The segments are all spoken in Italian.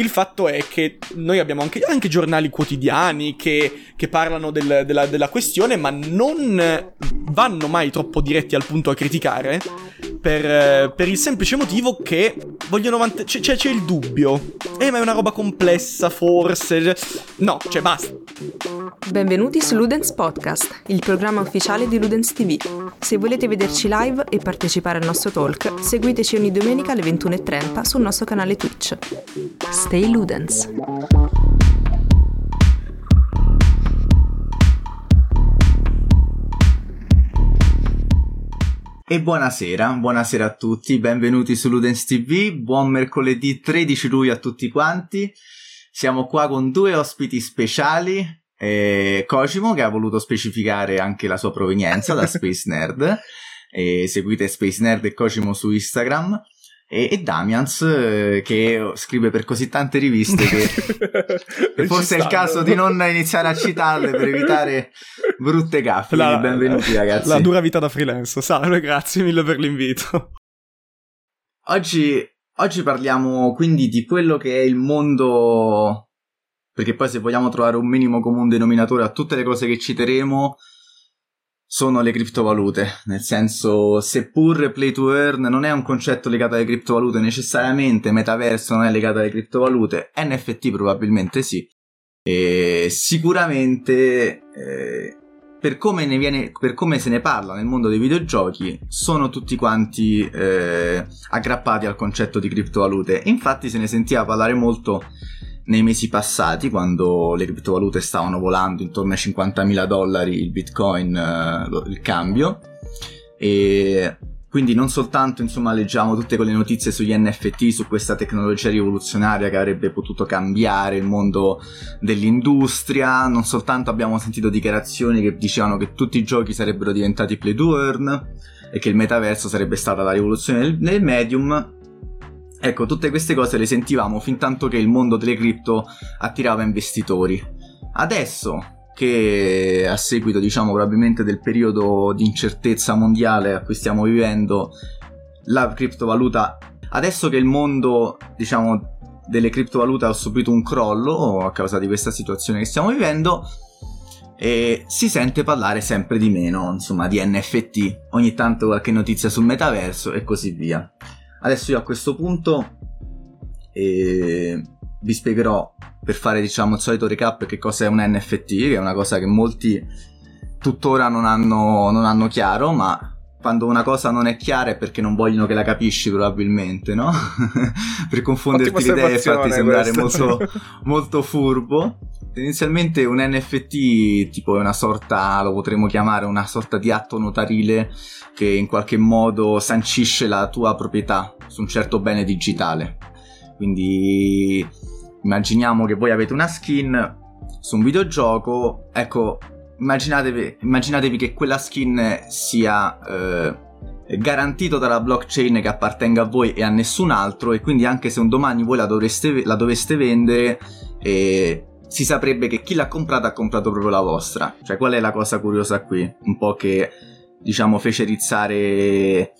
Il fatto è che noi abbiamo anche, anche giornali quotidiani che, che parlano del, della, della questione, ma non vanno mai troppo diretti al punto a criticare. Per, per, il semplice motivo che vogliono mantenere. C'è, c'è, il dubbio. Eh, ma è una roba complessa, forse. No, cioè, basta. Benvenuti su Ludens Podcast, il programma ufficiale di Ludens TV. Se volete vederci live e partecipare al nostro talk, seguiteci ogni domenica alle 21.30 sul nostro canale Twitch. Stay Ludens. E buonasera, buonasera a tutti, benvenuti su Ludens TV, buon mercoledì 13 luglio a tutti quanti. Siamo qua con due ospiti speciali, eh, Cosimo che ha voluto specificare anche la sua provenienza da Space Nerd, e seguite Space Nerd e Cosimo su Instagram e, e Damians eh, che scrive per così tante riviste che, forse è il caso di non iniziare a citarle per evitare brutte gaffe. La, benvenuti ragazzi. La dura vita da freelance. Salve, grazie mille per l'invito. Oggi, oggi parliamo quindi di quello che è il mondo perché poi se vogliamo trovare un minimo comune denominatore a tutte le cose che citeremo sono le criptovalute, nel senso seppur play to earn non è un concetto legato alle criptovalute necessariamente, metaverso non è legato alle criptovalute, NFT probabilmente sì, e sicuramente eh, per, come viene, per, come se ne parla nel mondo dei videogiochi sono tutti quanti eh, aggrappati al concetto di criptovalute, infatti se ne sentiva parlare molto nei mesi passati, quando le criptovalute stavano volando intorno ai 50.000 dollari il bitcoin, eh, il cambio, e quindi non soltanto insomma leggiamo tutte quelle notizie sugli NFT, su questa tecnologia rivoluzionaria che avrebbe potuto cambiare il mondo dell'industria, non soltanto abbiamo sentito dichiarazioni che dicevano che tutti i giochi sarebbero diventati play to earn e che il metaverso sarebbe stata la rivoluzione nel, medium, Ecco, tutte queste cose le sentivamo fin tanto che il mondo delle cripto attirava investitori. Adesso che a seguito, diciamo, probabilmente del periodo di incertezza mondiale a cui stiamo vivendo, la criptovaluta adesso che il mondo, diciamo, delle criptovalute ha subito un crollo a causa di questa situazione che stiamo vivendo, e si sente parlare sempre di meno, insomma, di NFT, ogni tanto qualche notizia sul metaverso e così via. Adesso io a questo punto eh, vi spiegherò per fare diciamo il solito recap che cosa è un NFT, che è una cosa che molti tuttora non hanno, non hanno chiaro, ma quando una cosa non è chiara è perché non vogliono che la capisci probabilmente, no? per confonderti le idee e farti sembrare molto, molto furbo. Tendenzialmente un NFT tipo è una sorta, lo potremmo chiamare una sorta di atto notarile che in qualche modo sancisce la tua proprietà su un certo bene digitale. Quindi immaginiamo che voi avete una skin su un videogioco, ecco, immaginatevi, immaginatevi che quella skin sia eh, garantito dalla blockchain che appartenga a voi e a nessun altro e quindi anche se un domani voi la, dovreste, la doveste vendere eh, si saprebbe che chi l'ha comprata ha comprato proprio la vostra. Cioè, qual è la cosa curiosa qui? Un po' che, diciamo, fece rizzare...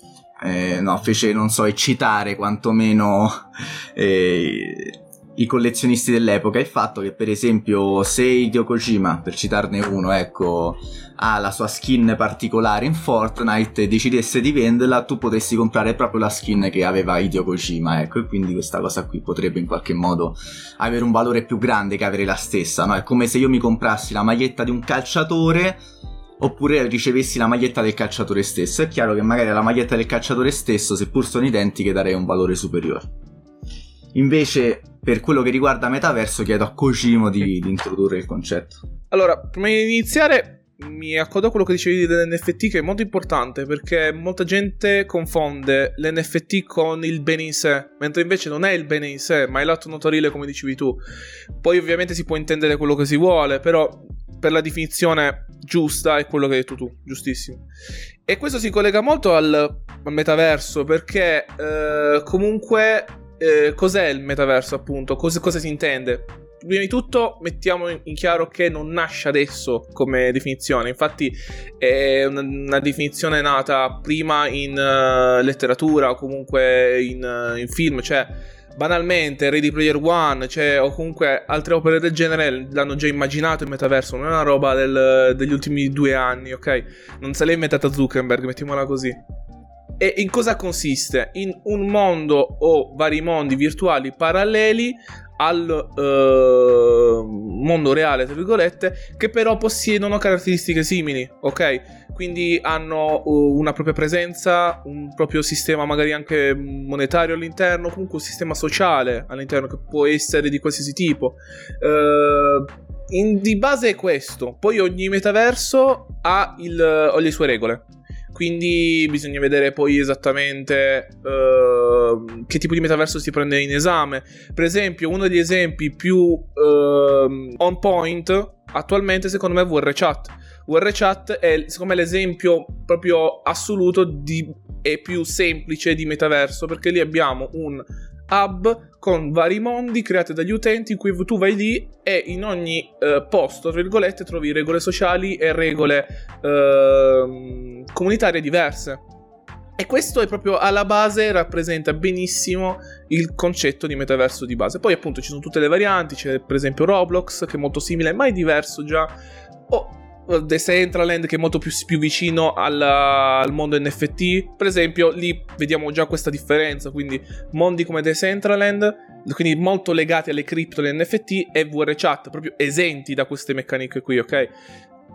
Eh, no, fece, non so, eccitare quantomeno eh, i collezionisti dell'epoca. Il fatto che per esempio se Hideo Kojima per citarne uno ecco ha la sua skin particolare in Fortnite e decidesse di venderla tu potessi comprare proprio la skin che aveva Hideo Kojima ecco e quindi questa cosa qui potrebbe in qualche modo avere un valore più grande che avere la stessa no? è come se io mi comprassi la maglietta di un calciatore oppure ricevessi la maglietta del calciatore stesso. È chiaro che magari la maglietta del calciatore stesso seppur sono identiche darei un valore superiore Invece, per quello che riguarda metaverso, chiedo a Kojimo di, di introdurre il concetto. Allora, prima di iniziare, mi accodo a quello che dicevi dell'NFT che è molto importante perché molta gente confonde l'NFT con il bene in sé, mentre invece non è il bene in sé, ma è l'atto notarile come dicevi tu. Poi ovviamente si può intendere quello che si vuole, però per la definizione giusta è quello che hai detto tu, giustissimo. E questo si collega molto al, al metaverso perché eh, comunque eh, cos'è il metaverso, appunto? Cosa, cosa si intende? prima di tutto mettiamo in chiaro che non nasce adesso come definizione, infatti è una, una definizione nata prima in uh, letteratura o comunque in, uh, in, film, cioè banalmente Ready Player One, cioè, o comunque altre opere del genere l'hanno già immaginato il metaverso, non è una roba del, degli ultimi due anni, ok? Non se l'è inventata Zuckerberg, mettiamola così. E in cosa consiste? In un mondo o vari mondi virtuali paralleli al uh, mondo reale, tra virgolette, che però possiedono caratteristiche simili, ok? Quindi hanno uh, una propria presenza, un proprio sistema magari anche monetario all'interno, comunque un sistema sociale all'interno che può essere di qualsiasi tipo. Uh, in, di base è questo, poi ogni metaverso ha, il, ha le sue regole. Quindi bisogna vedere poi esattamente uh, che tipo di metaverso si prende in esame. Per esempio, uno degli esempi più uh, on point attualmente, secondo me, è VRChat. VRChat è, secondo me, l'esempio proprio assoluto di, e più semplice di metaverso, perché lì abbiamo un hub con vari mondi creati dagli utenti in cui tu vai lì e in ogni eh, posto, tra virgolette, trovi regole sociali e regole eh, comunitarie diverse. E questo è proprio alla base, rappresenta benissimo il concetto di metaverso di base. Poi appunto ci sono tutte le varianti, c'è per esempio Roblox che è molto simile, ma è diverso già. Oh, Decentraland che è molto più, più vicino alla, al mondo NFT. Per esempio, lì vediamo già questa differenza. Quindi, mondi come Decentraland, quindi molto legati alle cripto e NFT, e VRChat, proprio esenti da queste meccaniche qui, ok?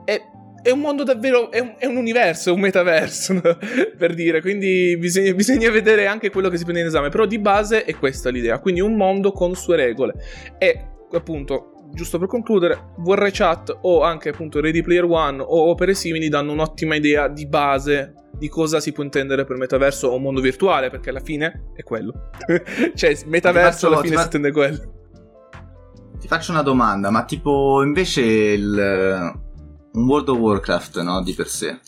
E è un mondo davvero. È un, è un universo, è un metaverso, per dire. Quindi bisogna, bisogna, vedere anche quello che si prende in esame. Però di base è questa l'idea. Quindi un mondo con sue regole. E appunto giusto per concludere, VRChat o anche appunto Ready Player One o opere simili danno un'ottima idea di base di cosa si può intendere per metaverso o mondo virtuale, perché alla fine è quello. cioè, metaverso faccio, alla fine fa... si intende quello. Ti faccio una domanda, ma tipo invece il, un World of Warcraft, no, di per sé,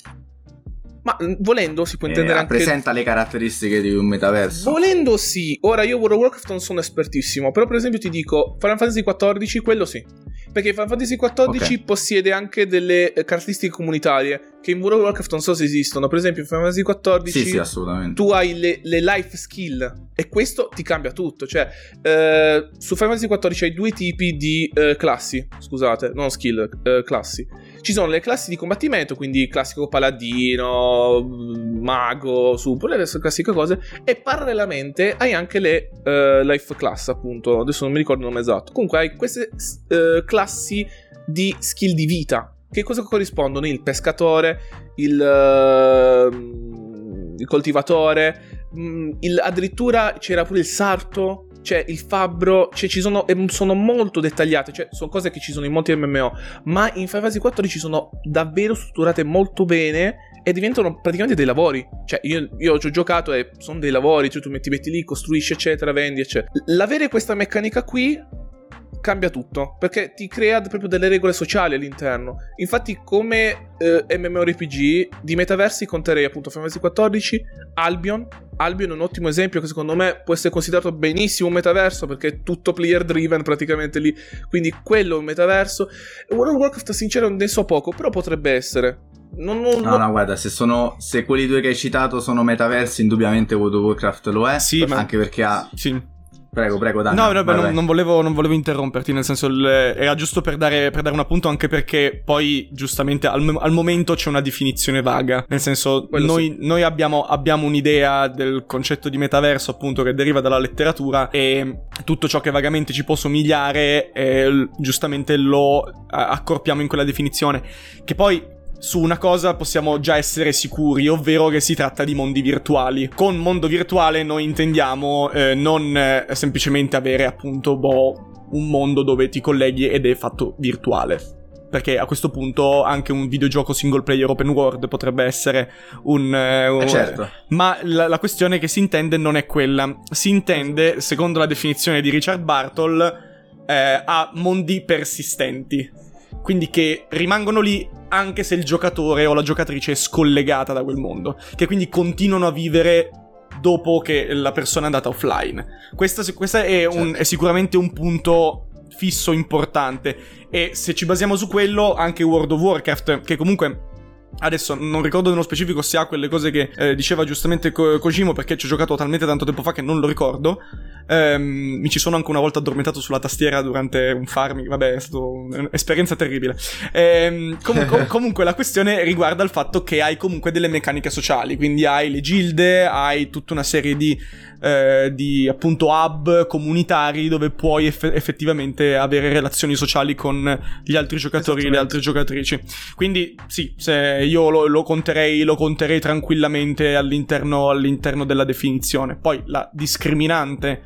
ma mm, volendo si può eh, intendere eh, anche. Presenta le caratteristiche di un metaverso. Volendo sì. Ora io World of Warcraft non sono espertissimo. Però, per esempio, ti dico Final Fantasy XIV, quello sì. Perché Final Fantasy XIV okay. possiede anche delle eh, caratteristiche comunitarie che in World of Warcraft non so se esistono. Per esempio, in Final Fantasy XIV sì, sì, assolutamente. tu hai le, le, life skill e questo ti cambia tutto. Cioè, eh, su Final Fantasy XIV hai due tipi di eh, classi. Scusate, non skill, eh, classi. Ci sono le classi di combattimento, quindi classico paladino, mago, super, le classiche cose. E parallelamente hai anche le uh, life class, appunto. Adesso non mi ricordo il nome esatto. Comunque hai queste uh, classi di skill di vita. Che cosa corrispondono? Il pescatore, il, uh, il coltivatore, mh, mm, il, addirittura c'era pure il sarto c'è il fabbro, cioè ci sono, sono molto dettagliate, cioè sono cose che ci sono in molti MMO, ma in Final Fantasy 4 ci sono davvero strutturate molto bene e diventano praticamente dei lavori. Cioè, io, io ci ho giocato e sono dei lavori, cioè tu metti, metti lì, costruisci, eccetera, vendi, eccetera. L'avere questa meccanica qui cambia tutto perché ti crea proprio delle regole sociali all'interno. Infatti, come eh, MMORPG di metaversi conterei appunto Final Fantasy XIV, Albion. Albion è un ottimo esempio che secondo me può essere considerato benissimo un metaverso perché è tutto player driven praticamente lì. Quindi quello è un metaverso. World of Warcraft, sincero, ne so poco, però potrebbe essere. Non, non, no, no, guarda, se, sono, se quelli due che hai citato sono metaversi, indubbiamente World of Warcraft lo è. Sì, ma... anche perché ha. Sì Prego, prego, Dani. No, no, vai, non, non, volevo, non, volevo, interromperti, nel senso, le, era giusto per dare, per dare, un appunto, anche perché poi, giustamente, al, al momento c'è una definizione vaga. Nel senso, noi, sì. noi abbiamo, abbiamo, un'idea del concetto di metaverso, appunto, che deriva dalla letteratura e tutto ciò che vagamente ci può somigliare, eh, giustamente lo accorpiamo in quella definizione. Che poi su una cosa possiamo già essere sicuri, ovvero che si tratta di mondi virtuali. Con mondo virtuale noi intendiamo eh, non eh, semplicemente avere appunto boh, un mondo dove ti colleghi ed è fatto virtuale. Perché a questo punto anche un videogioco single player open world potrebbe essere un... Eh. Eh certo. Ma la, la questione che si intende non è quella. Si intende, secondo la definizione di Richard Bartle, eh, a mondi persistenti quindi che rimangono lì anche se il giocatore o la giocatrice è scollegata da quel mondo, che quindi continuano a vivere dopo che la persona è andata offline. Questo, è, un, certo. è sicuramente un punto fisso importante e se ci basiamo su quello anche World of Warcraft che comunque Adesso non ricordo nello specifico se ha quelle cose che eh, diceva giustamente Ko- Kojimo perché ci ho giocato talmente tanto tempo fa che non lo ricordo. Ehm, mi ci sono anche una volta addormentato sulla tastiera durante un farming, vabbè è stata un'esperienza terribile. Ehm, com- com- comunque la questione riguarda il fatto che hai comunque delle meccaniche sociali, quindi hai le gilde, hai tutta una serie di eh, di appunto hub comunitari dove puoi eff- effettivamente avere relazioni sociali con gli altri giocatori e le altre giocatrici. Quindi sì, io lo, lo, conterei, lo conterei tranquillamente all'interno, all'interno della definizione. Poi la discriminante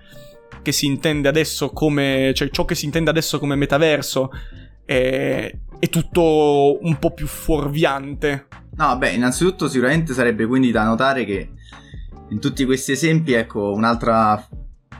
che si intende adesso come, cioè ciò che si intende adesso come metaverso è, è tutto un po' più fuorviante. No, beh, innanzitutto sicuramente sarebbe quindi da notare che in tutti questi esempi, ecco, un'altra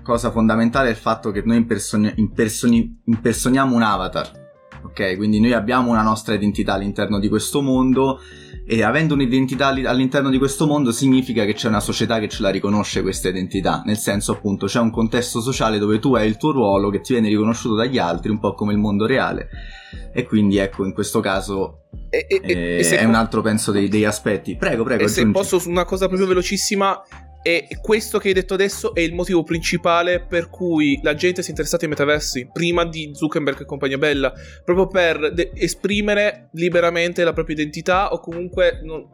cosa fondamentale è il fatto che noi impersoni- impersoni- impersoniamo un avatar. Ok, quindi noi abbiamo una nostra identità all'interno di questo mondo e avendo un'identità all'interno di questo mondo significa che c'è una società che ce la riconosce questa identità, nel senso appunto c'è un contesto sociale dove tu hai il tuo ruolo che ti viene riconosciuto dagli altri, un po' come il mondo reale. E quindi ecco, in questo caso e, e, eh, e è un altro penso dei, degli aspetti. Prego, prego. E se posso su una cosa proprio velocissima, e questo che hai detto adesso è il motivo principale per cui la gente si è interessata ai metaversi prima di Zuckerberg e compagnia bella, proprio per de- esprimere liberamente la propria identità o comunque non,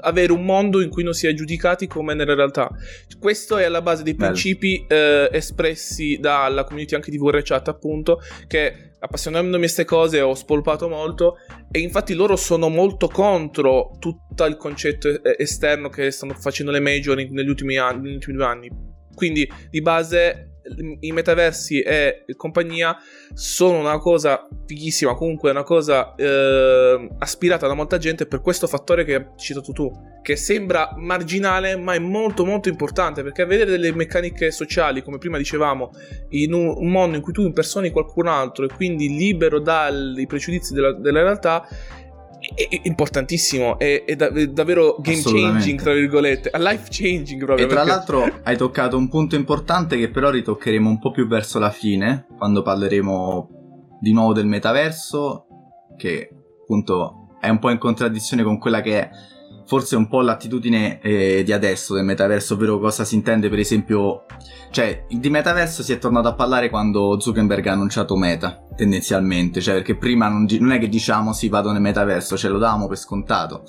avere un mondo in cui non si è giudicati come nella realtà. Questo è alla base dei principi eh, espressi dalla community anche di VRChat, appunto, che appassionandomi a queste cose ho spolpato molto e infatti loro sono molto contro tutto il concetto esterno che stanno facendo le major negli ultimi anni, negli ultimi due anni. Quindi di base i metaversi e compagnia sono una cosa fighissima, comunque una cosa eh, aspirata da molta gente per questo fattore che hai citato tu, che sembra marginale ma è molto molto importante perché vedere delle meccaniche sociali, come prima dicevamo, in un mondo in cui tu impersoni qualcun altro e quindi libero dai pregiudizi della, della realtà è importantissimo, è, è, da, è davvero game changing, tra virgolette, life changing proprio. E tra perché... l'altro hai toccato un punto importante che però ritoccheremo un po' più verso la fine, quando parleremo di nuovo del metaverso, che appunto è un po' in contraddizione con quella che è forse un po' l'attitudine eh, di adesso del metaverso, ovvero cosa si intende per esempio, cioè di metaverso si è tornato a parlare quando Zuckerberg ha annunciato Meta, tendenzialmente, cioè perché prima non, non è che diciamo sì vado nel metaverso, ce lo davamo per scontato.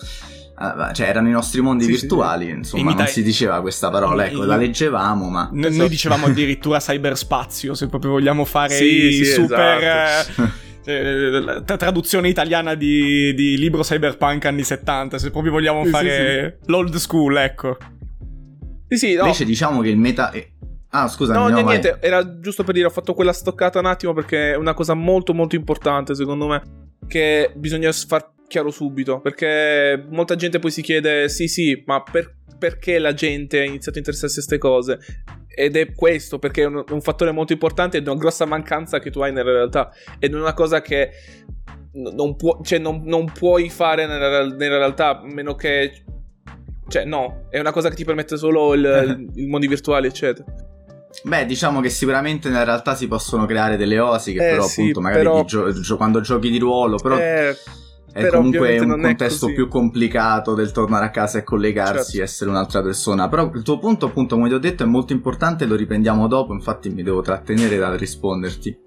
Uh, cioè erano i nostri mondi sì, virtuali, sì. insomma, Imita... non si diceva questa parola, ecco, la leggevamo, ma... Noi, noi dicevamo addirittura cyberspazio, se proprio vogliamo fare sì, i super... Esatto. Eh, traduzione italiana di, di, libro cyberpunk anni 70, se proprio vogliamo fare sì, sì. l'old school, ecco. Sì, sì, no. Invece diciamo che il meta... È... Ah, scusa. No, no niente, era giusto per dire, ho fatto quella stoccata un attimo perché è una cosa molto molto importante secondo me che bisogna far chiaro subito, perché molta gente poi si chiede "Sì, sì, ma per, perché la gente ha iniziato a interessarsi a queste cose?" Ed è questo perché è un, un fattore molto importante ed è una grossa mancanza che tu hai nella realtà. Ed è una cosa che non, può, cioè non, non puoi fare nella, nella, realtà a meno che cioè no è una cosa che ti permette solo il, il mondi virtuali eccetera. Beh, diciamo che sicuramente nella realtà si possono creare delle osi che eh, però sì, appunto magari però... gio- gio- quando giochi di ruolo, però eh, è Però comunque un contesto più complicato del tornare a casa e collegarsi, certo. essere un'altra persona. Però il tuo punto, appunto, come ti ho detto, è molto importante, lo riprendiamo dopo, infatti mi devo trattenere dal risponderti.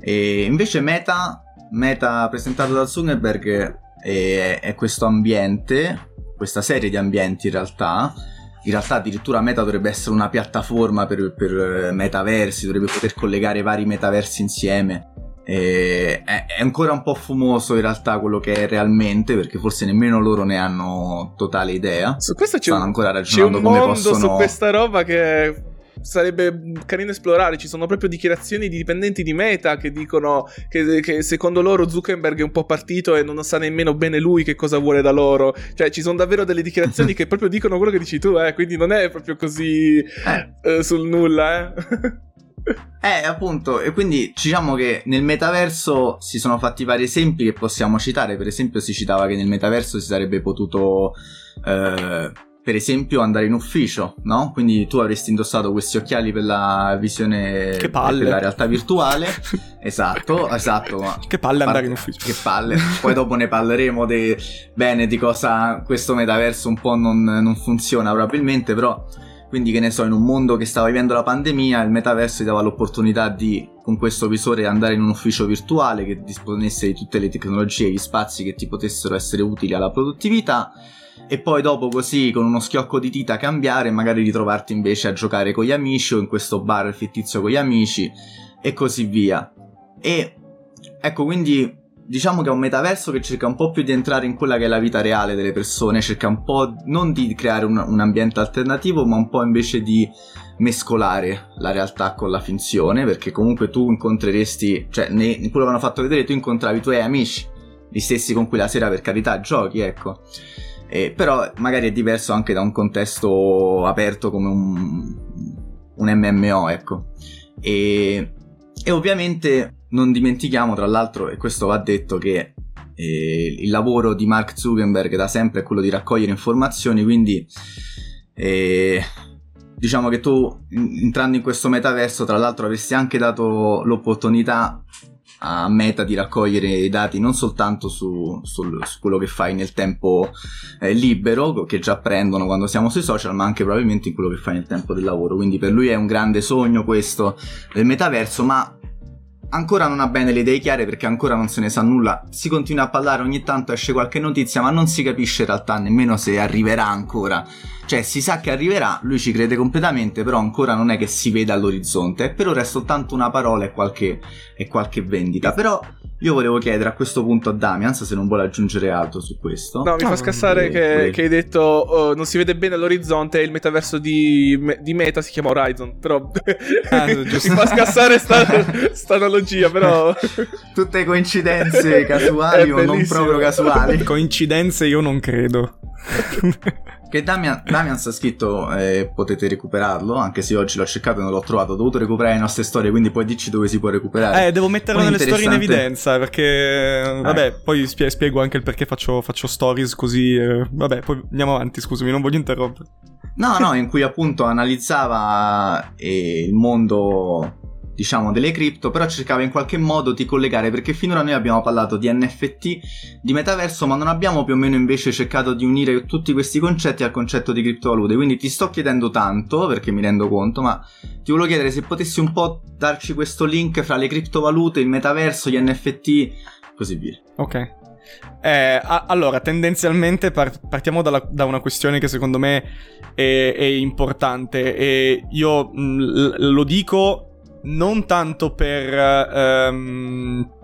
E invece Meta, Meta presentato da Zuckerberg, è, è questo ambiente, questa serie di ambienti in realtà, in realtà addirittura Meta dovrebbe essere una piattaforma per, per, metaversi, dovrebbe poter collegare vari metaversi insieme. E è, è, ancora un po' fumoso in realtà quello che è realmente, perché forse nemmeno loro ne hanno totale idea. Su questo c'è Stanno un, ancora ragionando c'è un mondo possono... su questa roba che sarebbe carino esplorare. Ci sono proprio dichiarazioni di dipendenti di Meta che dicono che, che, secondo loro Zuckerberg è un po' partito e non sa nemmeno bene lui che cosa vuole da loro. Cioè, ci sono davvero delle dichiarazioni che proprio dicono quello che dici tu, eh. Quindi non è proprio così eh. Eh, sul nulla, eh. Eh, appunto, e quindi diciamo che nel metaverso si sono fatti vari esempi che possiamo citare. Per esempio, si citava che nel metaverso si sarebbe potuto eh, per esempio andare in ufficio, no? Quindi tu avresti indossato questi occhiali per la visione che palle. per la realtà virtuale. esatto, esatto. Che palle andare in ufficio. Che palle. Poi dopo ne parleremo de... bene di cosa questo metaverso un po' non, non funziona probabilmente, però quindi, che ne so, in un mondo che stava vivendo la pandemia, il metaverso ti dava l'opportunità di, con questo visore, andare in un ufficio virtuale che disponesse di tutte le tecnologie e gli spazi che ti potessero essere utili alla produttività. E poi dopo così con uno schiocco di dita cambiare e magari ritrovarti invece a giocare con gli amici o in questo bar fittizio con gli amici e così via. E ecco quindi diciamo che è un metaverso che cerca un po' più di entrare in quella che è la vita reale delle persone, cerca un po' non di creare un, un ambiente alternativo, ma un po' invece di mescolare la realtà con la finzione, perché comunque tu incontreresti, cioè ne, in quello che hanno fatto vedere tu incontravi i tuoi amici, gli stessi con cui la sera per carità giochi, ecco. Eh, però magari è diverso anche da un contesto aperto come un, un MMO, ecco. E, e ovviamente non dimentichiamo, tra l'altro, e questo va detto, che eh, il lavoro di Mark Zuckerberg da sempre è quello di raccogliere informazioni, quindi eh, diciamo che tu entrando in questo metaverso, tra l'altro, avresti anche dato l'opportunità a Meta di raccogliere i dati non soltanto su, su, su quello che fai nel tempo eh, libero, che già prendono quando siamo sui social, ma anche probabilmente in quello che fai nel tempo del lavoro. Quindi per lui è un grande sogno questo del metaverso, ma ancora non ha bene le idee chiare perché ancora non se ne sa nulla. Si continua a parlare, ogni tanto esce qualche notizia, ma non si capisce in realtà nemmeno se arriverà ancora. Cioè, si sa che arriverà, lui ci crede completamente, però ancora non è che si veda all'orizzonte. Per ora è soltanto una parola e qualche, e qualche vendita. Però io volevo chiedere a questo punto a Damian se non vuole aggiungere altro su questo. No, mi fa scassare che, che, hai detto oh, non si vede bene all'orizzonte e il metaverso di, di, Meta si chiama Horizon. Però ah, mi fa scassare sta, sta analogia, però... Tutte coincidenze casuali o non proprio casuali. Coincidenze io non credo. Che Damian, Damian sta scritto, eh, potete recuperarlo, anche se oggi l'ho cercato e non l'ho trovato. Ho dovuto recuperare le nostre storie, quindi poi dici dove si può recuperare. Eh, devo metterlo nelle storie in evidenza, perché... Eh. Vabbè, poi spie- spiego anche il perché faccio, faccio stories così... Eh, vabbè, poi andiamo avanti, scusami, non voglio interrompere. No, no, in cui appunto analizzava eh, il mondo diciamo, delle cripto, però cercava in qualche modo di collegare, perché finora noi abbiamo parlato di NFT, di metaverso, ma non abbiamo più o meno invece cercato di unire tutti questi concetti al concetto di criptovalute. Quindi ti sto chiedendo tanto, perché mi rendo conto, ma ti volevo chiedere se potessi un po' darci questo link fra le criptovalute, il metaverso, gli NFT, così via. Ok. Eh, a- allora, tendenzialmente par- partiamo dalla- da una questione che secondo me è, è importante e io mh, l- lo dico non tanto per... Um,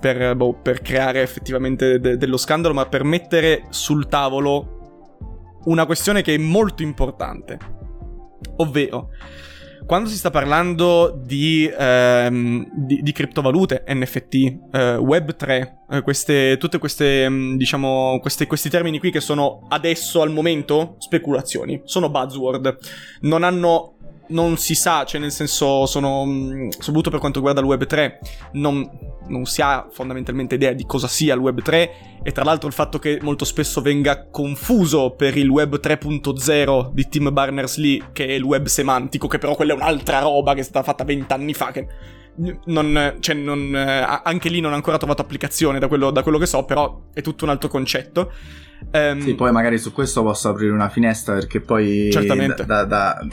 per, boh, per, creare effettivamente de- dello scandalo, ma per mettere sul tavolo una questione che è molto importante. Ovvero, quando si sta parlando di, ehm, di, di criptovalute, NFT, eh, Web3, eh, queste, tutte queste, mm, diciamo, queste, questi termini qui che sono adesso al momento speculazioni, sono buzzword, non hanno non si sa, cioè nel senso sono, mm, soprattutto per quanto riguarda il Web 3, non, non, si ha fondamentalmente idea di cosa sia il Web 3 e tra l'altro il fatto che molto spesso venga confuso per il Web 3.0 di Tim Berners-Lee che è il web semantico, che però quella è un'altra roba che è stata fatta vent'anni fa, che non, cioè non, anche lì non ha ancora trovato applicazione da quello, da quello che so, però è tutto un altro concetto. Um, sì, poi magari su questo posso aprire una finestra perché poi certamente. da, da, da,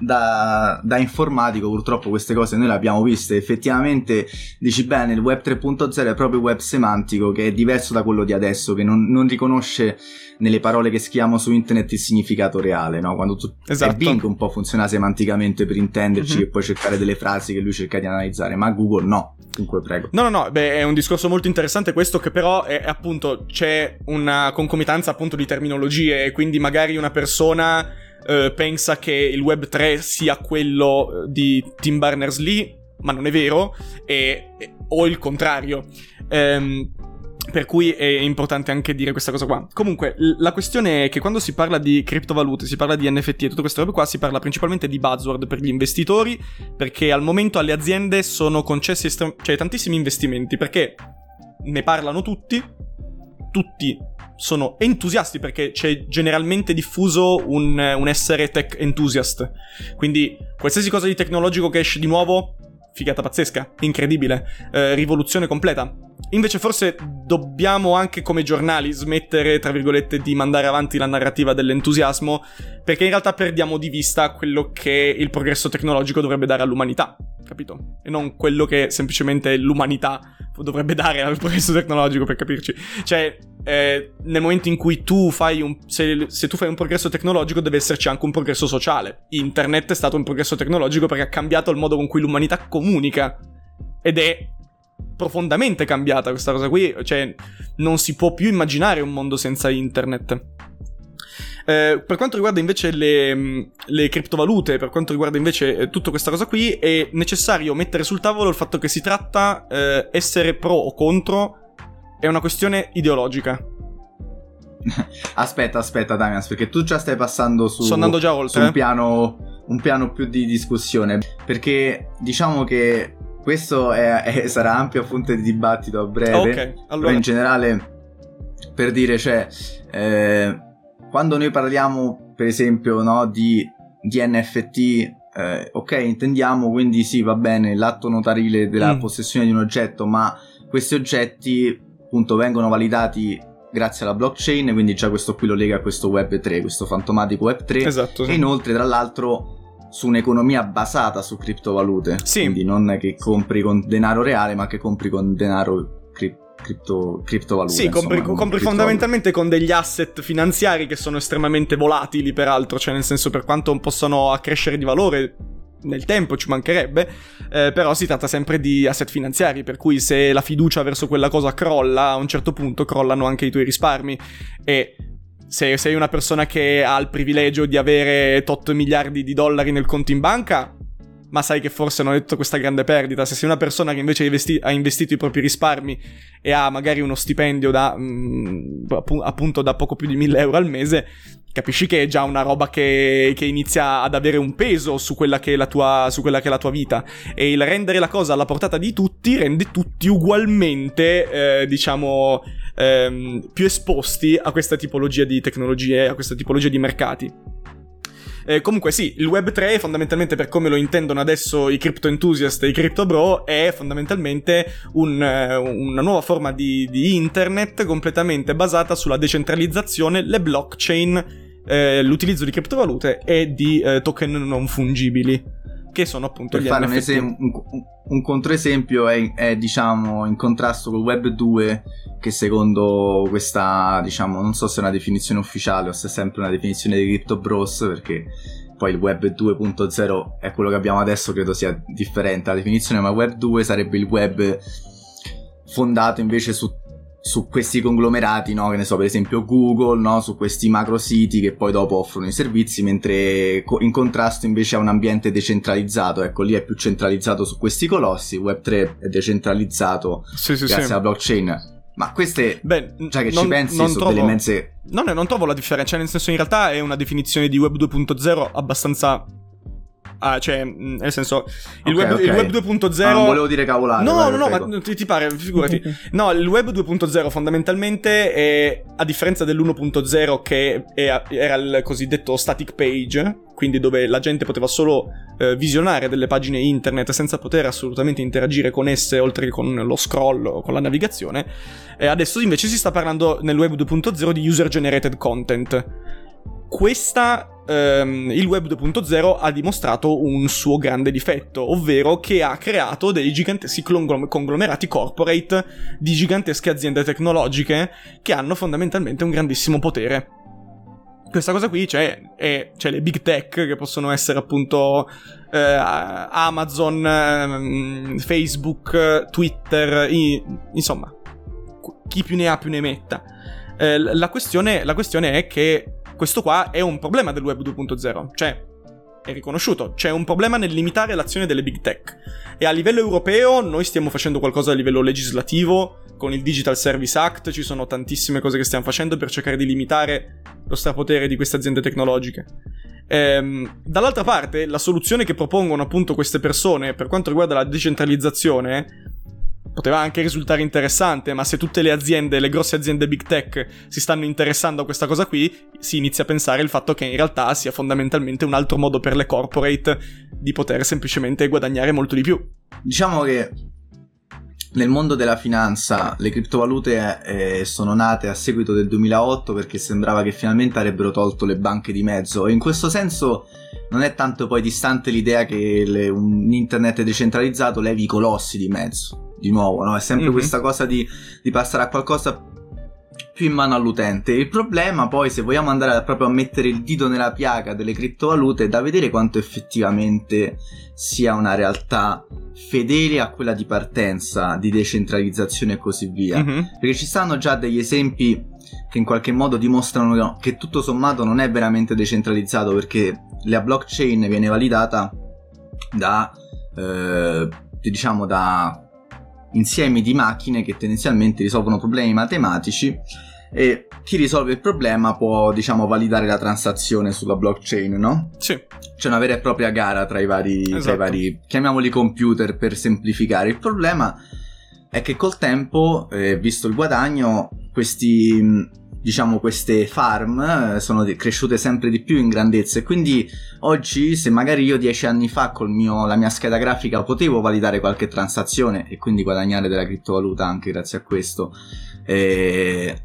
da, informatico purtroppo queste cose noi le abbiamo viste effettivamente dici bene il web 3.0 è proprio web semantico che è diverso da quello di adesso che non, non riconosce nelle parole che scriviamo su internet il significato reale no? quando tu esatto. Bing un po' funziona semanticamente per intenderci mm-hmm. e poi cercare delle frasi che lui cerca di analizzare ma Google no Dunque, prego. No, no, no, beh, è un discorso molto interessante questo che però è, appunto c'è una concomitanza appunto di terminologie e quindi magari una persona eh, pensa che il Web 3 sia quello eh, di Tim Berners-Lee, ma non è vero, e, e, o il contrario. Ehm, per cui è importante anche dire questa cosa qua. Comunque, la questione è che quando si parla di criptovalute, si parla di NFT e tutte queste robe qua, si parla principalmente di buzzword per gli investitori, perché al momento alle aziende sono concessi estrem- cioè, tantissimi investimenti, perché ne parlano tutti, tutti sono entusiasti perché c'è generalmente diffuso un, un essere tech enthusiast. Quindi qualsiasi cosa di tecnologico che esce di nuovo figata pazzesca, incredibile, eh, rivoluzione completa. Invece forse dobbiamo anche come giornali smettere, tra virgolette, di mandare avanti la narrativa dell'entusiasmo, perché in realtà perdiamo di vista quello che il progresso tecnologico dovrebbe dare all'umanità, capito? E non quello che semplicemente l'umanità dovrebbe dare al progresso tecnologico, per capirci. Cioè, eh, nel momento in cui tu fai un... Se, se tu fai un progresso tecnologico deve esserci anche un progresso sociale. Internet è stato un progresso tecnologico perché ha cambiato il modo con cui l'umanità comunica. Ed è profondamente cambiata questa cosa qui, cioè non si può più immaginare un mondo senza internet. Eh, per quanto riguarda invece le, mm, le, criptovalute, per quanto riguarda invece eh, tutta questa cosa qui, è necessario mettere sul tavolo il fatto che si tratta eh, essere pro o contro, è una questione ideologica. aspetta, aspetta, Damian, perché tu già stai passando su, Sto andando già oltre. su un, piano, un piano più di discussione. Perché diciamo che questo è, è, sarà ampio fonte di dibattito a breve. Ok, allora. Però in generale, per dire, cioè, eh, quando noi parliamo, per esempio, no, di, di NFT, eh, ok, intendiamo quindi sì, va bene, l'atto notarile della mm. possessione di un oggetto, ma questi oggetti appunto vengono validati grazie alla blockchain, quindi già questo qui lo lega a questo Web 3, questo fantomatico Web 3. Esatto. Sì. E inoltre, tra l'altro, su un'economia basata su criptovalute. Sì. Quindi non che compri con denaro reale, ma che compri con denaro cri- cripto, criptovalute. Sì, insomma, compri, compri fondamentalmente con degli asset finanziari che sono estremamente volatili, peraltro, cioè nel senso per quanto possano accrescere di valore nel tempo ci mancherebbe, eh, però si tratta sempre di asset finanziari, per cui se la fiducia verso quella cosa crolla, a un certo punto crollano anche i tuoi risparmi. E se sei una persona che ha il privilegio di avere 8 miliardi di dollari nel conto in banca, ma sai che forse non è tutta questa grande perdita. Se sei una persona che invece investi- ha investito i propri risparmi e ha magari uno stipendio da mh, mm, appunto da poco più di 1000 euro al mese, capisci che è già una roba che, che, inizia ad avere un peso su quella, tua, su quella che è la tua vita. E il rendere la cosa alla portata di tutti rende tutti ugualmente, eh, diciamo, ehm, più esposti a questa tipologia di tecnologie, a questa tipologia di mercati. Eh, comunque sì, il Web 3 fondamentalmente per come lo intendono adesso i crypto enthusiast e i crypto bro è fondamentalmente un, eh, una nuova forma di, di, internet completamente basata sulla decentralizzazione, le blockchain, eh, l'utilizzo di criptovalute e di eh, token non fungibili che sono appunto per gli fare NFT. Un, esem- un, un controesempio è, è, diciamo in contrasto col web 2 che secondo questa diciamo non so se è una definizione ufficiale o se è sempre una definizione di Crypto Bros perché poi il web 2.0 è quello che abbiamo adesso credo sia differente la definizione ma web 2 sarebbe il web fondato invece su su questi conglomerati, no? che ne so, per esempio Google, no? su questi macro siti che poi dopo offrono i servizi, mentre in contrasto invece a un ambiente decentralizzato, ecco lì è più centralizzato su questi colossi, Web3 è decentralizzato sì, sì, grazie sì. alla blockchain. Ma queste, Beh, cioè che non, ci pensi, sono trovo, delle immense... No, no, non trovo la differenza, cioè nel senso in realtà è una definizione di Web 2.0 abbastanza Ah, cioè, mm, nel senso, il, okay, web, okay. il web 2.0. Ah, non volevo dire cavolate. No, vai, no, no, ma ti, ti, pare, figurati. No, il web 2.0 fondamentalmente è, a differenza dell'1.0 che è, era il cosiddetto static page, quindi dove la gente poteva solo eh, visionare delle pagine internet senza poter assolutamente interagire con esse, oltre che con lo scroll o con la navigazione. E adesso invece si sta parlando nel web 2.0 di user generated content. Questa ehm, il web 2.0 ha dimostrato un suo grande difetto, ovvero che ha creato dei giganteschi conglomerati corporate di gigantesche aziende tecnologiche che hanno fondamentalmente un grandissimo potere. Questa cosa qui c'è, è, c'è le big tech che possono essere appunto eh, Amazon, eh, Facebook, Twitter, i, insomma, chi più ne ha più ne metta. Eh, la, questione, la questione è che questo qua è un problema del web 2.0, cioè è riconosciuto, c'è un problema nel limitare l'azione delle big tech e a livello europeo noi stiamo facendo qualcosa a livello legislativo con il Digital Service Act, ci sono tantissime cose che stiamo facendo per cercare di limitare lo strapotere di queste aziende tecnologiche. Ehm, dall'altra parte, la soluzione che propongono appunto queste persone per quanto riguarda la decentralizzazione poteva anche risultare interessante, ma se tutte le aziende, le grosse aziende big tech si stanno interessando a questa cosa qui, si inizia a pensare il fatto che in realtà sia fondamentalmente un altro modo per le corporate di poter semplicemente guadagnare molto di più. Diciamo che nel mondo della finanza le criptovalute eh, sono nate a seguito del 2008 perché sembrava che finalmente avrebbero tolto le banche di mezzo e in questo senso non è tanto poi distante l'idea che le, un internet decentralizzato levi i colossi di mezzo. Di nuovo, no? È sempre mm-hmm. questa cosa di, di passare a qualcosa più in mano all'utente. Il problema poi, se vogliamo andare proprio a mettere il dito nella piaga delle criptovalute, è da vedere quanto effettivamente sia una realtà fedele a quella di partenza, di decentralizzazione e così via. Mm-hmm. Perché ci stanno già degli esempi che in qualche modo dimostrano che tutto sommato non è veramente decentralizzato perché la blockchain viene validata da, eh, diciamo, da insiemi di macchine che tendenzialmente risolvono problemi matematici e chi risolve il problema può, diciamo, validare la transazione sulla blockchain, no? Sì. C'è una vera e propria gara tra i vari, esatto. tra i esatto. vari chiamiamoli computer per semplificare. Il problema è che col tempo, eh, visto il guadagno, questi diciamo queste farm eh, sono cresciute sempre di più in grandezza. E quindi oggi se magari io dieci anni fa con la mia scheda grafica potevo validare qualche transazione e quindi guadagnare della criptovaluta anche grazie a questo eh,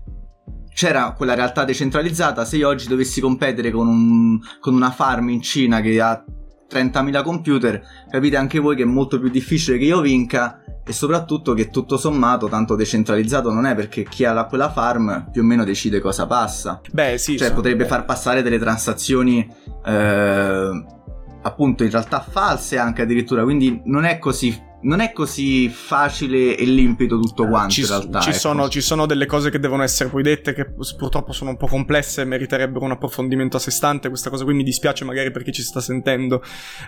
c'era quella realtà decentralizzata. Se io oggi dovessi competere con, un, con una farm in Cina che ha 30.000 computer capite anche voi che è molto più difficile che io vinca e soprattutto che tutto sommato tanto decentralizzato non è perché chi ha quella farm più o meno decide cosa passa. Beh, sì. Cioè, potrebbe beh. far passare delle transazioni eh, appunto in realtà false anche addirittura, quindi non è così non è così facile e limpido tutto quanto ci, in realtà. Ci, ecco. sono, ci, sono, delle cose che devono essere poi dette che purtroppo sono un po' complesse e meriterebbero un approfondimento a sé stante. Questa cosa qui mi dispiace magari per chi ci sta sentendo,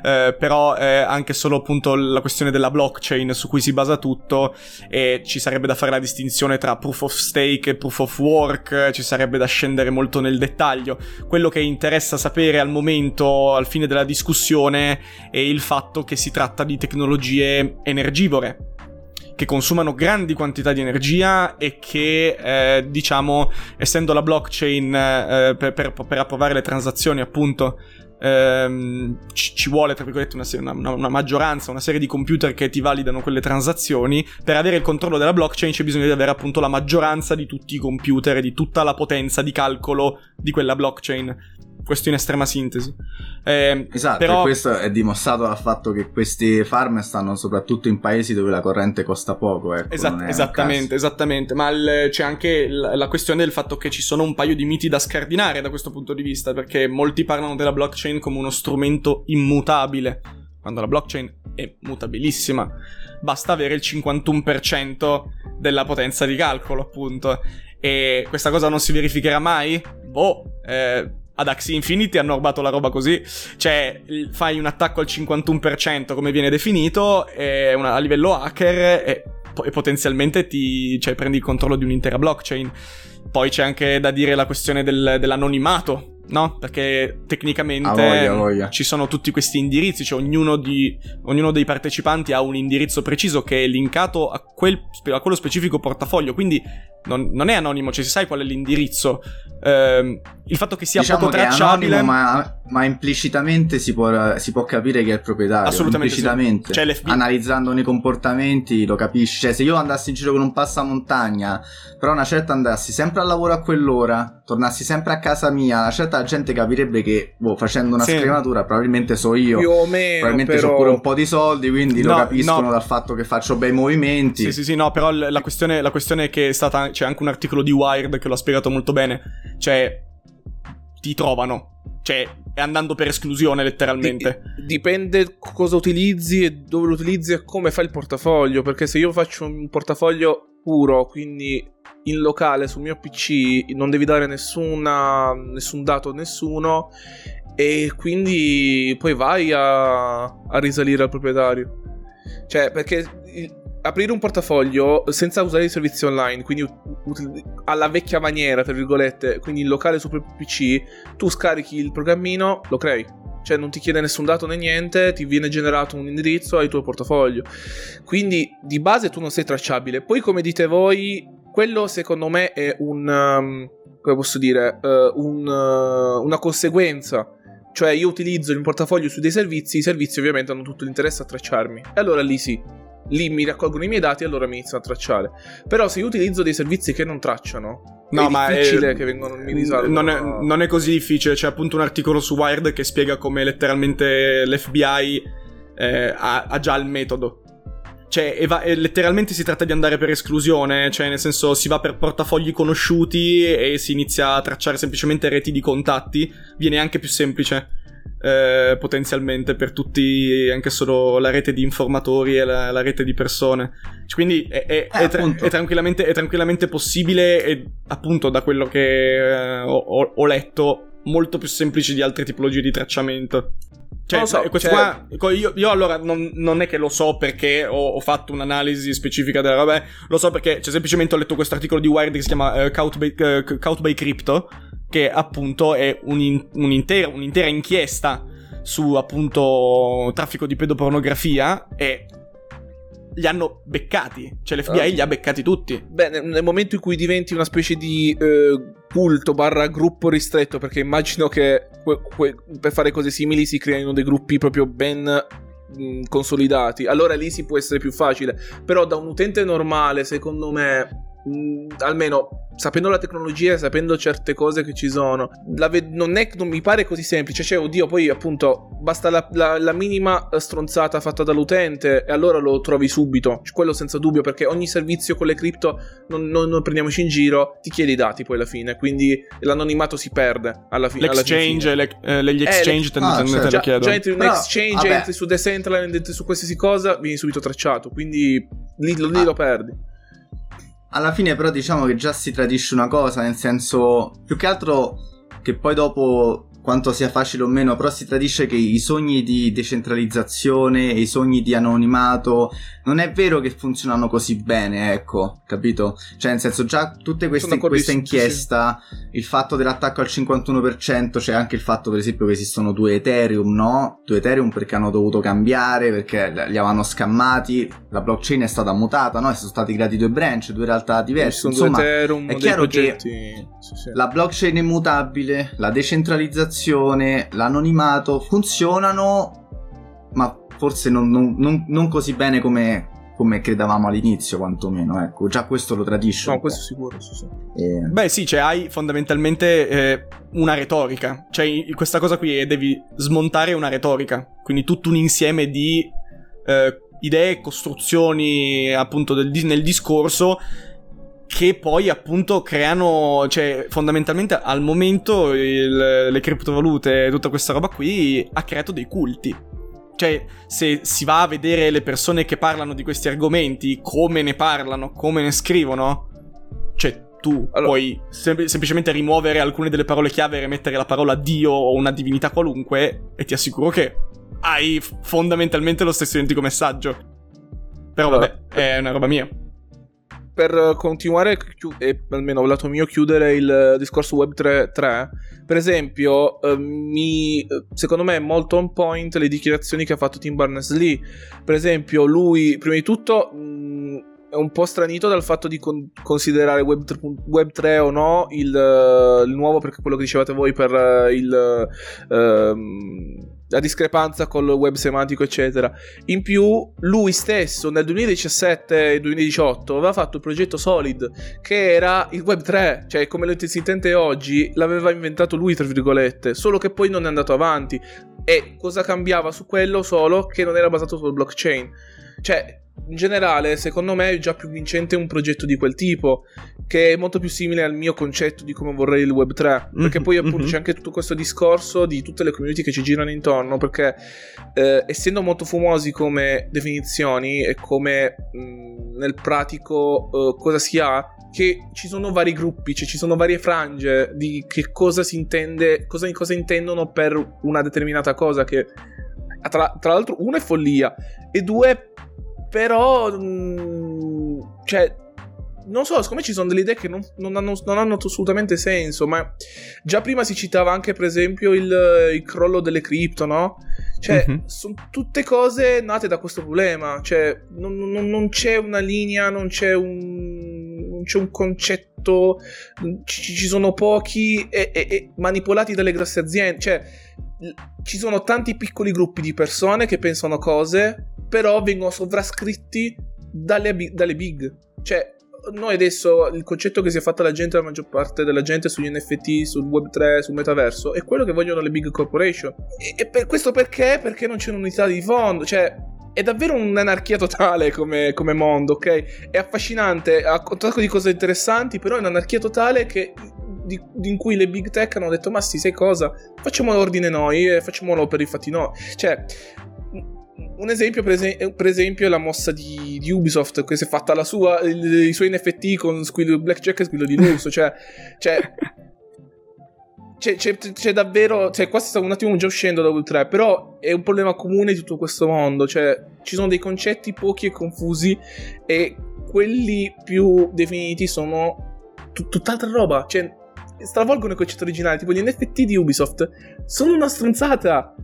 eh, però è anche solo appunto la questione della blockchain su cui si basa tutto e ci sarebbe da fare la distinzione tra proof of stake e proof of work, ci sarebbe da scendere molto nel dettaglio. Quello che interessa sapere al momento, al fine della discussione, è il fatto che si tratta di tecnologie energivore che consumano grandi quantità di energia e che, eh, diciamo, essendo la blockchain eh, per, per, per, approvare le transazioni, appunto, ehm, ci, ci, vuole, tra virgolette, una, una, una, maggioranza, una serie di computer che ti validano quelle transazioni. Per avere il controllo della blockchain c'è bisogno di avere, appunto, la maggioranza di tutti i computer e di tutta la potenza di calcolo di quella blockchain questo in estrema sintesi. Eh, esatto, però... e questo è dimostrato dal fatto che questi farm stanno soprattutto in paesi dove la corrente costa poco. Ecco, Esat- esattamente, esattamente, ma il, c'è anche la, la questione del fatto che ci sono un paio di miti da scardinare da questo punto di vista, perché molti parlano della blockchain come uno strumento immutabile, quando la blockchain è mutabilissima. Basta avere il 51% della potenza di calcolo, appunto. E questa cosa non si verificherà mai? Boh, eh, ad Axie Infinity hanno rubato la roba così. Cioè, fai un attacco al 51% come viene definito, una, a livello hacker e, e potenzialmente ti, cioè, prendi il controllo di un'intera blockchain. Poi c'è anche da dire la questione del, dell'anonimato no? Perché tecnicamente voglia, voglia. ci sono tutti questi indirizzi, cioè ognuno, di, ognuno, dei partecipanti ha un indirizzo preciso che è linkato a, quel, a quello specifico portafoglio, quindi non, non, è anonimo, cioè si sai qual è l'indirizzo. Eh, il fatto che sia diciamo poco tracciabile... Anonimo, ma, ma, implicitamente si può, si può, capire che è il proprietario. Assolutamente implicitamente. Sì. Cioè, Analizzandone i comportamenti lo capisci. Cioè se io andassi in giro con un passamontagna, però una certa andassi sempre al lavoro a quell'ora, tornassi sempre a casa mia, una certa gente capirebbe che boh, facendo una sì. scrematura probabilmente so io. Più o meno. Probabilmente però... ho pure un po' di soldi, quindi no, lo capiscono no. dal fatto che faccio bei movimenti. Sì, sì, sì, no, però la questione, la questione è che è stata. C'è anche un articolo di Wired che lo ha spiegato molto bene. Cioè, ti trovano. Cioè, è andando per esclusione letteralmente. Dipende cosa utilizzi e dove lo utilizzi e come fai il portafoglio. Perché se io faccio un portafoglio puro, quindi in locale sul mio PC non devi dare nessuna, nessun dato a nessuno e quindi poi vai a, a risalire al proprietario. Cioè, perché aprire un portafoglio senza usare i servizi online, quindi ut- alla vecchia maniera, tra virgolette, quindi in locale sul PC, tu scarichi il programmino, lo crei cioè non ti chiede nessun dato né niente, ti viene generato un indirizzo al tuo portafoglio. Quindi di base tu non sei tracciabile. Poi come dite voi, quello secondo me è un... Um, come posso dire? Uh, un, uh, una conseguenza cioè io utilizzo il portafoglio su dei servizi, i servizi ovviamente hanno tutto l'interesse a tracciarmi. E allora lì sì, lì mi raccolgono i miei dati e allora mi iniziano a tracciare. Però se io utilizzo dei servizi che non tracciano, no, è ma difficile è, che vengono, mi risalvano. Non è, non è così difficile, c'è appunto un articolo su Wired che spiega come letteralmente l'FBI eh, ha, ha già il metodo. Cioè, eva- letteralmente si tratta di andare per esclusione, cioè nel senso si va per portafogli conosciuti e si inizia a tracciare semplicemente reti di contatti, viene anche più semplice. Eh, potenzialmente per tutti, anche solo la rete di informatori e la, la rete di persone. Cioè, quindi è, è, eh, è, tra- è, tranquillamente, è, tranquillamente, possibile e appunto da quello che eh, ho, ho letto molto più semplice di altre tipologie di tracciamento. Cioè, so, questo cioè... qua, io, io allora non, non, è che lo so perché ho, ho, fatto un'analisi specifica della roba, lo so perché cioè, semplicemente ho letto questo articolo di Wired che si chiama uh, Count, by, uh, Count by Crypto, che appunto è un, un'intera, un'intera inchiesta su appunto traffico di pedopornografia e li hanno beccati. Cioè l'FBI uh, li ha beccati tutti. Beh, nel, momento in cui diventi una specie di eh, culto barra gruppo ristretto, perché immagino che que, que, per fare cose simili si creino dei gruppi proprio ben mh, consolidati. Allora lì si può essere più facile. Però da un utente normale, secondo me, mh, mm, almeno sapendo la tecnologia sapendo certe cose che ci sono, ve- non, è, non mi pare così semplice. Cioè, oddio, poi appunto basta la, la, la, minima stronzata fatta dall'utente e allora lo trovi subito. Quello senza dubbio, perché ogni servizio con le cripto non, non, non, prendiamoci in giro, ti chiede i dati poi alla fine. Quindi l'anonimato si perde alla, fi- L'exchange, alla fine. Le, eh, gli exchange eh, le, ah, cioè, già, già, entri in un exchange, vabbè. entri su Decentraland, entri su qualsiasi cosa, vieni subito tracciato. Quindi lì, lì ah. lo perdi. Alla fine però diciamo che già si tradisce una cosa, nel senso più che altro che poi dopo quanto sia facile o meno, però si tradisce che i sogni di decentralizzazione e i sogni di anonimato non è vero che funzionano così bene, ecco, capito? Cioè, nel senso, già tutte queste, questa inchiesta, sì. il fatto dell'attacco al 51%, c'è anche il fatto, per esempio, che esistono due Ethereum, no? Due Ethereum perché hanno dovuto cambiare, perché li avevano scammati, la blockchain è stata mutata, no? E sono stati creati due branch, due realtà diverse. Insomma, Ethereum, è chiaro progetti... che sì, sì. la blockchain è immutabile, la decentralizzazione l'amministrazione, l'anonimato funzionano, ma forse non, non, non, non così bene come, come credevamo all'inizio, quantomeno. Ecco, già questo lo tradisce. No, questo sicuro. Sì, sì. E... Beh, sì, cioè hai fondamentalmente eh, una retorica. Cioè, questa cosa qui è devi smontare una retorica. Quindi tutto un insieme di eh, idee, costruzioni appunto del, nel discorso che poi appunto creano, cioè fondamentalmente al momento il, le criptovalute e tutta questa roba qui ha creato dei culti. Cioè, se si va a vedere le persone che parlano di questi argomenti, come ne parlano, come ne scrivono, cioè tu allora, puoi sem- semplicemente rimuovere alcune delle parole chiave e rimettere la parola Dio o una divinità qualunque e ti assicuro che hai fondamentalmente lo stesso identico messaggio. Però vabbè, è una roba mia per continuare, e almeno lato mio, chiudere il discorso Web 3, 3 per esempio, eh, mi, secondo me è molto on point le dichiarazioni che ha fatto Tim Berners-Lee. Per esempio, lui, prima di tutto, mh, è un po' stranito dal fatto di con- considerare Web 3, Web 3, o no il, il, nuovo, perché quello che dicevate voi per uh, il... Uh, la discrepanza col web semantico, eccetera. In più, lui stesso nel 2017 e 2018 aveva fatto il progetto Solid, che era il web 3, cioè come lo si intende oggi, l'aveva inventato lui, tra virgolette, solo che poi non è andato avanti. E cosa cambiava su quello solo che non era basato sul blockchain? Cioè, in generale, secondo me è già più vincente un progetto di quel tipo, che è molto più simile al mio concetto di come vorrei il Web 3. Perché mm-hmm, poi, appunto, mm-hmm. c'è anche tutto questo discorso di tutte le community che ci girano intorno. Perché, eh, essendo molto fumosi come definizioni e come mh, nel pratico eh, cosa si ha, che ci sono vari gruppi, cioè ci sono varie frange di che cosa si intende, cosa, cosa intendono per una determinata cosa. Che tra, tra l'altro, uno è follia, e due però, mh, mm, cioè, non so, secondo me ci sono delle idee che non, non, hanno, non hanno, assolutamente senso, ma già prima si citava anche per esempio il, il crollo delle cripto, no? Cioè, mm-hmm. sono tutte cose nate da questo problema, cioè non, non c'è una linea, non c'è un, c'è un concetto, ci, ci sono pochi e, e, e manipolati dalle grosse aziende, cioè ci sono tanti piccoli gruppi di persone che pensano cose, però vengono sovrascritti dalle, dalle big. Cioè, noi adesso il concetto che si è fatta la gente, la maggior parte della gente sugli NFT, sul Web3, sul metaverso, è quello che vogliono le big corporation. E, e per questo perché? Perché non c'è un'unità di fondo. Cioè, è davvero un'anarchia totale come, come mondo, ok? È affascinante, ha un sacco di cose interessanti, però è un'anarchia totale che di, di, in cui le big tech hanno detto ma sì sai cosa facciamo l'ordine noi e facciamolo per i fatti noi cioè un esempio, per, es- per, esempio, è la mossa di, di, Ubisoft che si è fatta la sua, il, i suoi NFT con squillo Blackjack e squillo di lusso. cioè, cioè c'è, c'è, c'è, davvero. Cioè, qua sta un attimo già uscendo da Ultra, però è un problema comune di tutto questo mondo. Cioè, ci sono dei concetti pochi e confusi, e quelli più definiti sono tutt'altra roba. Cioè, stravolgono il concetto originale. Tipo, gli NFT di Ubisoft sono una stronzata.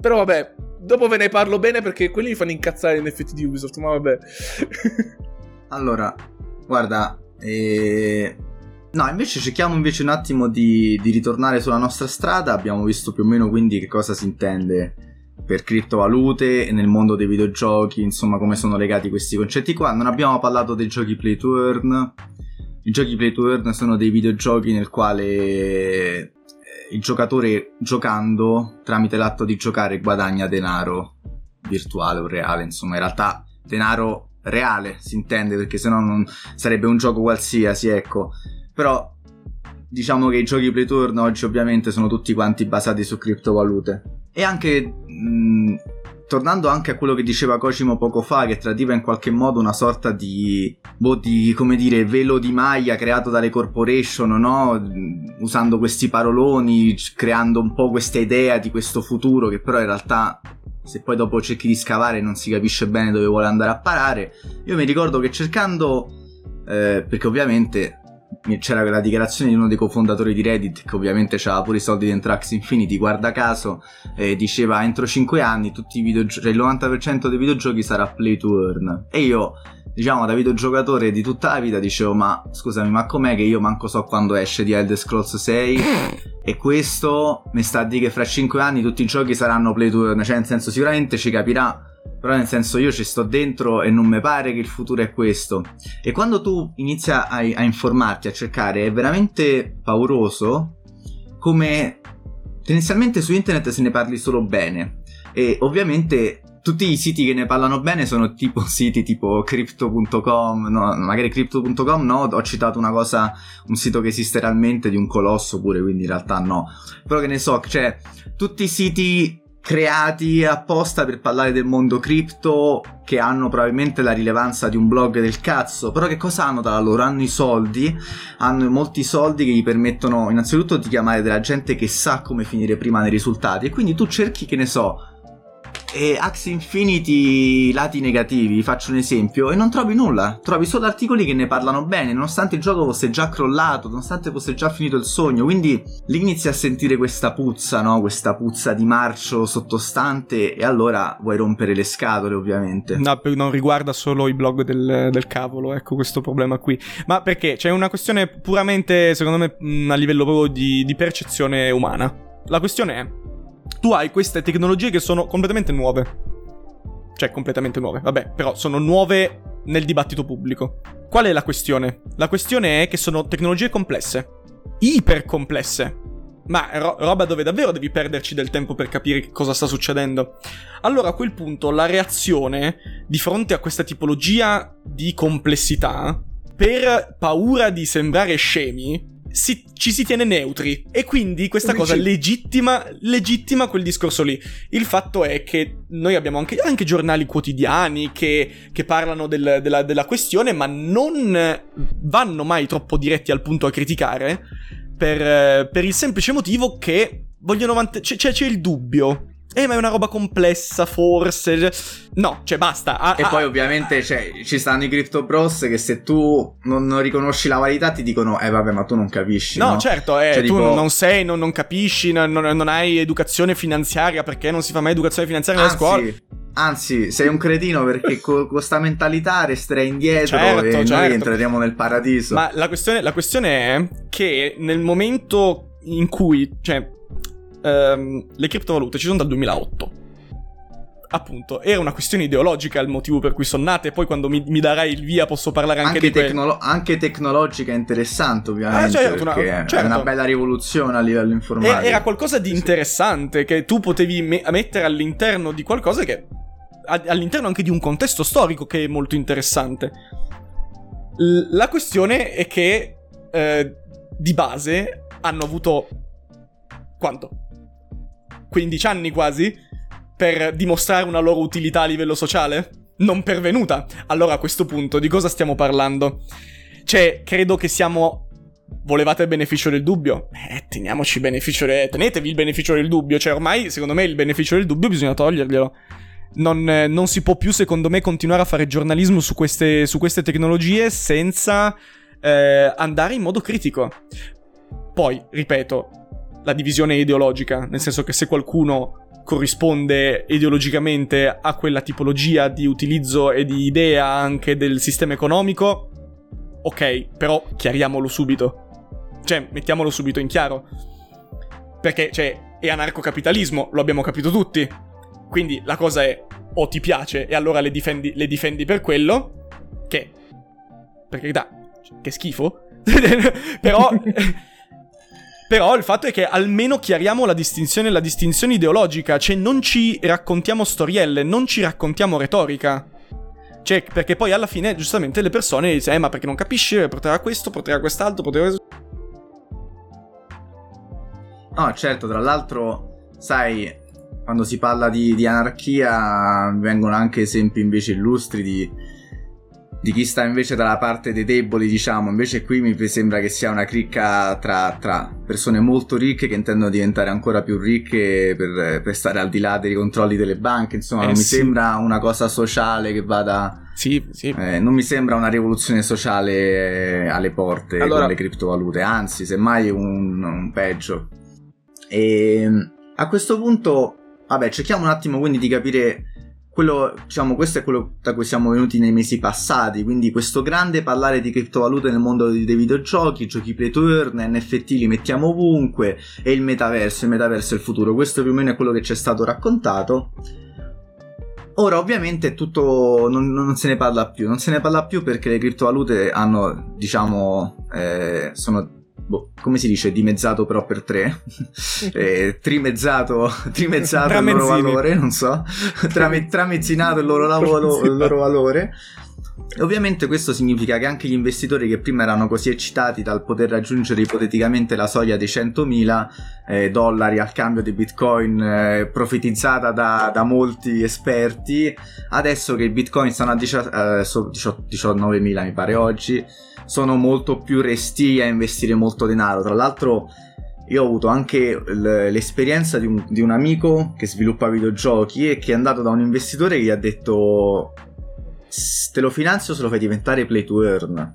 Però vabbè, dopo ve ne parlo bene perché quelli mi fanno incazzare gli NFT di Ubisoft, ma vabbè. allora, guarda, eh... No, invece cerchiamo invece un attimo di, di, ritornare sulla nostra strada. Abbiamo visto più o meno quindi che cosa si intende per criptovalute e nel mondo dei videogiochi, insomma come sono legati questi concetti qua. Non abbiamo parlato dei giochi play to earn. I giochi play to earn sono dei videogiochi nel quale il giocatore giocando tramite l'atto di giocare guadagna denaro virtuale o reale, insomma, in realtà denaro reale si intende perché sennò non sarebbe un gioco qualsiasi, ecco. Però diciamo che i giochi play turn oggi ovviamente sono tutti quanti basati su criptovalute. E anche mh, tornando anche a quello che diceva Cosimo poco fa, che tradiva in qualche modo una sorta di, boh, di come dire, velo di maglia creato dalle corporation, no? Usando questi paroloni, creando un po' questa idea di questo futuro che però in realtà se poi dopo cerchi di scavare non si capisce bene dove vuole andare a parare. Io mi ricordo che cercando, eh, perché ovviamente c'era la dichiarazione di uno dei cofondatori di Reddit che ovviamente aveva pure i soldi dentro Axe Infinity guarda caso eh, diceva entro 5 anni tutti i videogiochi cioè il 90% dei videogiochi sarà play to earn e io diciamo da videogiocatore di tutta la vita dicevo ma scusami ma com'è che io manco so quando esce di Elder Scrolls 6 e questo mi sta a dire che fra 5 anni tutti i giochi saranno play to earn cioè nel senso sicuramente ci capirà però nel senso io ci sto dentro e non mi pare che il futuro è questo. E quando tu inizi a, a informarti, a cercare, è veramente pauroso come tendenzialmente su internet se ne parli solo bene. E ovviamente tutti i siti che ne parlano bene sono tipo siti tipo crypto.com, no, magari crypto.com no, ho citato una cosa, un sito che esiste realmente di un colosso pure, quindi in realtà no. Però che ne so, cioè tutti i siti creati apposta per parlare del mondo cripto che hanno probabilmente la rilevanza di un blog del cazzo però che cosa hanno dalla loro? hanno i soldi hanno molti soldi che gli permettono innanzitutto di chiamare della gente che sa come finire prima nei risultati e quindi tu cerchi che ne so e Axie Infinity lati negativi, faccio un esempio, e non trovi nulla, trovi solo articoli che ne parlano bene, nonostante il gioco fosse già crollato, nonostante fosse già finito il sogno, quindi lì inizi a sentire questa puzza, no? Questa puzza di marcio sottostante e allora vuoi rompere le scatole ovviamente. No, non riguarda solo i blog del, del cavolo, ecco questo problema qui, ma perché c'è una questione puramente, secondo me, a livello proprio di, di percezione umana. La questione è tu hai queste tecnologie che sono completamente nuove. Cioè, completamente nuove, vabbè, però sono nuove nel dibattito pubblico. Qual è la questione? La questione è che sono tecnologie complesse, iper complesse. Ma ro- roba dove davvero devi perderci del tempo per capire cosa sta succedendo. Allora a quel punto la reazione di fronte a questa tipologia di complessità, per paura di sembrare scemi, si, ci si tiene neutri e quindi questa cosa legittima, legittima quel discorso lì. Il fatto è che noi abbiamo anche, anche giornali quotidiani che, che parlano del, della, della questione, ma non vanno mai troppo diretti al punto a criticare per, per il semplice motivo che vogliono mantenere. C'è, c'è il dubbio eh, ma è una roba complessa, forse. No, cioè basta. Ah, e ah, poi, ovviamente, cioè, ci stanno i Crypto Bros che se tu non, non, riconosci la validità ti dicono, eh, vabbè, ma tu non capisci. No, no? certo, eh, cioè, tu tipo... non sei, non, non capisci, non, non, hai educazione finanziaria perché non si fa mai educazione finanziaria nella scuola. Anzi, sei un cretino perché con questa mentalità resterei indietro certo, e certo. noi entreremo nel paradiso. Ma la questione, la questione è che nel momento in cui, cioè, ehm, le criptovalute ci sono dal 2008. Appunto, era una questione ideologica il motivo per cui sono nate. Poi, quando mi, mi darai il via, posso parlare anche, anche di tecnolo- Anche tecnologica interessante, ovviamente. Ah, certo, una, certo. è una bella rivoluzione a livello informatico. Era qualcosa di interessante che tu potevi me- mettere all'interno di qualcosa che. all'interno anche di un contesto storico che è molto interessante. L- la questione è che eh, di base hanno avuto quanto? 15 anni quasi per dimostrare una loro utilità a livello sociale? Non pervenuta. Allora a questo punto di cosa stiamo parlando? Cioè, credo che siamo Volevate il beneficio del dubbio? Eh, teniamoci il beneficio del... Tenetevi il beneficio del dubbio. Cioè, ormai, secondo me, il beneficio del dubbio bisogna toglierglielo. Non, eh, non si può più, secondo me, continuare a fare giornalismo su queste, su queste tecnologie senza eh, andare in modo critico. Poi, ripeto, la divisione ideologica, nel senso che se qualcuno corrisponde ideologicamente a quella tipologia di utilizzo e di idea anche del sistema economico, ok, però chiariamolo subito. Cioè, mettiamolo subito in chiaro. Perché, cioè, è anarcocapitalismo, lo abbiamo capito tutti. Quindi la cosa è o ti piace e allora le difendi, le difendi per quello, che, per carità, che schifo. però Però il fatto è che almeno chiariamo la distinzione, la distinzione ideologica, cioè non ci raccontiamo storielle, non ci raccontiamo retorica. Cioè, perché poi alla fine, giustamente, le persone dicono, eh, ma perché non capisci, porterà questo, porterà quest'altro, porterà. No, certo, tra l'altro, sai, quando si parla di, di anarchia vengono anche esempi invece illustri di di chi sta invece dalla parte dei deboli, diciamo. Invece qui mi sembra che sia una cricca tra, tra persone molto ricche che intendono diventare ancora più ricche per, per stare al di là dei controlli delle banche. Insomma, eh, non sì. mi sembra una cosa sociale che vada... Sì, sì. Eh, non mi sembra una rivoluzione sociale eh, alle porte allora... con le criptovalute, anzi, semmai un, un peggio. E a questo punto, vabbè, cerchiamo un attimo quindi di capire quello, diciamo, questo è quello da cui siamo venuti nei mesi passati, quindi questo grande parlare di criptovalute nel mondo dei videogiochi, giochi play to earn, NFT li mettiamo ovunque e il metaverso, il metaverso è il futuro, questo più o meno è quello che ci è stato raccontato. Ora ovviamente tutto non, non, se ne parla più, non se ne parla più perché le criptovalute hanno, diciamo, eh, sono boh, come si dice, dimezzato però per tre, eh, trimezzato, trimezzato il loro valore, non so, Trame, tramezzinato il loro, lavoro, il loro valore. Ovviamente questo significa che anche gli investitori che prima erano così eccitati dal poter raggiungere ipoteticamente la soglia dei 100.000 eh, dollari al cambio di bitcoin eh, profetizzata da, da, molti esperti, adesso che i bitcoin stanno a 19.000 eh, mi pare oggi, sono molto più resti a investire molto denaro. Tra l'altro io ho avuto anche l'esperienza di un, di un, amico che sviluppa videogiochi e che è andato da un investitore che gli ha detto te lo finanzio se lo fai diventare play to earn.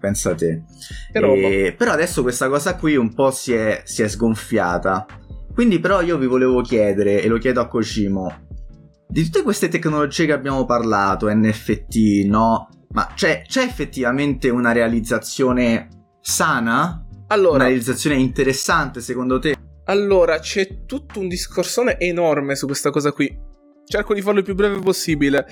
Pensa te. E, però adesso questa cosa qui un po' si è, si è sgonfiata. Quindi però io vi volevo chiedere, e lo chiedo a Kojimo, di tutte queste tecnologie che abbiamo parlato, NFT, no? Ma c'è, c'è effettivamente una realizzazione sana? Allora, una realizzazione interessante secondo te? Allora, c'è tutto un discorsone enorme su questa cosa qui. Cerco di farlo il più breve possibile.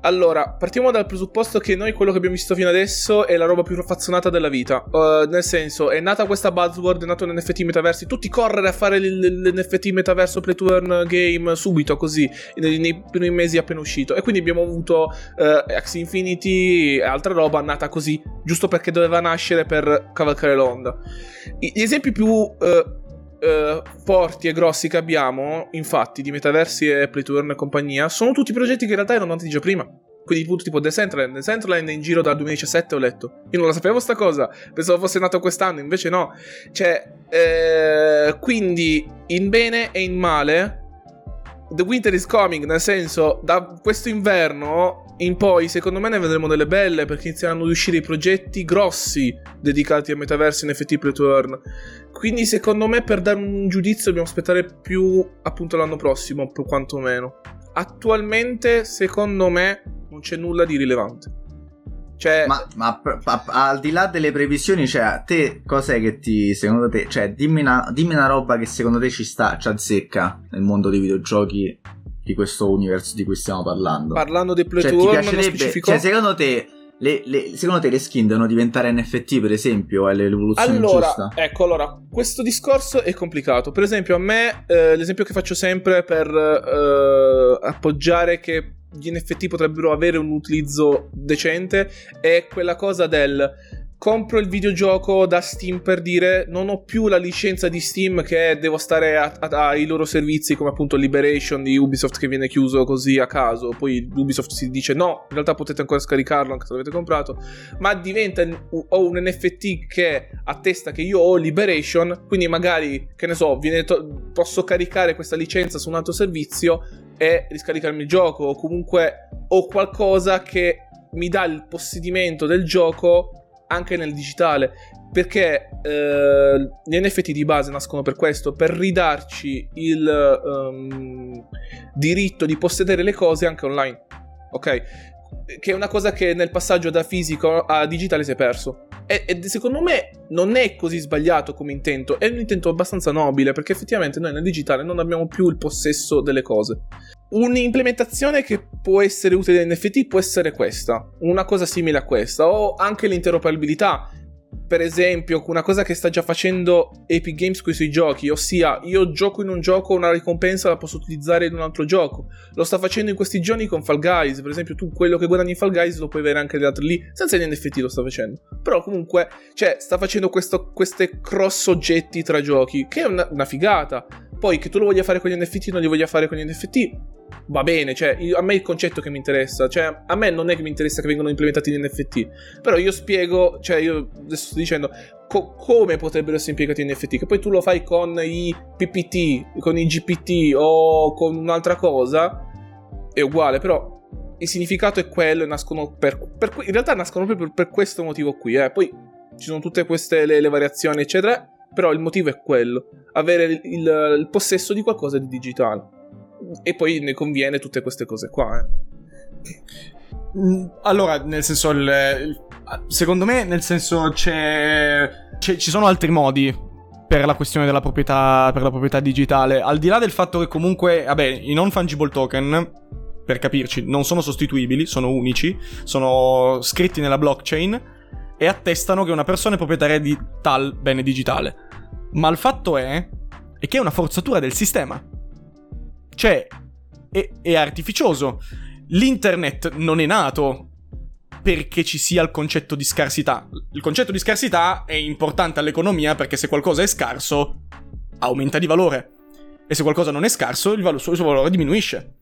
Allora, partiamo dal presupposto che noi quello che abbiamo visto fino adesso è la roba più raffazzonata della vita. Uh, nel senso, è nata questa buzzword, è nato un NFT metaversi, tutti correre a fare l'NFT metaverso play to earn game subito, così, nei, nei primi mesi appena uscito. E quindi abbiamo avuto uh, X Infinity e altra roba nata così, giusto perché doveva nascere per cavalcare l'onda. Gli esempi più... Uh, eh, forti e grossi che abbiamo, infatti, di Metaversi e Playturn e compagnia, sono tutti progetti che in realtà erano nati già prima. Quindi appunto tipo Decentraland, Decentraland è in giro dal 2017 ho letto. Io non la sapevo sta cosa, pensavo fosse nato quest'anno, invece no. Cioè, eh, quindi in bene e in male The Winter is coming, nel senso, da questo inverno in poi, secondo me ne vedremo delle belle perché inizieranno ad uscire i progetti grossi dedicati a metaversi NFT Play to Earn. Quindi, secondo me, per dare un giudizio dobbiamo aspettare più appunto l'anno prossimo, quantomeno. Attualmente, secondo me, non c'è nulla di rilevante. Cioè... Ma, ma, ma, al di là delle previsioni, cioè, a te cos'è che ti, secondo te, cioè, dimmi una, dimmi una roba che secondo te ci sta, ci azzecca nel mondo dei videogiochi di questo universo di cui stiamo parlando. Parlando di Play cioè, ti piacerebbe, cioè, secondo te le, le, secondo te le skin devono diventare NFT, per esempio? È l'evoluzione allora, giusta? Ecco, allora, questo discorso è complicato. Per esempio, a me, eh, l'esempio che faccio sempre per eh, appoggiare che gli NFT potrebbero avere un utilizzo decente è quella cosa del compro il videogioco da Steam per dire non ho più la licenza di Steam che devo stare ai loro servizi come appunto Liberation di Ubisoft che viene chiuso così a caso. Poi Ubisoft si dice no in realtà potete ancora scaricarlo anche se l'avete comprato. Ma diventa ho un NFT che attesta che io ho Liberation quindi magari che ne so to- posso caricare questa licenza su un altro servizio e riscaricarmi il gioco. O comunque ho qualcosa che mi dà il possedimento del gioco anche nel digitale perché eh, gli NFT di base nascono per questo, per ridarci il um, diritto di possedere le cose anche online, ok? Che è una cosa che nel passaggio da fisico a digitale si è perso. E, e, secondo me non è così sbagliato come intento, è un intento abbastanza nobile perché effettivamente noi nel digitale non abbiamo più il possesso delle cose. Un'implementazione che può essere utile in NFT può essere questa, una cosa simile a questa, o anche l'interoperabilità. Per esempio, una cosa che sta già facendo Epic Games con i suoi giochi, ossia io gioco in un gioco, una ricompensa la posso utilizzare in un altro gioco. Lo sta facendo in questi giorni con Fall Guys, per esempio tu quello che guadagni in Fall Guys lo puoi avere anche da lì, senza NFT lo sta facendo. Però comunque, cioè, sta facendo questo, queste cross oggetti tra giochi, che è una, una figata. Poi che tu lo voglia fare con gli NFT, non li voglia fare con gli NFT, va bene, cioè a me è il concetto che mi interessa, cioè a me non è che mi interessa che vengano implementati gli NFT, però io spiego, cioè io adesso sto dicendo co- come potrebbero essere impiegati gli NFT, che poi tu lo fai con i PPT, con i GPT o con un'altra cosa, è uguale, però il significato è quello e nascono per, per in realtà nascono proprio per, per, questo motivo qui, eh. poi ci sono tutte queste le, le variazioni eccetera, però il motivo è quello, avere il, il, il possesso di qualcosa di digitale e poi ne conviene tutte queste cose qua. Eh. Mm, allora, nel senso, il, secondo me, nel senso, c'è, c'è, ci sono altri modi per la questione della proprietà, la proprietà digitale. Al di là del fatto che comunque, vabbè, i non fungible token, per capirci, non sono sostituibili, sono unici, sono scritti nella blockchain e attestano che una persona è proprietaria di tal bene digitale. Ma il fatto è, è che è una forzatura del sistema. Cioè, è, è artificioso. L'internet non è nato perché ci sia il concetto di scarsità. Il concetto di scarsità è importante all'economia perché se qualcosa è scarso, aumenta di valore. E se qualcosa non è scarso, il, valo- il suo valore diminuisce.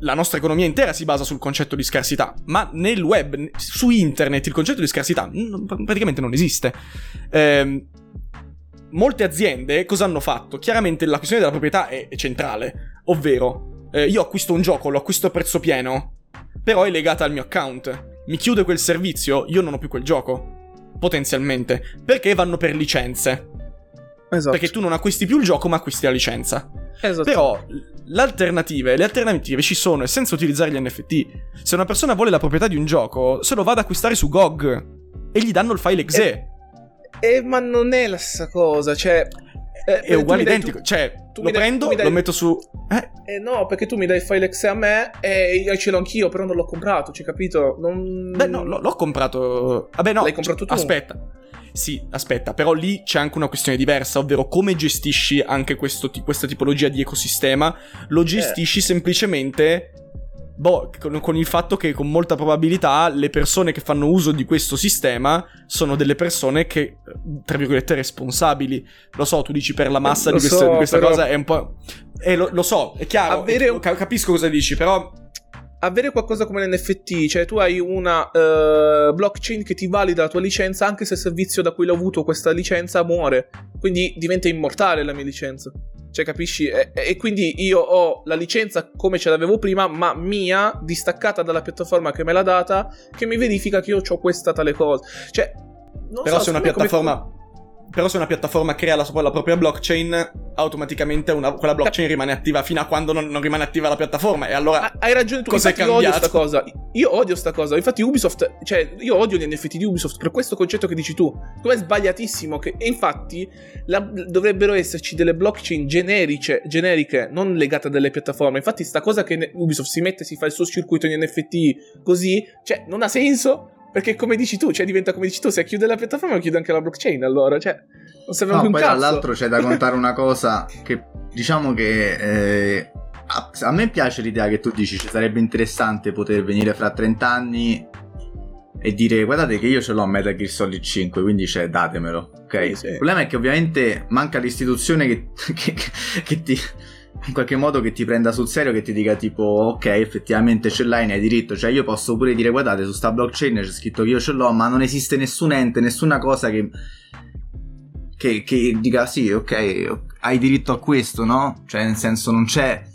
La nostra economia intera si basa sul concetto di scarsità, ma nel web, su internet, il concetto di scarsità praticamente non esiste. Eh, molte aziende cosa hanno fatto? Chiaramente la questione della proprietà è, è centrale, ovvero eh, io acquisto un gioco, lo acquisto a prezzo pieno, però è legata al mio account. Mi chiude quel servizio, io non ho più quel gioco, potenzialmente, perché vanno per licenze. Esatto. Perché tu non acquisti più il gioco, ma acquisti la licenza. Esatto. Però le alternative, le alternative ci sono e senza utilizzare gli NFT. Se una persona vuole la proprietà di un gioco, se lo va ad acquistare su GOG e gli danno il file exe. Eh, eh, ma non è la stessa cosa, cioè... Eh, è uguale identico, tu, cioè tu lo dai, prendo, dai, lo metto su... Eh? eh? no, perché tu mi dai il file exe a me e io ce l'ho anch'io, però non l'ho comprato, ci capito? Non... Beh no, l'ho comprato... Vabbè no, l'hai comprato tu? Aspetta. Sì, aspetta, però lì c'è anche una questione diversa, ovvero come gestisci anche questo, questa tipologia di ecosistema. Lo gestisci eh. semplicemente boh, con, con, il fatto che con molta probabilità le persone che fanno uso di questo sistema sono delle persone che, tra virgolette, responsabili. Lo so, tu dici per la massa di, queste, so, di, questa però... cosa è un po'... Eh, lo, lo so, è chiaro, Avere... capisco cosa dici, però avere qualcosa come l'NFT, cioè tu hai una uh, blockchain che ti valida la tua licenza anche se il servizio da cui l'ho avuto questa licenza muore, quindi diventa immortale la mia licenza. Cioè, capisci? E, e, quindi io ho la licenza come ce l'avevo prima, ma mia, distaccata dalla piattaforma che me l'ha data, che mi verifica che io ho questa tale cosa. Cioè, però so, se una piattaforma... Come però se una piattaforma crea la, la propria blockchain, automaticamente una, quella blockchain rimane attiva fino a quando non, non rimane attiva la piattaforma. E allora. Hai ragione tu. Cos'è Infatti? Io odio sta cosa. Io odio sta cosa. Infatti, Ubisoft. Cioè, io odio gli NFT di Ubisoft per questo concetto che dici tu. Come è sbagliatissimo. Che, e infatti, la, dovrebbero esserci delle blockchain generiche, generiche, non legate a delle piattaforme. Infatti, sta cosa che Ubisoft si mette, si fa il suo circuito in NFT così, cioè, non ha senso perché come dici tu, cioè diventa come dici tu, se chiude la piattaforma chiude anche la blockchain allora, cioè non serve no, più un poi cazzo. dall'altro c'è da contare una cosa che diciamo che eh, a, a, me piace l'idea che tu dici ci sarebbe interessante poter venire fra 30 anni e dire guardate che io ce l'ho Metal Gear Solid 5 quindi cioè datemelo ok sì, sì. il problema è che ovviamente manca l'istituzione che, che, che ti in qualche modo che ti prenda sul serio, che ti dica tipo ok effettivamente ce l'hai, ne hai diritto, cioè io posso pure dire guardate su sta blockchain c'è scritto che io ce l'ho, ma non esiste nessun ente, nessuna cosa che, che, che dica sì ok hai diritto a questo, no? Cioè nel senso non c'è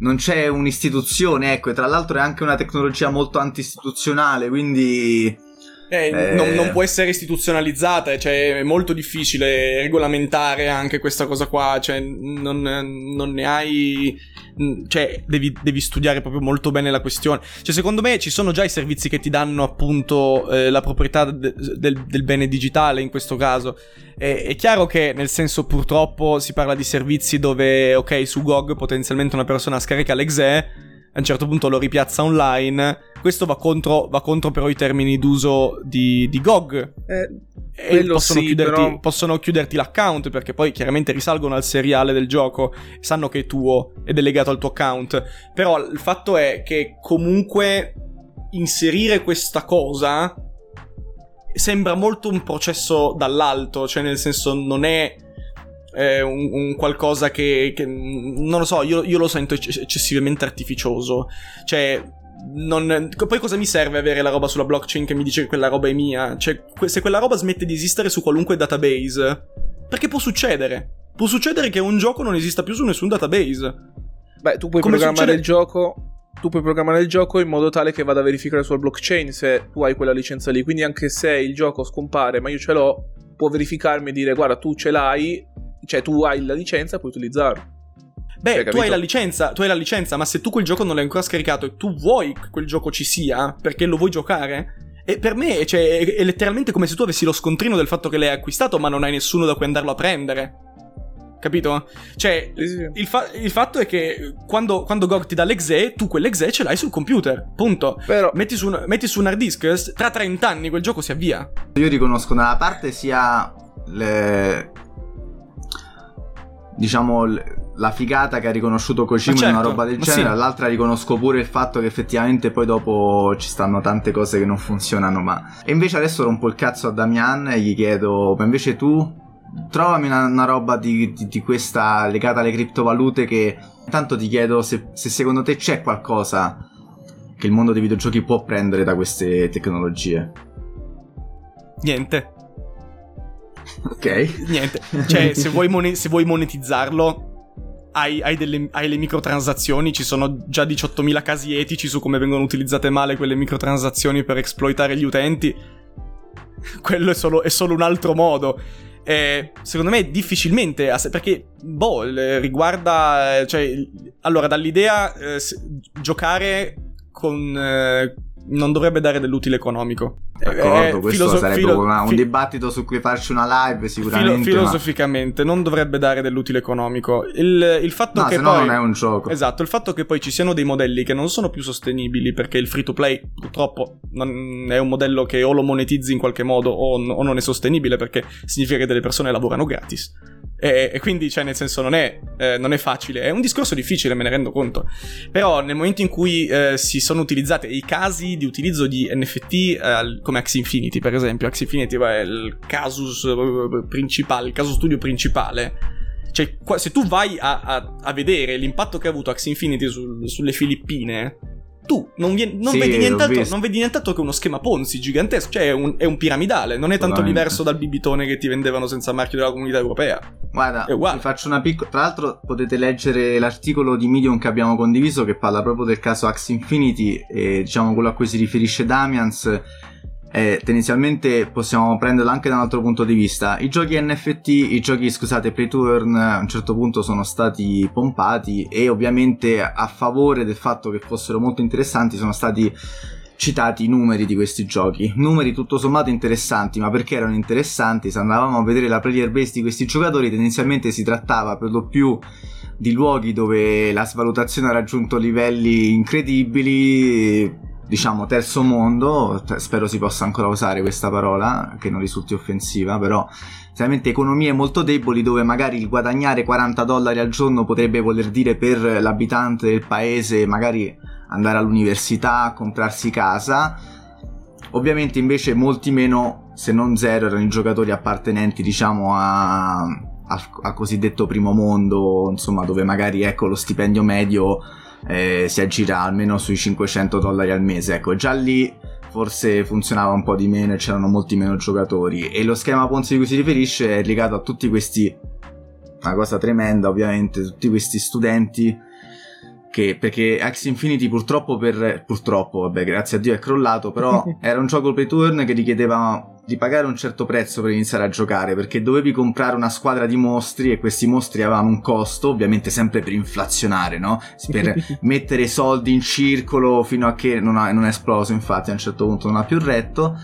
non c'è un'istituzione, ecco, e tra l'altro è anche una tecnologia molto anti-istituzionale, quindi eh, eh... Non, non, può essere istituzionalizzata, cioè è molto difficile regolamentare anche questa cosa qua, cioè non, non ne hai... Cioè, devi, devi, studiare proprio molto bene la questione. Cioè, secondo me ci sono già i servizi che ti danno appunto eh, la proprietà de- del, del, bene digitale in questo caso. E, è chiaro che, nel senso, purtroppo si parla di servizi dove, ok, su GOG potenzialmente una persona scarica l'exE a un certo punto lo ripiazza online. Questo va contro, va contro però i termini d'uso di, di GOG. Eh, e possono, sì, chiuderti, però... possono chiuderti l'account perché poi chiaramente risalgono al seriale del gioco, sanno che è tuo ed è legato al tuo account. Però il fatto è che comunque inserire questa cosa sembra molto un processo dall'alto, cioè nel senso non è è un, un qualcosa che, che, non lo so, io, io, lo sento eccessivamente artificioso. Cioè, non, poi cosa mi serve avere la roba sulla blockchain che mi dice che quella roba è mia? Cioè, se quella roba smette di esistere su qualunque database, perché può succedere? Può succedere che un gioco non esista più su nessun database. Beh, tu puoi Come programmare succede... il gioco tu puoi programmare il gioco in modo tale che vada a verificare sulla blockchain se tu hai quella licenza lì. Quindi anche se il gioco scompare, ma io ce l'ho, può verificarmi e dire guarda tu ce l'hai, cioè, tu hai la licenza, puoi utilizzarlo. Beh, cioè, tu hai la licenza, tu hai la licenza, ma se tu quel gioco non l'hai ancora scaricato e tu vuoi che quel gioco ci sia, perché lo vuoi giocare, e per me cioè, è, letteralmente come se tu avessi lo scontrino del fatto che l'hai acquistato, ma non hai nessuno da cui andarlo a prendere. Capito? Cioè. Il, fa- il, fatto è che quando, quando GOG ti dà l'exE, tu quell'exe ce l'hai sul computer. Punto. Però... Metti, su un, metti su un hard disk, tra 30 anni quel gioco si avvia. Io riconosco da una parte sia le, diciamo la figata che ha riconosciuto Kojima certo, una roba del genere, sì. dall'altra riconosco pure il fatto che effettivamente poi dopo ci stanno tante cose che non funzionano, ma e invece adesso rompo il cazzo a Damian e gli chiedo, ma invece tu trovami una, una roba di, di, di, questa legata alle criptovalute che intanto ti chiedo se, se secondo te c'è qualcosa che il mondo dei videogiochi può prendere da queste tecnologie. Niente. Ok. Niente. Cioè, se vuoi, mon- se vuoi monetizzarlo, hai, hai, delle, hai, le microtransazioni, ci sono già 18.000 casi etici su come vengono utilizzate male quelle microtransazioni per esploitare gli utenti. Quello è solo, è solo un altro modo. E secondo me difficilmente, perché, boh, riguarda, cioè, allora, dall'idea eh, giocare con, eh, non dovrebbe dare dell'utile economico. D'accordo, eh, questo filoso- sarebbe filo- una, un fi- dibattito su cui farci una live sicuramente. Filo- filosoficamente, ma... non dovrebbe dare dell'utile economico. Il, il fatto no, che se poi... no non è un gioco. Esatto, il fatto che poi ci siano dei modelli che non sono più sostenibili perché il free to play purtroppo non è un modello che o lo monetizzi in qualche modo o, o non è sostenibile perché significa che delle persone lavorano gratis. E, e, quindi, cioè, nel senso, non è, eh, non è, facile. È un discorso difficile, me ne rendo conto. Però, nel momento in cui eh, si sono utilizzati i casi di utilizzo di NFT, eh, come Axie Infinity, per esempio, Axie Infinity è il casus eh, principale, il caso studio principale. Cioè, se tu vai a, a, a vedere l'impatto che ha avuto Axie Infinity sul, sulle Filippine, tu non, vien- non, sì, vedi nient'altro, non, vedi nient'altro, che uno schema Ponzi gigantesco, cioè è un, è un piramidale, non è tanto diverso dal bibitone che ti vendevano senza marchio della comunità europea. Guarda, vi faccio una piccola. Tra l'altro, potete leggere l'articolo di Medium che abbiamo condiviso che parla proprio del caso Axe Infinity e diciamo quello a cui si riferisce Damians eh, tendenzialmente possiamo prenderlo anche da un altro punto di vista. I giochi NFT, i giochi, scusate, play to a un certo punto sono stati pompati e ovviamente a favore del fatto che fossero molto interessanti sono stati citati i numeri di questi giochi. Numeri tutto sommato interessanti, ma perché erano interessanti? Se andavamo a vedere la player base di questi giocatori, tendenzialmente si trattava per lo più di luoghi dove la svalutazione ha raggiunto livelli incredibili diciamo terzo mondo, spero si possa ancora usare questa parola, che non risulti offensiva, però chiaramente economie molto deboli dove magari il guadagnare 40 dollari al giorno potrebbe voler dire per l'abitante del paese magari andare all'università, comprarsi casa. Ovviamente invece molti meno, se non zero, erano i giocatori appartenenti diciamo a, a cosiddetto primo mondo, insomma dove magari ecco lo stipendio medio eh, si aggira almeno sui 500 dollari al mese. Ecco, già lì forse funzionava un po' di meno e c'erano molti meno giocatori. E lo schema Ponzi di cui si riferisce è legato a tutti questi. Una cosa tremenda, ovviamente, tutti questi studenti. Che, perché X Infinity purtroppo per purtroppo vabbè grazie a Dio è crollato però era un gioco play to earn che richiedeva di pagare un certo prezzo per iniziare a giocare, perché dovevi comprare una squadra di mostri e questi mostri avevano un costo, ovviamente sempre per inflazionare, no? Per mettere soldi in circolo fino a che non, ha, non è esploso, infatti a un certo punto non ha più retto.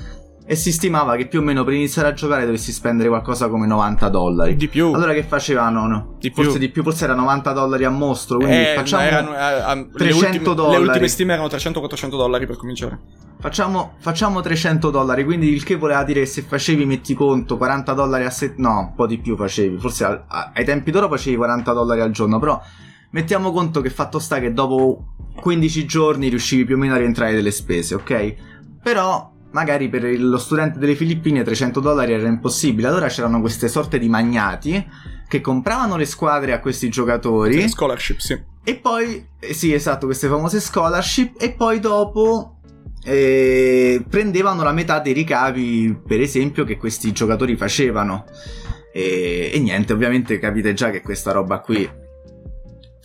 E si stimava che più o meno per iniziare a giocare dovessi spendere qualcosa come 90 dollari. Di più. Allora che facevano? No? Di forse più. di più, forse era 90 dollari a mostro. Quindi eh, facciamo erano, eh, 300 le ultime, dollari. Le ultime stime erano 300-400 dollari per cominciare. Facciamo, facciamo 300 dollari, quindi il che voleva dire che se facevi, metti conto, 40 dollari a settimana, no, un po' di più facevi, forse a, a, ai tempi d'oro facevi 40 dollari al giorno, però mettiamo conto che fatto sta che dopo 15 giorni riuscivi più o meno a rientrare delle spese, ok? Però magari per lo studente delle Filippine 300 dollari era impossibile, allora c'erano queste sorte di magnati che compravano le squadre a questi giocatori. Le scholarship, sì. E poi, eh, sì, esatto, queste famose scholarship, e poi dopo eh, prendevano la metà dei ricavi, per esempio, che questi giocatori facevano. E, e niente, ovviamente capite già che questa roba qui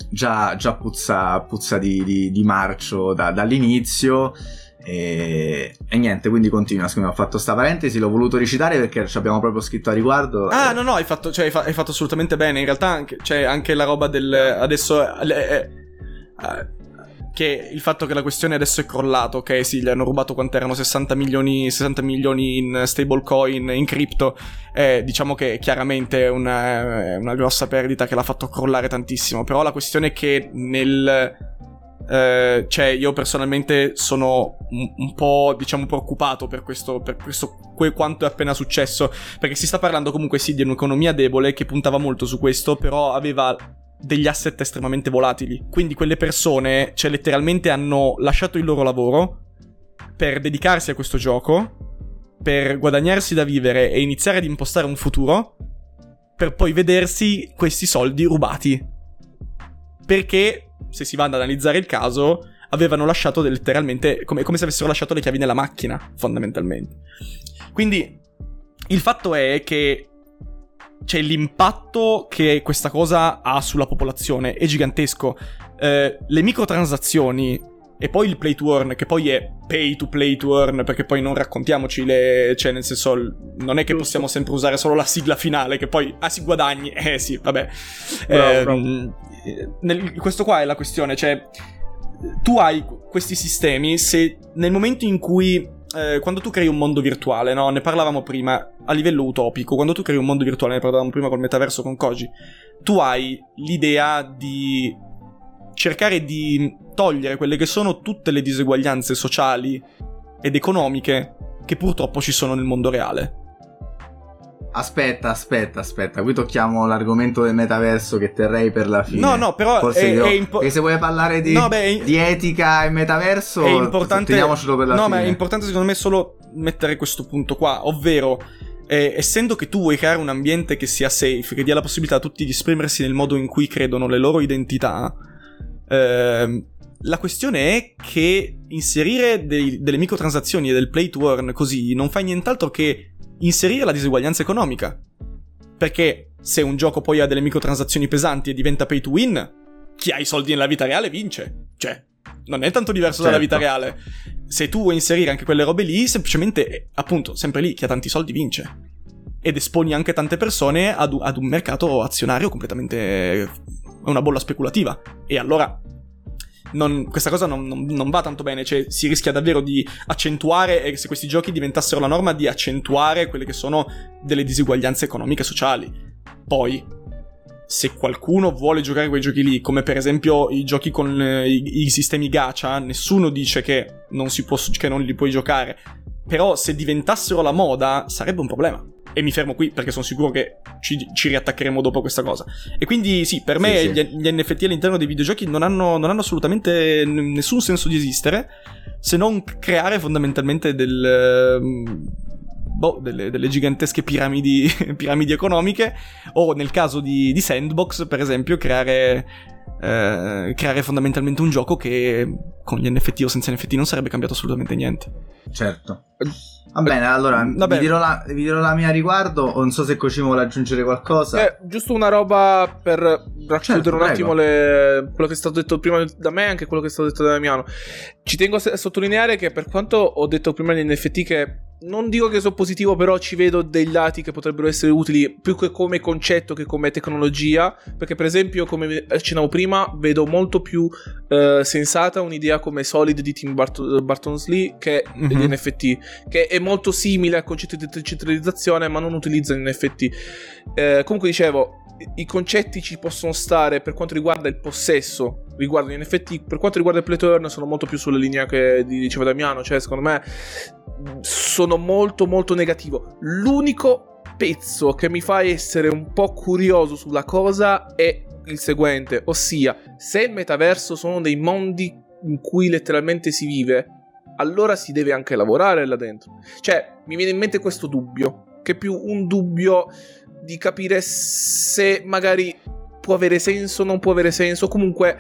già, già puzza, puzza di, di, di, marcio da, dall'inizio. E, e, niente, quindi continua. Scusami, ho fatto sta parentesi, l'ho voluto recitare perché ci abbiamo proprio scritto a riguardo. Ah, e... no, no, hai fatto, cioè, hai, fa- hai fatto, assolutamente bene. In realtà, anche, cioè, anche la roba del. Adesso. Eh, eh, eh che il fatto che la questione adesso è crollato, ok, sì, gli hanno rubato quant'erano 60 milioni, 60 milioni in stablecoin, in cripto, eh, diciamo che chiaramente è una, una grossa perdita che l'ha fatto crollare tantissimo, però la questione è che nel... Eh, cioè, io personalmente sono un, un, po', diciamo, preoccupato per questo, per questo que- quanto è appena successo. Perché si sta parlando comunque sì di un'economia debole che puntava molto su questo, però aveva degli asset estremamente volatili. Quindi quelle persone, cioè letteralmente hanno lasciato il loro lavoro per dedicarsi a questo gioco, per guadagnarsi da vivere e iniziare ad impostare un futuro, per poi vedersi questi soldi rubati. Perché, se si va ad analizzare il caso, avevano lasciato letteralmente, come, come se avessero lasciato le chiavi nella macchina, fondamentalmente. Quindi, il fatto è che cioè l'impatto che questa cosa ha sulla popolazione è gigantesco. Eh, le microtransazioni e poi il play to earn, che poi è pay to play to earn, perché poi non raccontiamoci le... cioè nel senso non è che possiamo sempre usare solo la sigla finale, che poi, ah si guadagni, eh sì, vabbè. Bravo, eh, bravo. Nel, questo qua è la questione, cioè tu hai questi sistemi se nel momento in cui eh, quando tu crei un mondo virtuale, no? Ne parlavamo prima a livello utopico, quando tu crei un mondo virtuale, ne parlavamo prima col metaverso con Koji, tu hai l'idea di cercare di togliere quelle che sono tutte le diseguaglianze sociali ed economiche che purtroppo ci sono nel mondo reale. Aspetta, aspetta, aspetta. Qui tocchiamo l'argomento del metaverso che terrei per la fine. No, no, però Forse è, è impo- se vuoi parlare di, no, beh, di, etica e metaverso, è importante, teniamocelo per la no, fine. No, ma è importante secondo me solo mettere questo punto qua, ovvero eh, essendo che tu vuoi creare un ambiente che sia safe, che dia la possibilità a tutti di esprimersi nel modo in cui credono le loro identità, eh, la questione è che inserire dei, delle microtransazioni e del play to earn così non fa nient'altro che inserire la diseguaglianza economica. Perché se un gioco poi ha delle microtransazioni pesanti e diventa pay to win, chi ha i soldi nella vita reale vince. Cioè, non è tanto diverso certo. dalla vita certo. reale. Se tu vuoi inserire anche quelle robe lì, semplicemente, appunto, sempre lì, chi ha tanti soldi vince. Ed esponi anche tante persone ad, ad un mercato azionario completamente... una bolla speculativa. E allora non, questa cosa non, non, non, va tanto bene, cioè si rischia davvero di accentuare, e se questi giochi diventassero la norma, di accentuare quelle che sono delle disuguaglianze economiche e sociali. Poi, se qualcuno vuole giocare quei giochi lì, come per esempio i giochi con eh, i, i, sistemi gacha, nessuno dice che non, si può, che non li puoi giocare. Però se diventassero la moda, sarebbe un problema. E mi fermo qui perché sono sicuro che ci, ci riattaccheremo dopo questa cosa. E quindi sì, per me sì, sì. Gli, gli, NFT all'interno dei videogiochi non hanno, non hanno assolutamente n- nessun senso di esistere, se non creare fondamentalmente del... Boh, delle, delle, gigantesche piramidi, piramidi, economiche, o nel caso di, di Sandbox, per esempio, creare, eh, creare fondamentalmente un gioco che con gli NFT o senza NFT non sarebbe cambiato assolutamente niente. Certo. Va bene, allora vi dirò, la, vi, dirò la, mia riguardo. Non so se Cosimo vuole aggiungere qualcosa. Eh, giusto una roba per racchiudere certo, un attimo le, quello che è stato detto prima da me e anche quello che è stato detto da Damiano. Ci tengo a sottolineare che per quanto ho detto prima negli NFT che non dico che sono positivo, però ci vedo dei lati che potrebbero essere utili più che come concetto che come tecnologia. Perché, per esempio, come accennavo prima, vedo molto più eh, sensata un'idea come Solid di Tim Bart- Bartonsley che mm-hmm. degli NFT, che è molto simile al concetto di decentralizzazione, ma non utilizza gli NFT. Eh, comunque, dicevo, i concetti ci possono stare per quanto riguarda il possesso riguardo gli NFT. Per quanto riguarda il play sono molto più sulla linea che diceva Damiano. Cioè, secondo me, sono molto, molto negativo. L'unico pezzo che mi fa essere un po' curioso sulla cosa è il seguente, ossia, se il metaverso sono dei mondi in cui letteralmente si vive, allora si deve anche lavorare là dentro. Cioè, mi viene in mente questo dubbio, che è più un dubbio di capire se magari può avere senso, non può avere senso, comunque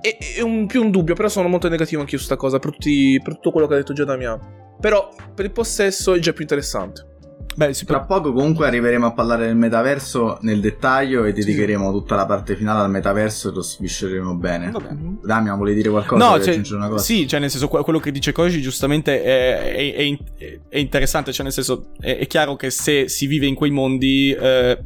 è, è un, più un dubbio, però sono molto negativo anch'io su questa cosa, per, tutti, per tutto quello che ha detto già Damiano. Però per il possesso è già più interessante. Beh, sì, tra poco comunque arriveremo a parlare del metaverso nel dettaglio e dedicheremo sì. tutta la parte finale al metaverso e lo svisceremo bene. Vabbè. Damian, vuoi dire qualcosa? No, cioè, sì, cioè nel senso quello che dice Koji giustamente è, è, è, è interessante, cioè nel senso è, chiaro che se si vive in quei mondi... Eh,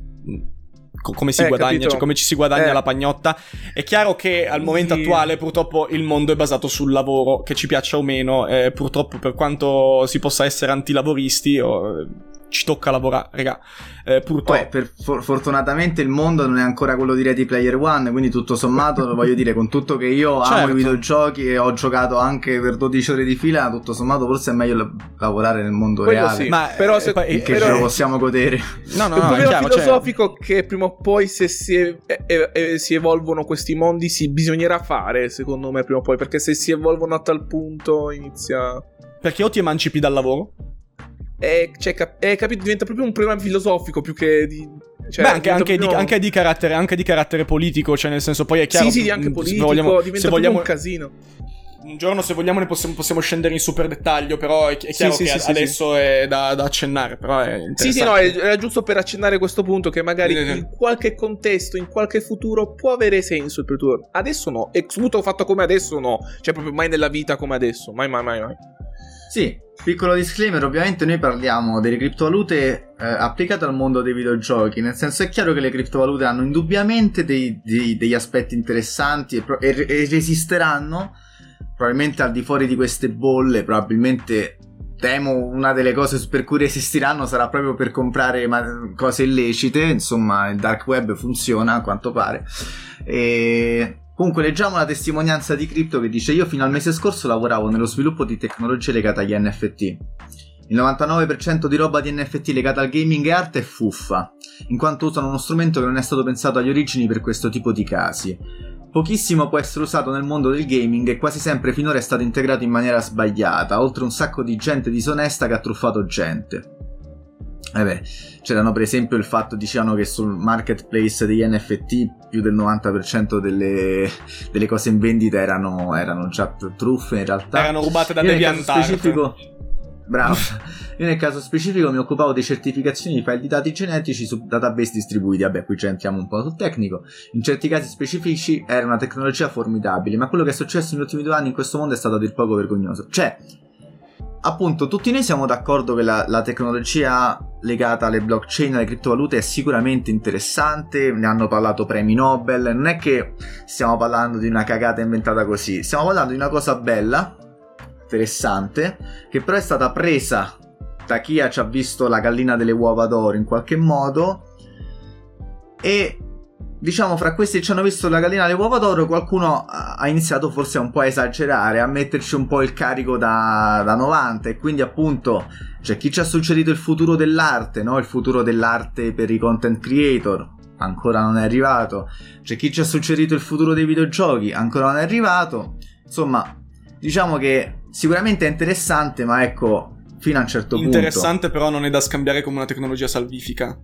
come si eh, guadagna, cioè come ci si guadagna eh. la pagnotta. È chiaro che al momento sì. attuale purtroppo il mondo è basato sul lavoro, che ci piaccia o meno, eh, purtroppo per quanto si possa essere antilavoristi o ci tocca lavorare, raga. Eh, purtroppo. Poi, per, for- fortunatamente il mondo non è ancora quello di Ready Player One, quindi tutto sommato, voglio dire, con tutto che io certo. amo i videogiochi e ho giocato anche per 12 ore di fila, tutto sommato forse è meglio lavorare nel mondo Quello reale. Sì. Ma, però se, eh, che però... ce lo possiamo godere. No, no, no, è chiaro, filosofico cioè... che prima o poi se si, e- e- si evolvono questi mondi si bisognerà fare, secondo me, prima o poi, perché se si evolvono a tal punto inizia... Perché o ti emancipi dal lavoro è, cioè, cap- è capito, diventa proprio un problema filosofico più che di. Cioè, Beh, anche, anche, di, anche, di carattere, anche, di, carattere, politico, cioè nel senso poi è chiaro. Sì, sì, anche politico, se vogliamo, diventa se vogliamo, un casino. Un giorno, se vogliamo, ne possiamo, possiamo, scendere in super dettaglio. Però è, è chiaro sì, che sì, adesso sì. è da, da, accennare. Però è sì, sì, no, era giusto per accennare questo punto. Che magari in qualche contesto, in qualche futuro, può avere senso il pre Adesso no. Ex muto fatto come adesso, no. Cioè, proprio mai nella vita come adesso. Mai, mai, mai, mai. Sì, piccolo disclaimer, ovviamente noi parliamo delle criptovalute eh, applicate al mondo dei videogiochi, nel senso è chiaro che le criptovalute hanno indubbiamente dei, dei, degli aspetti interessanti e, e, e resisteranno probabilmente al di fuori di queste bolle, probabilmente temo una delle cose per cui resisteranno sarà proprio per comprare cose illecite, insomma il dark web funziona a quanto pare. E Comunque leggiamo la testimonianza di Crypto che dice io fino al mese scorso lavoravo nello sviluppo di tecnologie legate agli NFT. Il 99% di roba di NFT legata al gaming e arte è fuffa, in quanto usano uno strumento che non è stato pensato agli origini per questo tipo di casi. Pochissimo può essere usato nel mondo del gaming e quasi sempre finora è stato integrato in maniera sbagliata, oltre un sacco di gente disonesta che ha truffato gente. Eh c'erano per esempio il fatto, dicevano che sul marketplace degli NFT più del 90% delle, delle cose in vendita erano, erano già truffe in realtà. Erano rubate da DeviantArt. specifico Bravo. Io nel caso specifico mi occupavo di certificazioni di file di dati genetici su database distribuiti. Vabbè, qui ci entriamo un po' sul tecnico. In certi casi specifici era una tecnologia formidabile, ma quello che è successo negli ultimi due anni in questo mondo è stato a dir poco vergognoso. Cioè, appunto, tutti noi siamo d'accordo che la, la, tecnologia legata alle blockchain alle criptovalute è sicuramente interessante, ne hanno parlato premi Nobel, non è che stiamo parlando di una cagata inventata così, stiamo parlando di una cosa bella, interessante, che però è stata presa da chi ci ha visto la gallina delle uova d'oro in qualche modo e diciamo fra questi che ci hanno visto la gallina delle uova d'oro qualcuno ha iniziato forse un po' a esagerare a metterci un po' il carico da, da 90 e quindi appunto c'è chi ci ha suggerito il futuro dell'arte no? il futuro dell'arte per i content creator ancora non è arrivato. C'è chi ci ha suggerito il futuro dei videogiochi ancora non è arrivato. Insomma diciamo che sicuramente è interessante ma ecco fino a un certo interessante, punto. Interessante però non è da scambiare come una tecnologia salvifica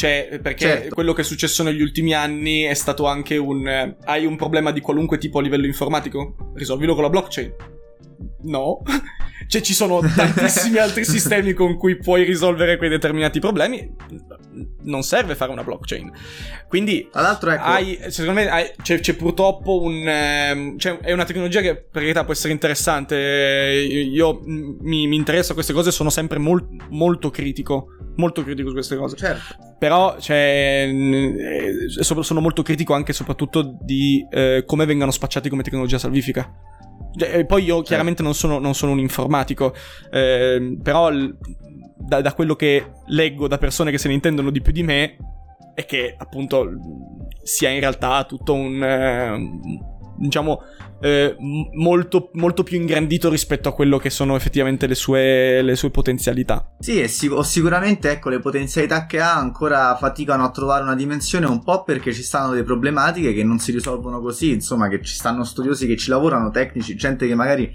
cioè, perché certo. quello che è successo negli ultimi anni è stato anche un... Eh, hai un problema di qualunque tipo a livello informatico? Risolvilo con la blockchain. No. cioè, ci sono tantissimi altri sistemi con cui puoi risolvere quei determinati problemi. Non serve fare una blockchain. Quindi, tra l'altro, ecco. Hai, secondo me hai, c'è, c'è, purtroppo un. Eh, cioè, è una tecnologia che per carità può essere interessante. Io mi, mi interessa queste cose, sono sempre mol, molto critico molto critico su queste cose. Certo. Però cioè, eh, sono molto critico anche e soprattutto di eh, come vengano spacciati come tecnologia salvifica. E poi io certo. chiaramente non sono, non sono un informatico, eh, però da, da, quello che leggo da persone che se ne intendono di più di me è che appunto sia in realtà tutto un... Eh, diciamo eh, molto, molto, più ingrandito rispetto a quello che sono effettivamente le sue, le sue potenzialità. Sì, sic- sicuramente ecco, le potenzialità che ha ancora faticano a trovare una dimensione un po' perché ci stanno delle problematiche che non si risolvono così, insomma che ci stanno studiosi che ci lavorano, tecnici, gente che magari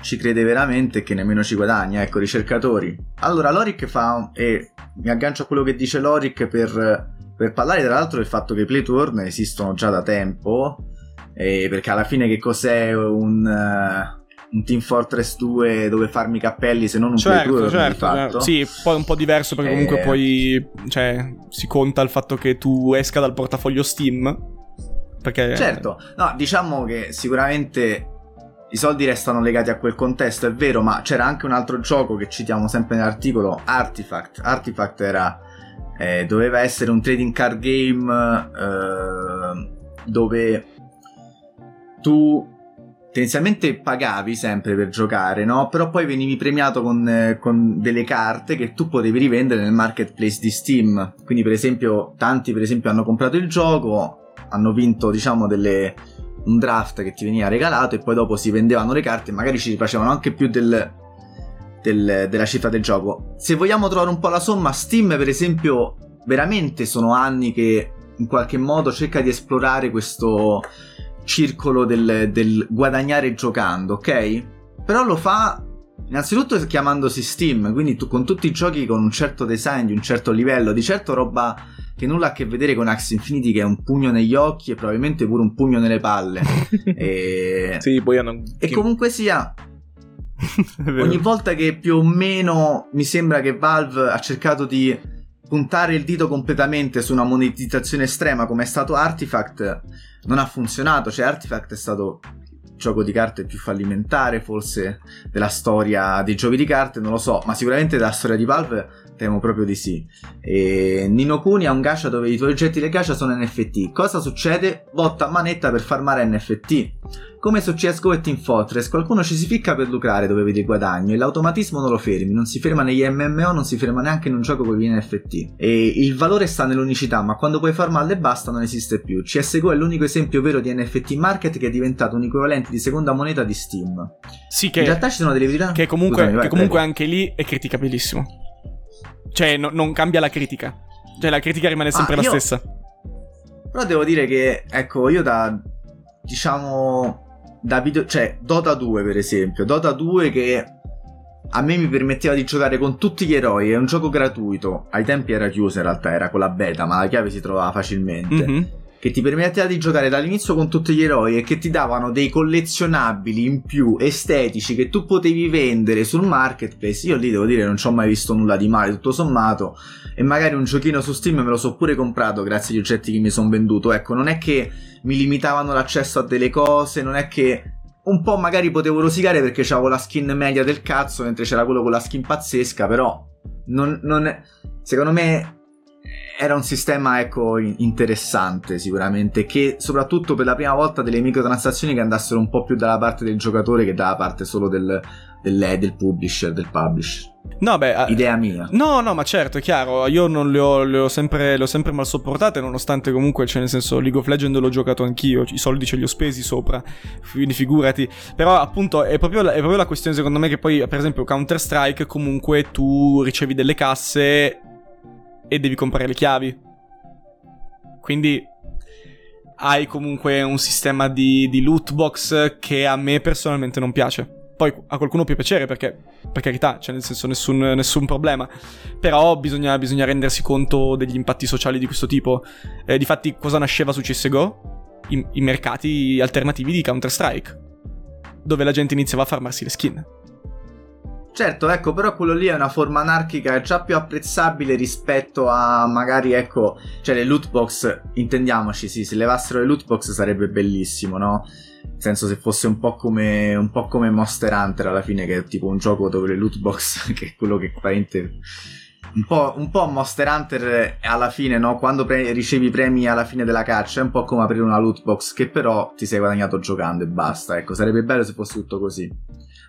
ci crede veramente e che nemmeno ci guadagna, ecco, ricercatori. Allora, Loric fa, e mi aggancio a quello che dice Loric per, per parlare tra l'altro del fatto che i play esistono già da tempo, eh, perché alla fine che cos'è un, uh, un Team Fortress 2 dove farmi i cappelli se non un certo, Play 2 certo, certo. Sì, poi un po' diverso perché comunque eh... poi cioè, si conta il fatto che tu esca dal portafoglio Steam. Perché... Certo, no, diciamo che sicuramente i soldi restano legati a quel contesto, è vero, ma c'era anche un altro gioco che citiamo sempre nell'articolo, Artifact. Artifact era, eh, doveva essere un trading card game eh, dove tu tendenzialmente pagavi sempre per giocare, no? Però poi venivi premiato con, eh, con, delle carte che tu potevi rivendere nel marketplace di Steam. Quindi, per esempio, tanti per esempio hanno comprato il gioco, hanno vinto, diciamo, delle, un draft che ti veniva regalato e poi dopo si vendevano le carte e magari ci rifacevano anche più del, del, della cifra del gioco. Se vogliamo trovare un po' la somma, Steam, per esempio, veramente sono anni che in qualche modo cerca di esplorare questo circolo del, del guadagnare giocando, ok? Però lo fa innanzitutto chiamandosi Steam, quindi tu, con tutti i giochi con un certo design, di un certo livello, di certo roba che nulla ha a che vedere con Axe Infinity che è un pugno negli occhi e probabilmente pure un pugno nelle palle. e... Sì, poi hanno... E comunque sia... ogni volta che più o meno mi sembra che Valve ha cercato di puntare il dito completamente su una monetizzazione estrema come è stato Artifact non ha funzionato. Cioè, Artifact è stato il gioco di carte più fallimentare, forse, della storia dei giochi di carte, non lo so, ma sicuramente della storia di Valve temo proprio di sì. E Nino Kuni ha un gacha dove i tuoi oggetti del gacha sono NFT. Cosa succede? Botta manetta per farmare NFT. Come su CSGO e Team Fortress, qualcuno ci si ficca per lucrare dove vedi il guadagno e l'automatismo non lo fermi, non si ferma negli MMO, non si ferma neanche in un gioco con gli NFT. E il valore sta nell'unicità, ma quando puoi farmarle e basta non esiste più. CSGO è l'unico esempio vero di NFT market che è diventato un equivalente di seconda moneta di Steam. Sì, che in realtà ci sono delle verità. Che comunque, Scusami, vai, che comunque anche lì è criticabilissimo. Cioè, no, non cambia la critica. Cioè, la critica rimane sempre ah, io... la stessa. Però devo dire che, ecco, io da diciamo da video, cioè Dota 2 per esempio, Dota 2 che a me mi permetteva di giocare con tutti gli eroi. È un gioco gratuito. Ai tempi era chiuso in realtà, era con la beta, ma la chiave si trovava facilmente. Mm-hmm. Che ti permetteva di giocare dall'inizio con tutti gli eroi e che ti davano dei collezionabili in più estetici che tu potevi vendere sul marketplace. Io lì devo dire non ci ho mai visto nulla di male, tutto sommato. E magari un giochino su Steam me lo so pure comprato grazie agli oggetti che mi sono venduto. Ecco, non è che mi limitavano l'accesso a delle cose, non è che un po' magari potevo rosicare perché avevo la skin media del cazzo, mentre c'era quello con la skin pazzesca, però non, non secondo me era un sistema ecco interessante sicuramente che soprattutto per la prima volta delle microtransazioni che andassero un po' più dalla parte del giocatore che dalla parte solo del, del, del publisher del publisher No, beh, eh, idea mia. No, no, ma certo, è chiaro. Io non le ho, le ho, sempre, le ho sempre mal sopportate, nonostante comunque, cioè, nel senso, League of Legends l'ho giocato anch'io. I soldi ce li ho spesi sopra. Quindi figurati. Però, appunto, è proprio, è proprio la questione, secondo me, che poi, per esempio, Counter-Strike, comunque tu ricevi delle casse e devi comprare le chiavi. Quindi hai comunque un sistema di, di loot box che a me personalmente non piace. Poi a qualcuno può piacere perché, per carità, cioè nel senso nessun, nessun problema. Però bisogna, bisogna, rendersi conto degli impatti sociali di questo tipo. Eh, difatti, cosa nasceva su CSGO? I, I mercati alternativi di Counter-Strike. Dove la gente iniziava a farmarsi le skin. Certo, ecco, però quello lì è una forma anarchica già più apprezzabile rispetto a magari, ecco, cioè le loot box, intendiamoci, sì, se levassero le loot box sarebbe bellissimo, no? Nel senso se fosse un po' come un po' come Monster Hunter alla fine che è tipo un gioco dove le loot box che è quello che praticamente un po', un po' Monster Hunter alla fine, no? Quando pre- ricevi premi alla fine della caccia è un po' come aprire una loot box che però ti sei guadagnato giocando e basta. Ecco, sarebbe bello se fosse tutto così.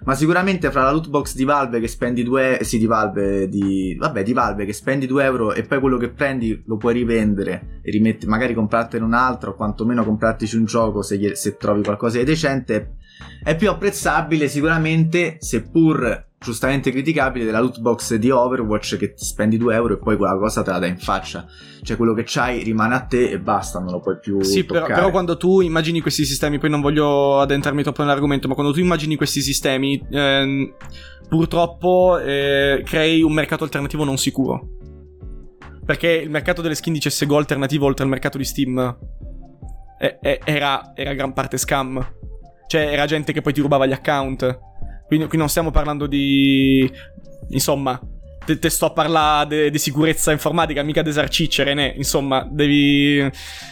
Ma sicuramente fra la loot box di Valve che spendi 2 sì di Valve di vabbè di Valve che spendi 2 euro e poi quello che prendi lo puoi rivendere e rimetti magari comprartene un altro o quantomeno comprartici un gioco se, se trovi qualcosa di decente è più apprezzabile sicuramente seppur giustamente criticabile della loot box di Overwatch che spendi 2 euro e poi quella cosa te la dai in faccia. Cioè quello che c'hai rimane a te e basta, non lo puoi più Sì, però, però, quando tu immagini questi sistemi, poi non voglio addentrarmi troppo nell'argomento, ma quando tu immagini questi sistemi, ehm, purtroppo eh, crei un mercato alternativo non sicuro. Perché il mercato delle skin di CSGO alternativo oltre al mercato di Steam eh, eh, era, era gran parte scam. Cioè era gente che poi ti rubava gli account Quindi qui non stiamo parlando di... Insomma, te, te sto a parlare di sicurezza informatica, mica di esarciccere, ne? Insomma, devi...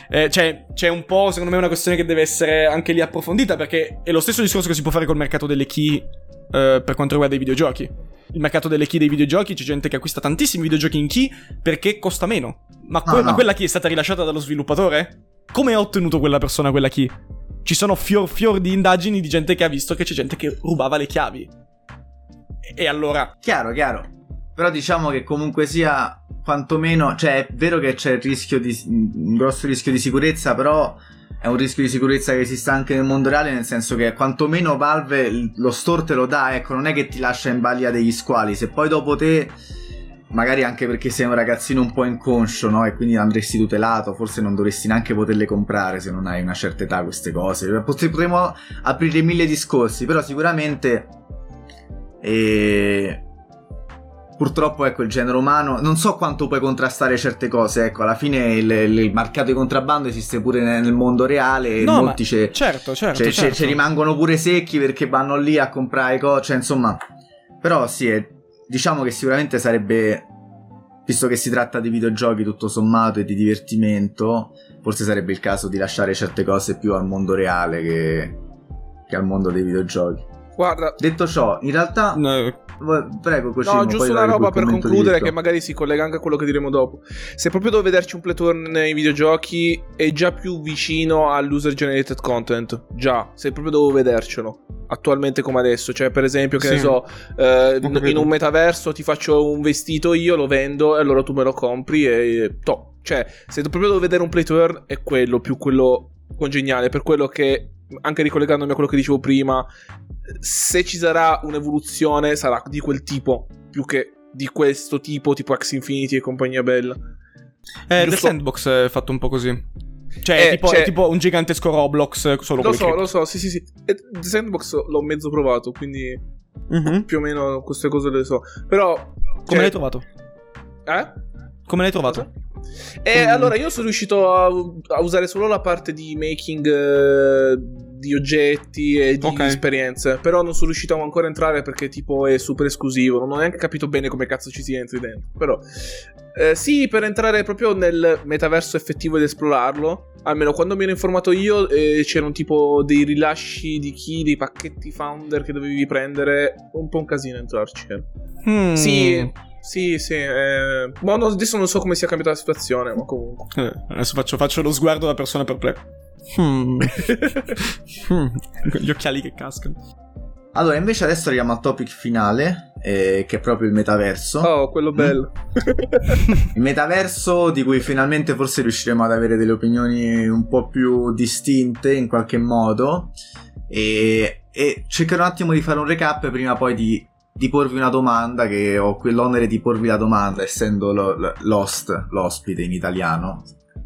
Eh, cioè, c'è un po', secondo me, una questione che deve essere anche lì approfondita, perché è lo stesso discorso che si può fare col mercato delle key eh, per quanto riguarda i videogiochi. Il mercato delle key dei videogiochi, c'è gente che acquista tantissimi videogiochi in key perché costa meno. Ma, que- no, no. ma quella key è stata rilasciata dallo sviluppatore? Come ha ottenuto quella persona quella key? Ci sono fior fior di indagini di gente che ha visto che c'è gente che rubava le chiavi. E allora... Chiaro, chiaro. Però diciamo che comunque sia quantomeno, cioè è vero che c'è il rischio di un grosso rischio di sicurezza, però è un rischio di sicurezza che esiste anche nel mondo reale, nel senso che quantomeno Valve lo store te lo dà, ecco, non è che ti lascia in balia degli squali, se poi dopo te magari anche perché sei un ragazzino un po' inconscio, no? E quindi andresti tutelato, forse non dovresti neanche poterle comprare se non hai una certa età queste cose. Potremmo aprire mille discorsi, però sicuramente... E... Purtroppo, ecco, il genere umano. Non so quanto puoi contrastare certe cose. Ecco, alla fine il, il mercato di contrabbando esiste pure nel mondo reale. No, molti ce, certo, certo, ce, certo. Ce, rimangono pure secchi perché vanno lì a comprare cose. Cioè, insomma. Però sì, è, diciamo che sicuramente sarebbe, visto che si tratta di videogiochi tutto sommato e di divertimento, forse sarebbe il caso di lasciare certe cose più al mondo reale che, che al mondo dei videogiochi. Guarda, detto ciò, in realtà no. Prego, Cosimo, No, giusto una roba per concludere che magari si collega anche a quello che diremo dopo. Se proprio devo vederci un playturn nei videogiochi è già più vicino all'user generated content. Già, se proprio devo vedercelo. Attualmente come adesso, cioè per esempio che sì. ne so, eh, in un metaverso ti faccio un vestito io, lo vendo e allora tu me lo compri e to. Cioè, se proprio devo vedere un playturn è quello più quello congeniale, per quello che anche ricollegandomi a quello che dicevo prima, se ci sarà un'evoluzione sarà di quel tipo più che di questo tipo, tipo X Infinity e compagnia bella. Eh, Giusto... The Sandbox è fatto un po' così. Cioè, eh, è, tipo, cioè... è, tipo, un gigantesco Roblox solo Lo so, lo so, sì, sì, sì. E The Sandbox l'ho mezzo provato, quindi mm-hmm. più o meno queste cose le so. Però... Come cioè... l'hai trovato? Eh? Come l'hai trovato? E Come... allora io sono riuscito a, a, usare solo la parte di making uh, di oggetti e di okay. esperienze. Però non sono riuscito ancora a entrare perché tipo è super esclusivo. Non ho neanche capito bene come cazzo ci si entri dentro. Però eh, sì, per entrare proprio nel metaverso effettivo ed esplorarlo. Almeno quando mi ero informato io eh, c'erano tipo dei rilasci di key, dei pacchetti founder che dovevi prendere. Un po' un casino entrarci. Hmm. Sì, sì, sì. Eh... Ma adesso non so come sia cambiata la situazione, ma comunque. Eh, adesso faccio, faccio, lo sguardo da persona perplessa. Hmm. hmm. Gli occhiali che cascano. Allora, invece adesso arriviamo al topic finale, eh, che è proprio il metaverso. Oh, quello bello. il metaverso di cui finalmente forse riusciremo ad avere delle opinioni un po' più distinte in qualche modo. E, e cercherò un attimo di fare un recap prima poi di, di porvi una domanda, che ho quell'onere di porvi la domanda, essendo lo, l'host, l'ospite in italiano.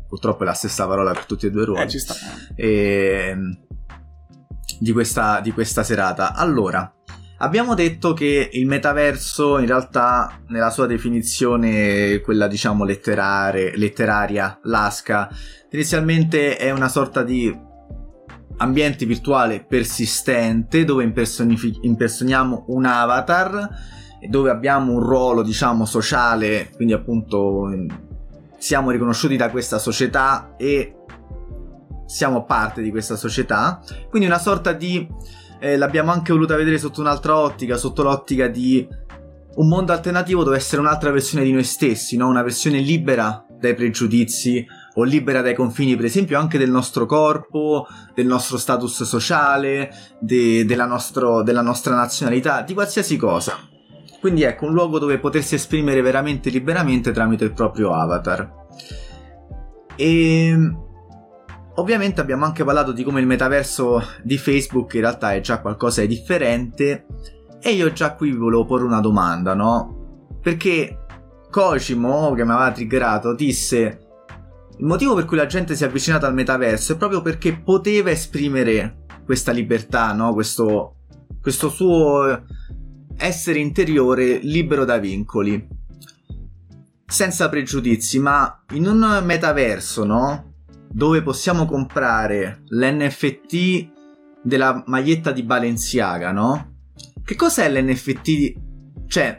Purtroppo è la stessa parola per tutti e due i ruoli. Eh, ci sta. E di questa, di questa serata. Allora, abbiamo detto che il metaverso in realtà nella sua definizione, quella diciamo letteraria, lasca, inizialmente è una sorta di ambiente virtuale persistente dove impersoniamo un avatar dove abbiamo un ruolo diciamo sociale, quindi appunto siamo riconosciuti da questa società e siamo parte di questa società. Quindi una sorta di... Eh, l'abbiamo anche voluta vedere sotto un'altra ottica, sotto l'ottica di un mondo alternativo dove essere un'altra versione di noi stessi, no? una versione libera dai pregiudizi o libera dai confini, per esempio, anche del nostro corpo, del nostro status sociale, de- della, nostro- della nostra nazionalità, di qualsiasi cosa. Quindi ecco, un luogo dove potersi esprimere veramente liberamente tramite il proprio avatar. E ehm, Ovviamente abbiamo anche parlato di come il metaverso di Facebook in realtà è già qualcosa di differente e io già qui vi volevo porre una domanda, no? Perché Cosimo, che mi aveva triggerato, disse il motivo per cui la gente si è avvicinata al metaverso è proprio perché poteva esprimere questa libertà, no? Questo, questo suo essere interiore libero da vincoli, senza pregiudizi, ma in un metaverso, no? dove possiamo comprare l'NFT della maglietta di Balenciaga, no? Che cos'è l'NFT? Cioè,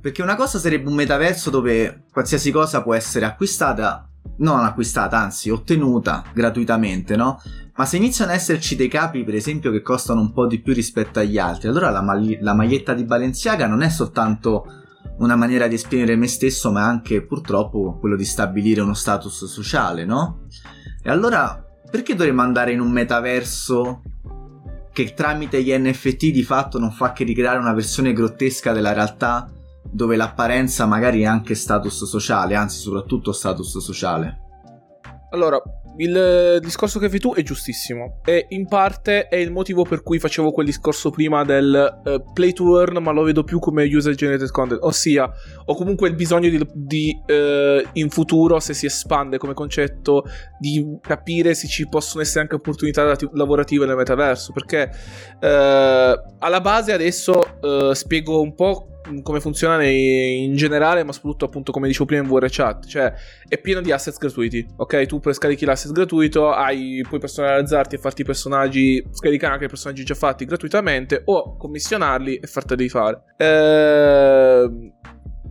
perché una cosa sarebbe un metaverso dove qualsiasi cosa può essere acquistata, non acquistata, anzi ottenuta gratuitamente, no? Ma se iniziano ad esserci dei capi, per esempio, che costano un po' di più rispetto agli altri, allora la, ma- la maglietta di Balenciaga non è soltanto una maniera di esprimere me stesso, ma anche purtroppo quello di stabilire uno status sociale, no? E allora, perché dovremmo andare in un metaverso che tramite gli NFT di fatto non fa che ricreare una versione grottesca della realtà dove l'apparenza magari è anche status sociale, anzi soprattutto status sociale? Allora, il discorso che fai tu è giustissimo. E in parte è il motivo per cui facevo quel discorso prima del uh, play to earn ma lo vedo più come user generated content. Ossia ho comunque il bisogno di, di uh, in futuro se si espande come concetto di capire se ci possono essere anche opportunità lavorative nel metaverso. Perché uh, alla base adesso spiego un po' come funziona in generale, ma soprattutto appunto come dicevo prima in VR chat, cioè è pieno di assets gratuiti, ok? Tu scarichi l'asset gratuito, hai, puoi personalizzarti e farti i personaggi, scaricare anche i personaggi già fatti gratuitamente o commissionarli e farteli fare. Ehm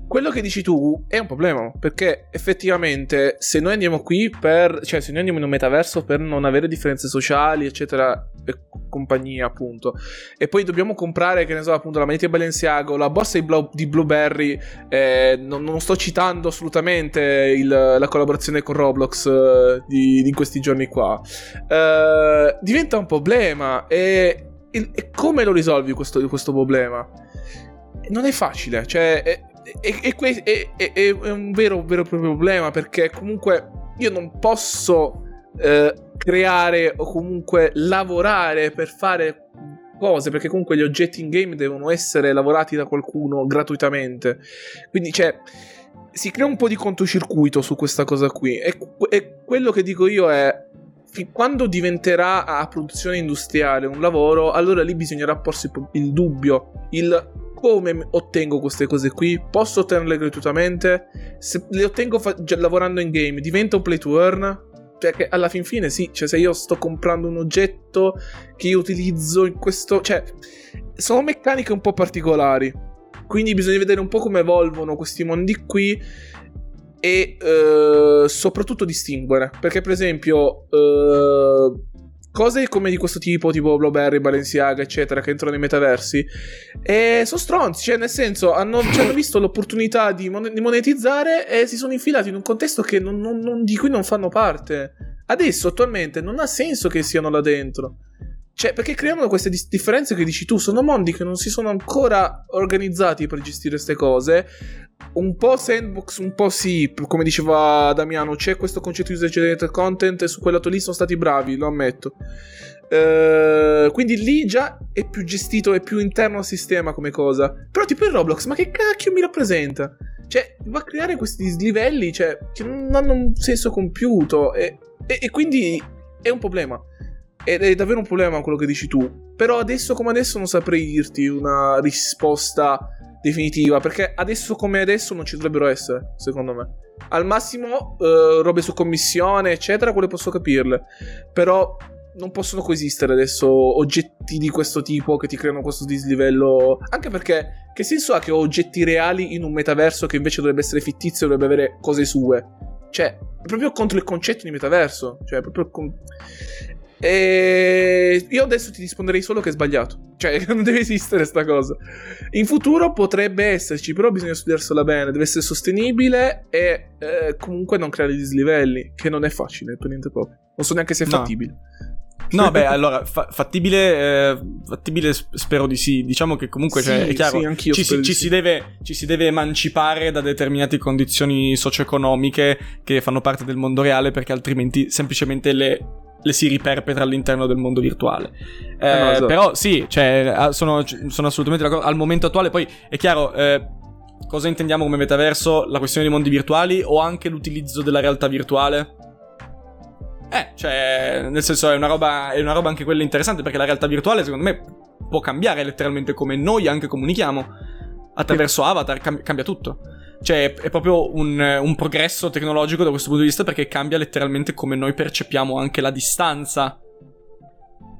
quello che dici tu è un problema, perché effettivamente se noi andiamo qui per, cioè se noi andiamo in un metaverso per non avere differenze sociali, eccetera, e compagnia, appunto, e poi dobbiamo comprare, che ne so, appunto, la maglietta di Balenciago, la borsa di, Blu- di Blueberry, eh, non, non, sto citando assolutamente il, la collaborazione con Roblox eh, di, di, questi giorni qua, eh, diventa un problema e, e, e, come lo risolvi questo, questo problema? Non è facile, cioè... E, e que- è, è, è, un vero, vero problema perché comunque io non posso eh, creare o comunque lavorare per fare cose perché comunque gli oggetti in game devono essere lavorati da qualcuno gratuitamente. Quindi cioè si crea un po' di controcircuito su questa cosa qui. E, e quello che dico io è quando diventerà a produzione industriale un lavoro, allora lì bisognerà porsi il dubbio, il come ottengo queste cose qui? Posso ottenerle gratuitamente? Se le ottengo fa- lavorando in game, diventa un play to earn? Perché alla fin fine sì, cioè se io sto comprando un oggetto che io utilizzo in questo... cioè sono meccaniche un po' particolari. Quindi bisogna vedere un po' come evolvono questi mondi qui e uh, soprattutto distinguere. Perché per esempio... Uh, cose come di questo tipo, tipo Blowberry, Balenciaga, eccetera, che entrano nei metaversi, e sono stronzi, cioè nel senso hanno, cioè, hanno visto l'opportunità di, mon- di, monetizzare e si sono infilati in un contesto non, non, non, di cui non fanno parte. Adesso, attualmente, non ha senso che siano là dentro. Cioè, perché creano queste dis- differenze che dici tu? Sono mondi che non si sono ancora organizzati per gestire queste cose. Un po' sandbox, un po' sì, come diceva Damiano, c'è questo concetto di user generated content e su quel lato lì sono stati bravi, lo ammetto. Uh, quindi lì già è più gestito, è più interno al sistema come cosa. Però tipo in Roblox, ma che cacchio mi rappresenta? Cioè, va a creare questi dislivelli, cioè, che non hanno un senso compiuto e, e, e quindi è un problema. Ed è davvero un problema quello che dici tu. Però adesso come adesso non saprei dirti una risposta definitiva. Perché adesso come adesso non ci dovrebbero essere, secondo me. Al massimo, uh, robe su commissione, eccetera, quelle posso capirle. Però non possono coesistere adesso oggetti di questo tipo che ti creano questo dislivello. Anche perché, che senso ha che ho oggetti reali in un metaverso che invece dovrebbe essere fittizio e dovrebbe avere cose sue? Cioè, è proprio contro il concetto di metaverso. Cioè, proprio. Con... E io adesso ti risponderei solo che è sbagliato. Cioè, non deve esistere sta cosa. In futuro potrebbe esserci, però bisogna studiarsela bene. Deve essere sostenibile e eh, comunque non creare dislivelli, che non è facile per niente proprio. Non so neanche se è no. fattibile. No, beh, allora, fa- fattibile, eh, fattibile spero di sì. Diciamo che comunque, sì, cioè, è chiaro, sì, ci, si, ci, sì. si deve, ci, si, deve, emancipare da determinate condizioni socio-economiche che fanno parte del mondo reale, perché altrimenti semplicemente le le si riperpetra all'interno del mondo virtuale. Eh, eh no, esatto. Però sì, cioè, sono, sono, assolutamente d'accordo. Al momento attuale, poi è chiaro, eh, cosa intendiamo come metaverso? La questione dei mondi virtuali o anche l'utilizzo della realtà virtuale? Eh, cioè, nel senso è una, roba, è una roba anche quella interessante perché la realtà virtuale secondo me può cambiare letteralmente come noi anche comunichiamo. Attraverso avatar cam- cambia tutto. Cioè, è proprio un, un, progresso tecnologico da questo punto di vista perché cambia letteralmente come noi percepiamo anche la distanza.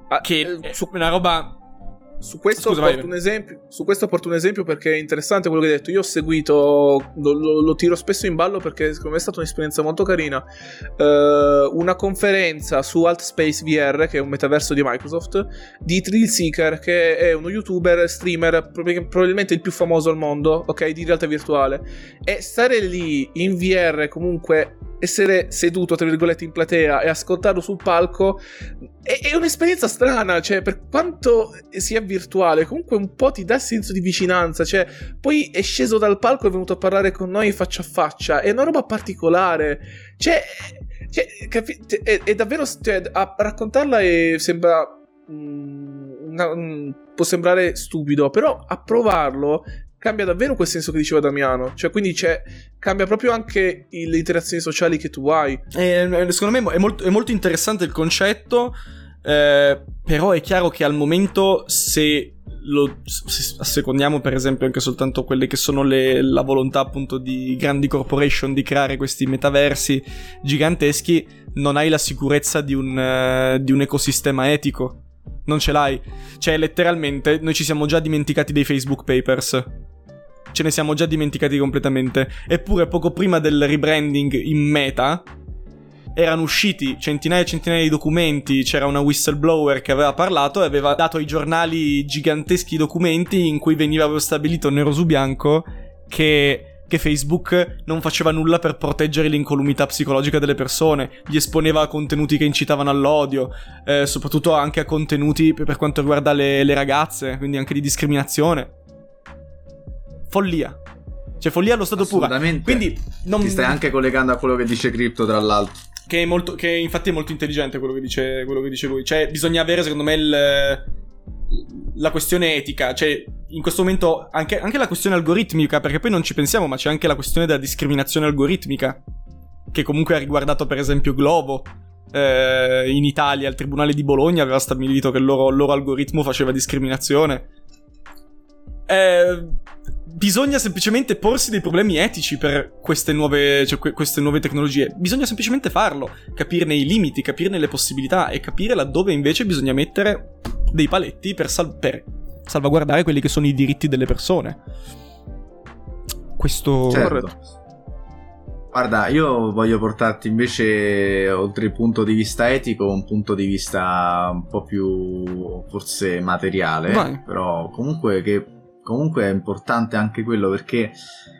Ah, che eh, è una roba su questo, Scusa, porto esempio, su questo, porto un esempio, perché è interessante quello che hai detto. Io ho seguito, lo, lo, lo tiro spesso in ballo perché secondo me è stata un'esperienza molto carina. Uh, una conferenza su Altspace VR, che è un metaverso di Microsoft, di Thrill Seeker, che è uno youtuber, streamer, probabilmente il più famoso al mondo, ok, di realtà virtuale. E stare lì in VR comunque essere seduto, tra virgolette, in platea e ascoltarlo sul palco è, è, un'esperienza strana, cioè, per quanto sia virtuale, comunque un po' ti dà senso di vicinanza, cioè, poi è sceso dal palco e è venuto a parlare con noi faccia a faccia, è una roba particolare, cioè, cioè capi- è, è, davvero, cioè, a raccontarla è, sembra... Mm, una, mm, può sembrare stupido, però a provarlo cambia davvero quel senso che diceva Damiano. Cioè, quindi cambia proprio anche le interazioni sociali che tu hai. Eh, secondo me è molto, è molto, interessante il concetto. Eh, però è chiaro che al momento, se lo se assecondiamo, per esempio, anche soltanto quelle che sono le, la volontà appunto di grandi corporation di creare questi metaversi giganteschi, non hai la sicurezza di un, uh, di un ecosistema etico. Non ce l'hai. Cioè, letteralmente, noi ci siamo già dimenticati dei Facebook Papers ce ne siamo già dimenticati completamente. Eppure poco prima del rebranding in meta erano usciti centinaia e centinaia di documenti, c'era una whistleblower che aveva parlato e aveva dato ai giornali giganteschi documenti in cui veniva stabilito nero su bianco che che Facebook non faceva nulla per proteggere l'incolumità psicologica delle persone, gli esponeva a contenuti che incitavano all'odio, eh, soprattutto anche a contenuti per quanto riguarda le, le ragazze, quindi anche di discriminazione follia. Cioè, follia allo stato puro. Quindi non... Ti stai anche collegando a quello che dice Crypto, tra l'altro. Che, è molto, che infatti è molto intelligente quello che, dice, quello che dice lui. Cioè, bisogna avere, secondo me, il, la questione etica. Cioè, in questo momento anche, anche la questione algoritmica, perché poi non ci pensiamo, ma c'è anche la questione della discriminazione algoritmica. Che comunque ha riguardato, per esempio, Globo. eh, in Italia il Tribunale di Bologna aveva stabilito che il loro, il loro algoritmo faceva discriminazione. Eh, bisogna semplicemente porsi dei problemi etici per queste nuove, cioè, que- queste nuove tecnologie. Bisogna semplicemente farlo, capirne i limiti, capirne le possibilità e capire laddove invece bisogna mettere dei paletti per, sal- per salvaguardare quelli che sono i diritti delle persone. Questo... Certo. Guarda, io voglio portarti invece, oltre il punto di vista etico, un punto di vista un po' più forse materiale, Vai. però comunque che comunque è importante anche quello perché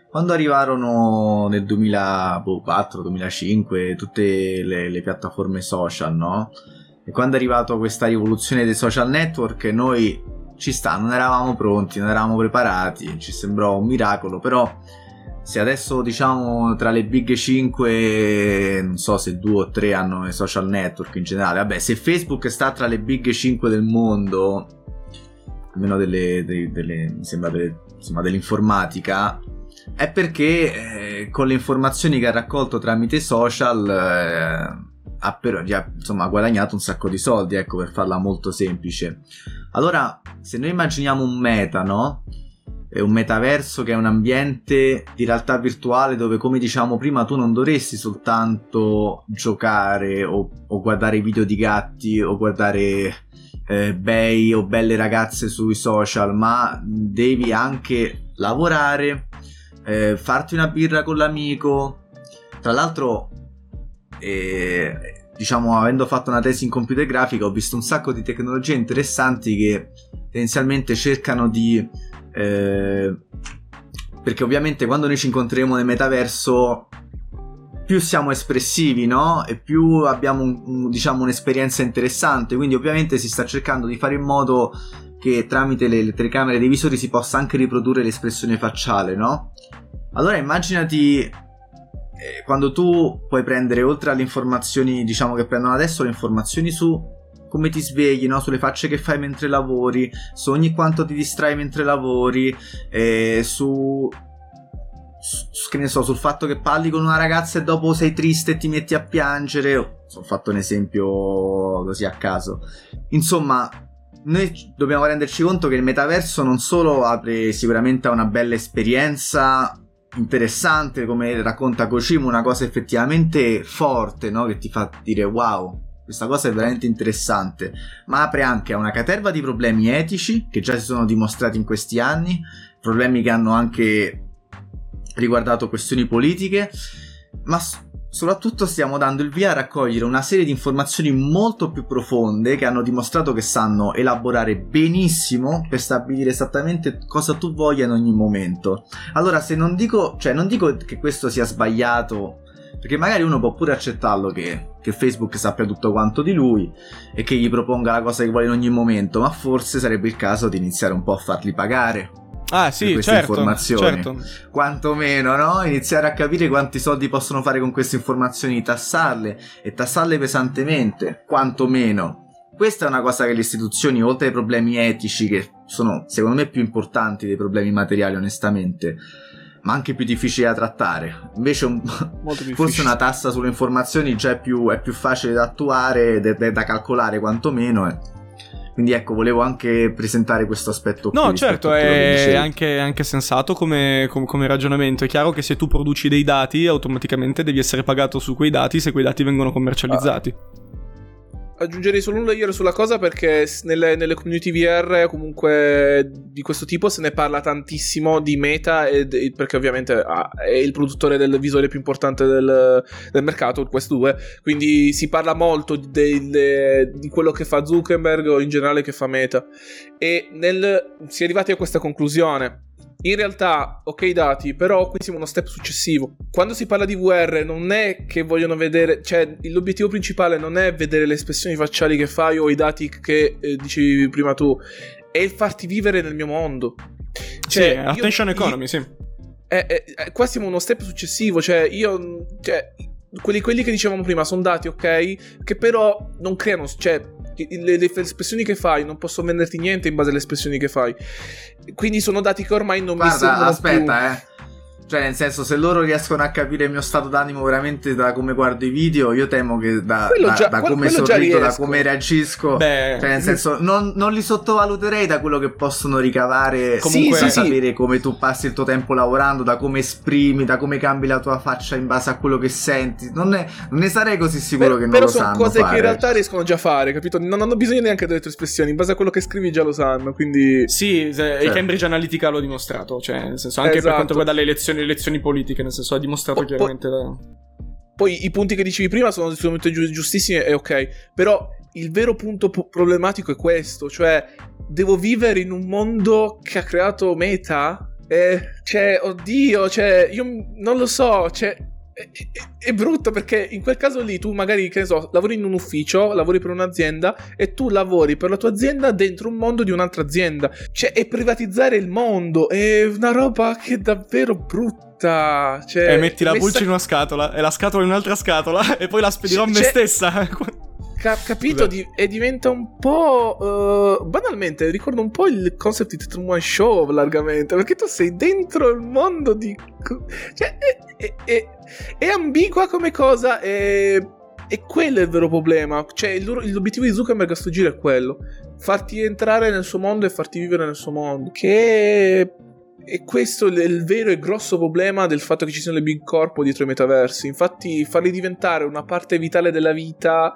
quando arrivarono nel 2004-2005 tutte le, le, piattaforme social, no? E quando è arrivata questa rivoluzione dei social network, noi ci sta, non eravamo pronti, non eravamo preparati, ci sembrò un miracolo, però se adesso diciamo tra le big 5 non so se due o tre hanno i social network in generale vabbè se Facebook sta tra le big 5 del mondo almeno delle, delle, delle mi sembra insomma, dell'informatica è perché eh, con le informazioni che ha raccolto tramite social eh, ha, per, ha, insomma, guadagnato un sacco di soldi ecco per farla molto semplice allora se noi immaginiamo un meta no? è un metaverso che è un ambiente di realtà virtuale dove, come diciamo prima, tu non dovresti soltanto giocare o, o guardare video di gatti o guardare eh, bei o belle ragazze sui social, ma devi anche lavorare, eh, farti una birra con l'amico. Tra l'altro, eh, diciamo, avendo fatto una tesi in computer grafica, ho visto un sacco di tecnologie interessanti che tendenzialmente cercano di eh, perché ovviamente quando noi ci incontreremo nel metaverso più siamo espressivi, no? E più abbiamo un, un, diciamo, un'esperienza interessante. Quindi, ovviamente, si sta cercando di fare in modo che tramite le, le telecamere dei visori si possa anche riprodurre l'espressione facciale, no? Allora, immaginati eh, quando tu puoi prendere oltre alle informazioni, diciamo che prendono adesso le informazioni su come ti svegli, no? sulle facce che fai mentre lavori, su ogni quanto ti distrai mentre lavori, eh, su, che ne so, sul fatto che parli con una ragazza e dopo sei triste e ti metti a piangere. Ho fatto un esempio così a caso. Insomma, noi dobbiamo renderci conto che il metaverso non solo apre sicuramente a una bella esperienza interessante, come racconta Kojima, una cosa effettivamente forte, no? Che ti fa dire wow, questa cosa è veramente interessante, ma apre anche a una caterva di problemi etici che già si sono dimostrati in questi anni, problemi che hanno anche riguardato questioni politiche, ma soprattutto stiamo dando il via a raccogliere una serie di informazioni molto più profonde che hanno dimostrato che sanno elaborare benissimo per stabilire esattamente cosa tu voglia in ogni momento. Allora, se non dico, cioè non dico che questo sia sbagliato perché magari uno può pure accettarlo che, che, Facebook sappia tutto quanto di lui e che gli proponga la cosa che vuole in ogni momento, ma forse sarebbe il caso di iniziare un po' a farli pagare. Ah sì, queste certo, informazioni. Certo. Quantomeno, no? Iniziare a capire quanti soldi possono fare con queste informazioni, tassarle e tassarle pesantemente, quantomeno. Questa è una cosa che le istituzioni, oltre ai problemi etici, che sono secondo me più importanti dei problemi materiali, onestamente, ma anche più difficile da trattare. Invece, un, forse una tassa sulle informazioni già è più, è più facile da attuare ed è da calcolare quantomeno. Eh. Quindi ecco, volevo anche presentare questo aspetto. No, certo, è anche, anche, sensato come, come, come, ragionamento. È chiaro che se tu produci dei dati, automaticamente devi essere pagato su quei dati se quei dati vengono commercializzati. Ah aggiungerei solo un layer sulla cosa perché nelle, nelle, community VR comunque di questo tipo se ne parla tantissimo di Meta ed, perché ovviamente ah, è il produttore del visore più importante del, del mercato, Quest 2, quindi si parla molto di, de, di, quello che fa Zuckerberg o in generale che fa Meta. E nel, si è arrivati a questa conclusione in realtà, ok dati, però qui siamo uno step successivo. Quando si parla di VR non è che vogliono vedere, cioè l'obiettivo principale non è vedere le espressioni facciali che fai o i dati che eh, dicevi prima tu, è il farti vivere nel mio mondo. Cioè, sì, attention io, economy, io, sì. Eh, eh, eh, qua siamo uno step successivo, cioè io... Cioè, quelli, quelli che dicevamo prima sono dati, ok? Che però non creano, cioè le, le, espressioni che fai, non posso venderti niente in base alle espressioni che fai. Quindi sono dati che ormai non Guarda, mi servono aspetta, più. eh. Cioè, nel senso, se loro riescono a capire il mio stato d'animo veramente da come guardo i video, io temo che da, da, già, da come sorrido, da come reagisco, Beh, cioè, nel senso, non, non, li sottovaluterei da quello che possono ricavare comunque sì, da sì, sapere sì. come tu passi il tuo tempo lavorando, da come esprimi, da come cambi la tua faccia in base a quello che senti. Non ne, non ne sarei così sicuro per, che non lo sanno. Però sono cose fare. che in realtà riescono già a fare, capito? Non hanno bisogno neanche delle tue espressioni, in base a quello che scrivi già lo sanno. Quindi. Sì, cioè. il Cambridge Analytica l'ho dimostrato. Cioè, nel senso, anche esatto. per quanto riguarda le elezioni, le elezioni politiche che nel senso ha dimostrato po- chiaramente po- la... Poi i punti che dicevi prima sono assolutamente gi- giustissimi e ok, però il vero punto po- problematico è questo, cioè devo vivere in un mondo che ha creato Meta? E, cioè, oddio, cioè, io non lo so, cioè, è, è, brutto perché in quel caso lì tu magari, che ne so, lavori in un ufficio, lavori per un'azienda e tu lavori per la tua azienda dentro un mondo di un'altra azienda. Cioè, è privatizzare il mondo, è una roba che è davvero brutta. Cioè, e metti la messa... pulce in una scatola e la scatola in un'altra scatola e poi la spedirò a me stessa. Ca- capito? Di- e diventa un po'. Uh, banalmente, ricordo un po' il concept di Truman Show largamente. Perché tu sei dentro il mondo di. Cioè, è, è, è, è ambigua come cosa. E, e quello è il vero problema. Cioè, il, l'obiettivo di Zuckerberg a sto giro è quello: farti entrare nel suo mondo e farti vivere nel suo mondo. Che e questo è il vero e grosso problema del fatto che ci siano le big corpo dietro i metaversi. Infatti, farli diventare una parte vitale della vita.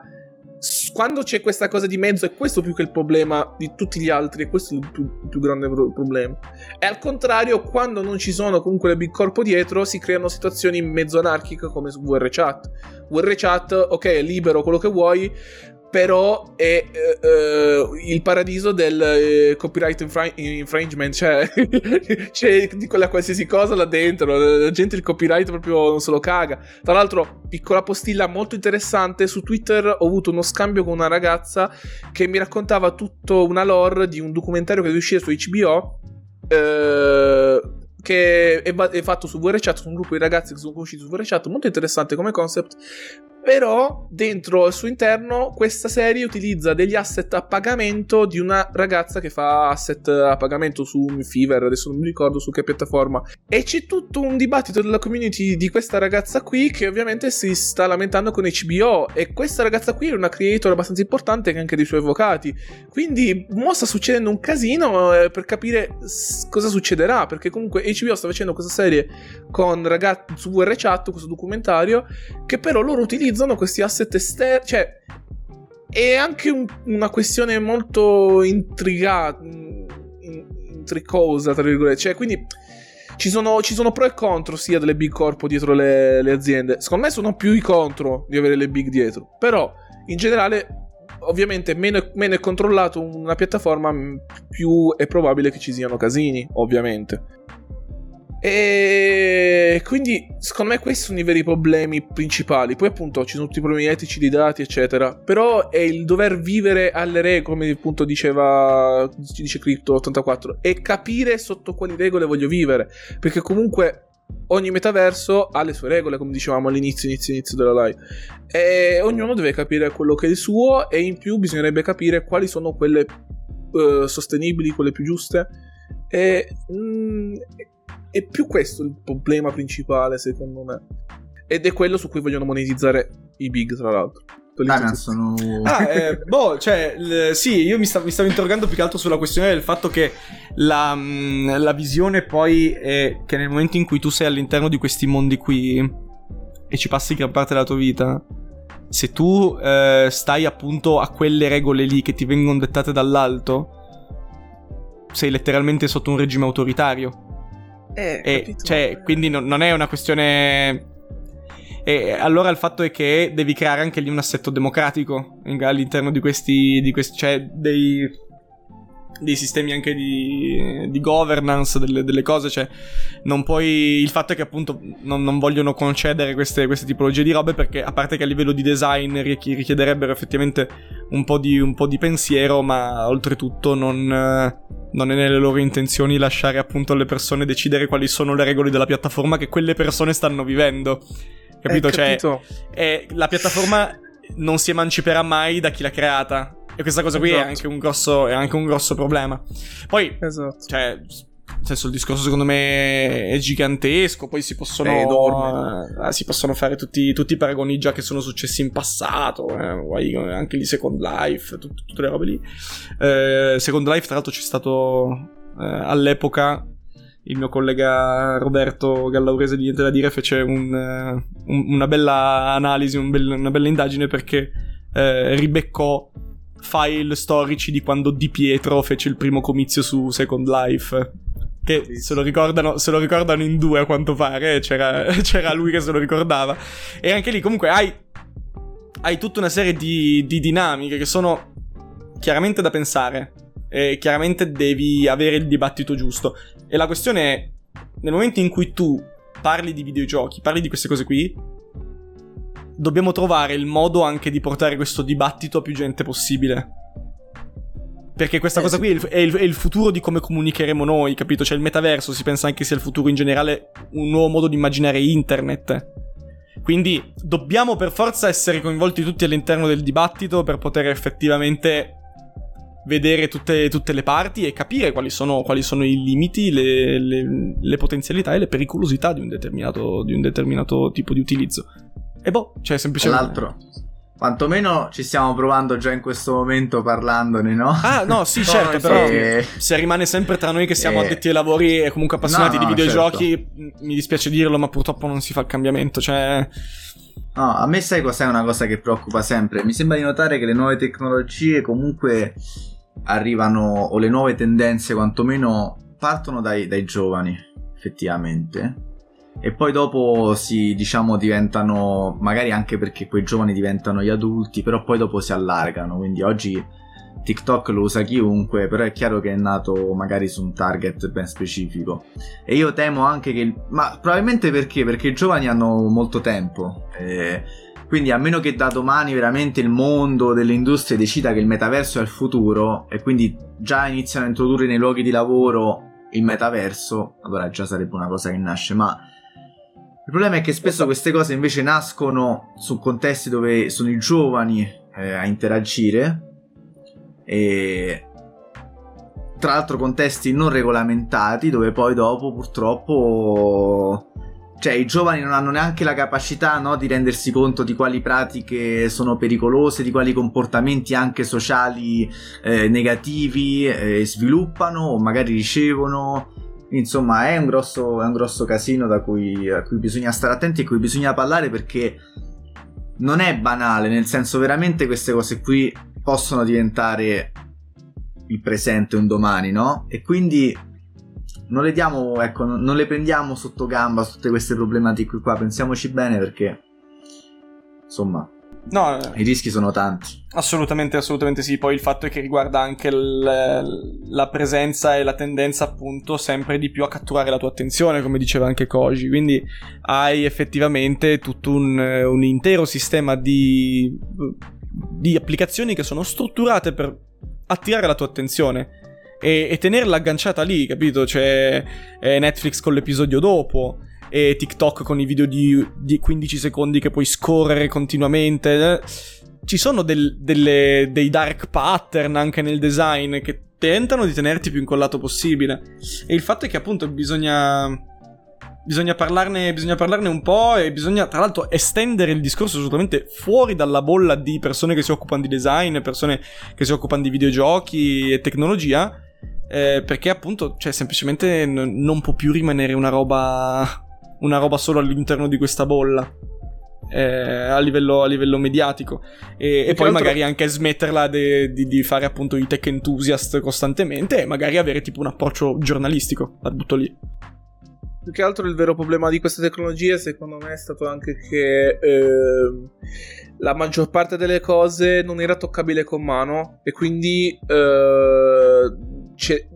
Quando c'è questa cosa di mezzo, è questo più che il problema di tutti gli altri, e questo è il più, il più grande problema. E al contrario, quando non ci sono comunque le big corpo dietro, si creano situazioni mezzo anarchiche come su VRChat. VRChat, ok, è libero quello che vuoi, però è uh, il paradiso del uh, copyright infra- infringement, cioè c'è di quella qualsiasi cosa là dentro, la gente il copyright proprio non se lo caga. Tra l'altro, piccola postilla molto interessante, su Twitter ho avuto uno scambio con una ragazza che mi raccontava tutto una lore di un documentario che deve uscire su HBO. Uh, che è, fatto su VRChat, su un gruppo di ragazzi che sono conosciuti su VRChat, molto interessante come concept, però dentro al suo interno questa serie utilizza degli asset a pagamento di una ragazza che fa asset a pagamento su Fever, adesso non mi ricordo su che piattaforma. E c'è tutto un dibattito della community di questa ragazza qui che ovviamente si sta lamentando con HBO e questa ragazza qui è una creator abbastanza importante che anche dei suoi avvocati. Quindi mo sta succedendo un casino eh, per capire s- cosa succederà, perché comunque HBO sta facendo questa serie con ragazzi su VRChat, questo documentario, che però loro utilizzano utilizzano questi asset esterni. Cioè, è anche un, una questione molto intrigata. Intricosa, tra virgolette. Cioè, quindi. Ci sono, ci sono, pro e contro sia delle big corpo dietro le, le, aziende. Secondo me sono più i contro di avere le big dietro. Però, in generale, ovviamente, meno, meno è controllato una piattaforma, più è probabile che ci siano casini, ovviamente. E quindi secondo me questi sono i veri problemi principali. Poi appunto ci sono tutti i problemi etici di dati, eccetera. Però è il dover vivere alle regole, come appunto diceva dice Crypto84, e capire sotto quali regole voglio vivere. Perché comunque ogni metaverso ha le sue regole, come dicevamo all'inizio, inizio, inizio della live. E ognuno deve capire quello che è il suo e in più bisognerebbe capire quali sono quelle uh, sostenibili, quelle più giuste. E, mm, è più questo il problema principale, secondo me. Ed è quello su cui vogliono monetizzare i big, tra l'altro. Ah, sono... ah eh, boh, cioè, l- sì, io mi, sta- mi, stavo interrogando più che altro sulla questione del fatto che la, mh, mm, la, visione poi è che nel momento in cui tu sei all'interno di questi mondi qui e ci passi gran parte della tua vita, se tu eh, stai appunto a quelle regole lì che ti vengono dettate dall'alto, sei letteralmente sotto un regime autoritario. Eh, e, cioè, quindi non, non, è una questione. E allora il fatto è che devi creare anche lì un assetto democratico all'interno di questi. Di questi cioè, dei, dei sistemi anche di, di governance delle, delle, cose. Cioè, non puoi. Il fatto è che appunto non, non vogliono concedere queste, queste, tipologie di robe perché, a parte che a livello di design richiederebbero effettivamente un po' di, un po di pensiero, ma oltretutto non non è nelle loro intenzioni lasciare appunto alle persone decidere quali sono le regole della piattaforma che quelle persone stanno vivendo. Capito? Eh, cioè, è, la piattaforma non si emanciperà mai da chi l'ha creata. E questa cosa qui esatto. è, anche grosso, è, anche un grosso, problema. Poi, esatto. cioè, nel senso, il discorso secondo me è gigantesco. Poi si possono, eh, si possono fare tutti, tutti, i paragoni già che sono successi in passato. Eh, anche lì Second Life, tut- tutte le robe lì. Eh, Second Life, tra l'altro, c'è stato eh, all'epoca il mio collega Roberto Gallaurese di Niente da Dire fece un, un, una bella analisi, un bel, una bella indagine perché eh, ribeccò file storici di quando Di Pietro fece il primo comizio su Second Life che se lo, ricordano, se lo ricordano in due a quanto pare, c'era, c'era, lui che se lo ricordava. E anche lì comunque hai, hai tutta una serie di, di, dinamiche che sono chiaramente da pensare. E chiaramente devi avere il dibattito giusto. E la questione è, nel momento in cui tu parli di videogiochi, parli di queste cose qui, dobbiamo trovare il modo anche di portare questo dibattito a più gente possibile. Perché questa eh, cosa qui è il, è, il, è il, futuro di come comunicheremo noi, capito? Cioè il metaverso si pensa anche sia il futuro in generale, un nuovo modo di immaginare internet. Quindi dobbiamo per forza essere coinvolti tutti all'interno del dibattito per poter effettivamente vedere tutte, tutte le parti e capire quali sono, quali sono i limiti, le, le, le, potenzialità e le pericolosità di un, determinato, di un determinato tipo di utilizzo. E boh, cioè semplicemente... L'altro, Quantomeno ci stiamo provando già in questo momento parlandone, no? Ah, no, sì, certo, però e... se rimane sempre tra noi che siamo e... addetti ai lavori e comunque appassionati no, no, di videogiochi, certo. mi dispiace dirlo, ma purtroppo non si fa il cambiamento, cioè... No, a me sai cos'è una cosa che preoccupa sempre? Mi sembra di notare che le nuove tecnologie comunque arrivano, o le nuove tendenze quantomeno, partono dai, dai giovani, effettivamente. E poi dopo si diciamo diventano magari anche perché quei giovani diventano gli adulti però poi dopo si allargano. Quindi oggi TikTok lo usa chiunque però è chiaro che è nato magari su un target ben specifico. E io temo anche che ma probabilmente perché? Perché i giovani hanno molto tempo eh, quindi a meno che da domani veramente il mondo delle industrie decida che il metaverso è il futuro e quindi già iniziano a introdurre nei luoghi di lavoro il metaverso allora già sarebbe una cosa che nasce ma il problema è che spesso queste cose invece nascono su contesti dove sono i giovani eh, a interagire e tra l'altro contesti non regolamentati dove poi dopo purtroppo cioè i giovani non hanno neanche la capacità no, di rendersi conto di quali pratiche sono pericolose, di quali comportamenti anche sociali eh, negativi eh, sviluppano o magari ricevono Insomma, è un grosso, è un grosso casino da cui, a cui bisogna stare attenti e a cui bisogna parlare perché non è banale, nel senso veramente queste cose qui possono diventare il presente un domani, no? E quindi non le diamo, ecco, non le prendiamo sotto gamba tutte queste problematiche qua, pensiamoci bene perché insomma No, i rischi sono tanti. Assolutamente, assolutamente sì. Poi il fatto è che riguarda anche l- la presenza e la tendenza, appunto, sempre di più a catturare la tua attenzione, come diceva anche Koji. Quindi hai effettivamente tutto un, un intero sistema di, di applicazioni che sono strutturate per attirare la tua attenzione. E, e tenerla agganciata lì, capito? C'è Netflix con l'episodio dopo e TikTok con i video di, di 15 secondi che puoi scorrere continuamente. Ci sono del, delle, dei dark pattern anche nel design che tentano di tenerti più incollato possibile. E il fatto è che appunto bisogna... Bisogna parlarne, bisogna parlarne un po' e bisogna tra l'altro estendere il discorso assolutamente fuori dalla bolla di persone che si occupano di design, persone che si occupano di videogiochi e tecnologia, eh, perché appunto cioè, semplicemente n- non può più rimanere una roba una roba solo all'interno di questa bolla. Eh, a, livello, a, livello, mediatico e, e poi altro... magari anche smetterla de, di, di, fare appunto i tech enthusiast costantemente e magari avere tipo un approccio giornalistico la butto lì più che altro il vero problema di queste tecnologie secondo me è stato anche che eh, la maggior parte delle cose non era toccabile con mano e quindi eh,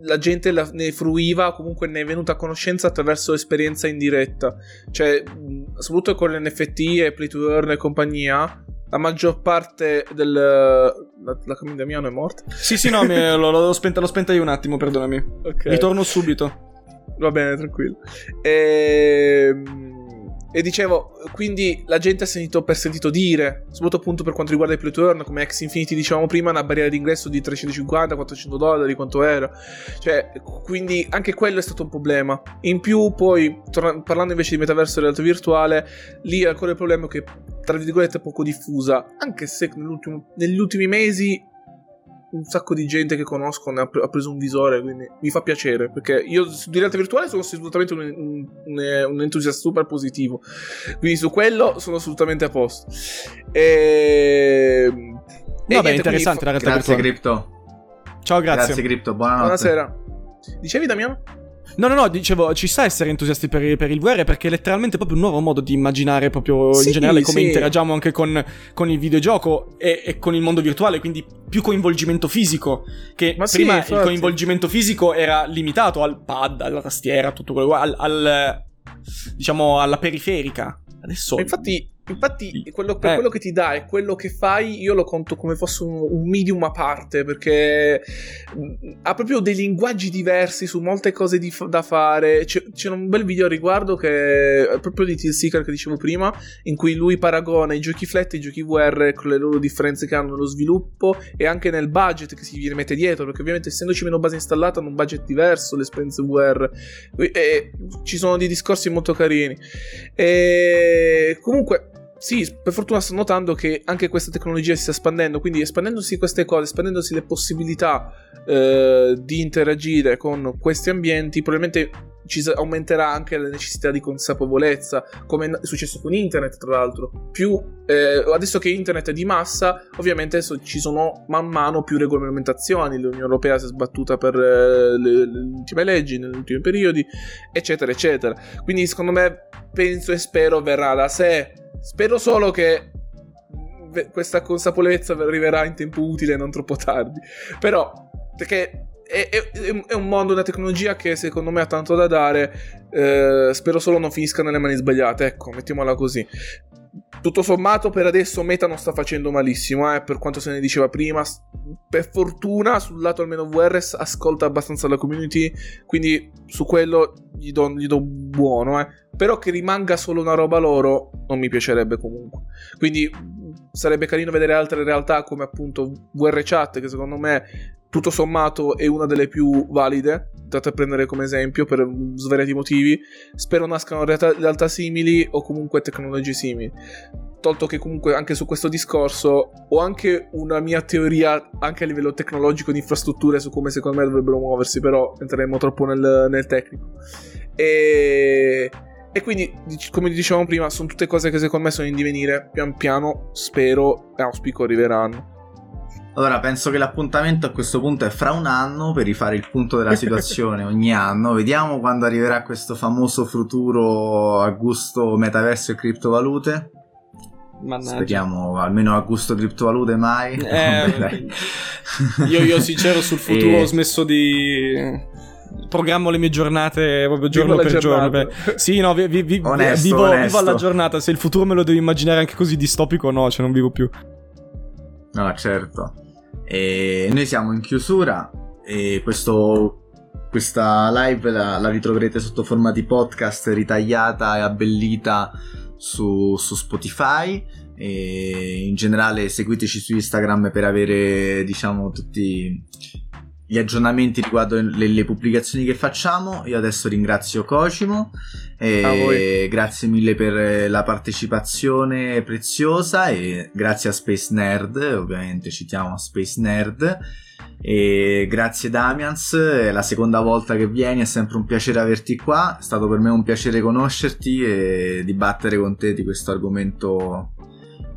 la gente la, ne fruiva, comunque ne è venuta a conoscenza attraverso esperienza indiretta. Cioè, soprattutto con l'NFT e Play to Earn e compagnia, la maggior parte del... La, la cammin Damiano è morta? Sì, sì, no, mi, l'ho, l'ho, spenta, l'ho spenta io un attimo, perdonami. Ok. Ritorno subito. Va bene, tranquillo. Ehm, E dicevo, quindi la gente ha sentito per sentito dire, soprattutto appunto per quanto riguarda i play turn, come X Infinity dicevamo prima, una barriera d'ingresso di 350, 400 dollari, quanto era. Cioè, quindi anche quello è stato un problema. In più, poi, torna- parlando invece di metaverso e realtà virtuale, lì ancora il problema che, tra virgolette, è poco diffusa. Anche se negli ultimi mesi un sacco di gente che conosco ne ha, pre- ha, preso un visore, quindi mi fa piacere, perché io di realtà virtuale sono assolutamente un, un, un, un entusiasta super positivo, quindi su quello sono assolutamente a posto. E... Vabbè, interessante fa- la realtà grazie, virtuale. Crypto. Ciao, grazie. Grazie, Crypto, buonanotte. Buonasera. Dicevi, Damiano? No, no, no, dicevo, ci sta essere entusiasti per, per, il VR perché è letteralmente proprio un nuovo modo di immaginare proprio sì, in generale come sì. interagiamo anche con, con il videogioco e, e, con il mondo virtuale, quindi più coinvolgimento fisico, che Ma prima sì, il coinvolgimento fisico era limitato al pad, alla tastiera, tutto quello, al, al diciamo alla periferica. Adesso... Infatti Infatti, quello, per eh. quello che ti dà e quello che fai, io lo conto come fosse un, un, medium a parte, perché ha proprio dei linguaggi diversi su molte cose di, da fare. C'è, c'è, un bel video a riguardo che è proprio di Till Seeker che dicevo prima, in cui lui paragona i giochi flat e i giochi VR con le loro differenze che hanno nello sviluppo e anche nel budget che si mette dietro, perché ovviamente essendoci meno base installata hanno un budget diverso le esperienze VR. E ci sono dei discorsi molto carini. E comunque sì, per fortuna sto notando che anche questa tecnologia si sta espandendo, quindi espandendosi queste cose, espandendosi le possibilità eh, di interagire con questi ambienti, probabilmente ci aumenterà anche la necessità di consapevolezza, come è successo con internet, tra l'altro. Più eh, adesso che internet è di massa, ovviamente ci sono man mano più regolamentazioni. L'Unione Europea si è sbattuta per eh, le, le ultime leggi negli ultimi periodi, eccetera, eccetera. Quindi, secondo me, penso e spero verrà da sé Spero solo che questa consapevolezza arriverà in tempo utile e non troppo tardi. Però, perché è, è, è, un mondo, una tecnologia che secondo me ha tanto da dare. Eh, spero solo non finisca nelle mani sbagliate. Ecco, mettiamola così. Tutto sommato, per adesso Meta non sta facendo malissimo, eh, per quanto se ne diceva prima. Per fortuna, sul lato almeno VR, ascolta abbastanza la community. Quindi su quello gli do, gli do buono, eh. Però che rimanga solo una roba loro non mi piacerebbe comunque. Quindi sarebbe carino vedere altre realtà come appunto VR Chat, che secondo me tutto sommato è una delle più valide, date a prendere come esempio per svariati motivi. Spero nascano realtà, realtà simili o comunque tecnologie simili. Tolto che comunque anche su questo discorso ho anche una mia teoria anche a livello tecnologico di infrastrutture su come secondo me dovrebbero muoversi, però entreremo troppo nel, nel tecnico. E... E quindi, come dicevamo prima, sono tutte cose che secondo me sono in divenire. Pian piano, spero e auspico arriveranno. Allora, penso che l'appuntamento a questo punto è fra un anno per rifare il punto della situazione ogni anno. Vediamo quando arriverà questo famoso futuro a gusto metaverso e criptovalute. Mannaggia. Speriamo almeno a gusto criptovalute mai. Eh, io, io sincero sul futuro e... ho smesso di programmo le mie giornate proprio giorno per giorno. Beh. Sì, no, vi, vi, vi, onesto, vivo, onesto. vivo, alla giornata. Se il futuro me lo devi immaginare anche così distopico, no, cioè non vivo più. No, certo. E noi siamo in chiusura e questo, questa live la, la, ritroverete sotto forma di podcast ritagliata e abbellita su, su Spotify e in generale seguiteci su Instagram per avere diciamo tutti gli aggiornamenti riguardo le, le, pubblicazioni che facciamo. Io adesso ringrazio Cosimo e grazie mille per la partecipazione preziosa e grazie a Space Nerd, ovviamente citiamo Space Nerd. E grazie Damians, è la seconda volta che vieni, è sempre un piacere averti qua, è stato per me un piacere conoscerti e dibattere con te di questo argomento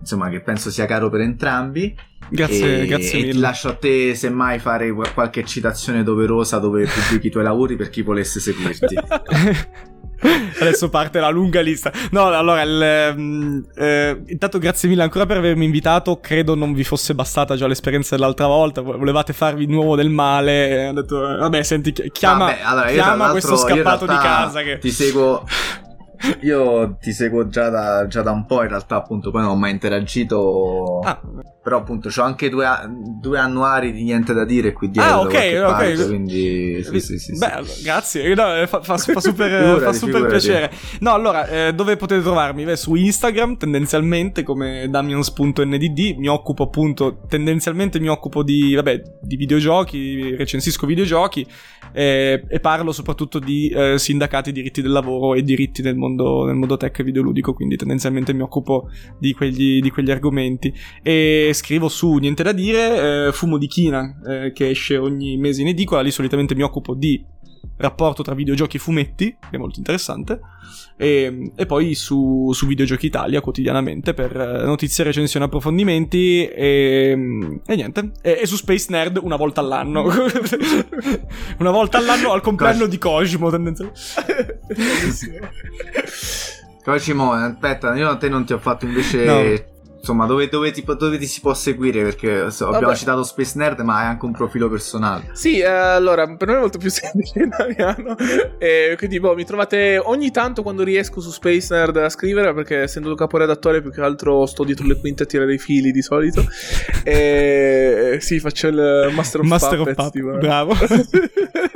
insomma che penso sia caro per entrambi. Grazie, e, grazie mille. E lascio a te semmai fare qualche citazione doverosa dove pubblichi i tuoi lavori per chi volesse seguirti. Adesso parte la lunga lista. No, allora, il, mm, eh, intanto grazie mille ancora per avermi invitato. Credo non vi fosse bastata già l'esperienza dell'altra volta. Volevate farvi di nuovo del male. Ho detto, vabbè, senti, chiama, vabbè, allora, chiama questo scappato di casa. Che... Ti seguo io ti seguo già da, già da, un po', in realtà appunto poi non ho mai interagito. Ah. Però appunto ho anche due, due, annuari di niente da dire qui dietro. Ah ok, ok. Parte, quindi sì, sì, sì, Beh, grazie, no, fa, fa, fa, super, figurati, fa super piacere. No, allora, eh, dove potete trovarmi? Beh, su Instagram tendenzialmente come damians.ndd, mi occupo appunto, tendenzialmente mi occupo di, vabbè, di videogiochi, recensisco videogiochi eh, e parlo soprattutto di eh, sindacati, diritti del lavoro e diritti nel mondo, nel mondo tech videoludico, quindi tendenzialmente mi occupo di quegli, di quegli argomenti. E scrivo su Niente da dire, eh, Fumo di China, eh, che esce ogni mese in edicola, lì solitamente mi occupo di rapporto tra videogiochi e fumetti, che è molto interessante, e, e poi su, su, Videogiochi Italia quotidianamente per eh, notizie, recensioni, approfondimenti e, e niente. E, e, su Space Nerd una volta all'anno. una volta all'anno al compleanno di Cosimo tendenzialmente. Cosimo, aspetta, io a te non ti ho fatto invece no insomma, dove, dove, ti, dove, ti, si può seguire? Perché so, abbiamo citato Space Nerd, ma hai anche un profilo personale. Sì, eh, allora, per me è molto più semplice Damiano. E quindi, boh, mi trovate ogni tanto quando riesco su Space Nerd a scrivere, perché essendo il caporedattore, più che altro sto dietro le quinte a tirare i fili di solito. E sì, faccio il Master of Master Puppets. Of Puppet, bravo.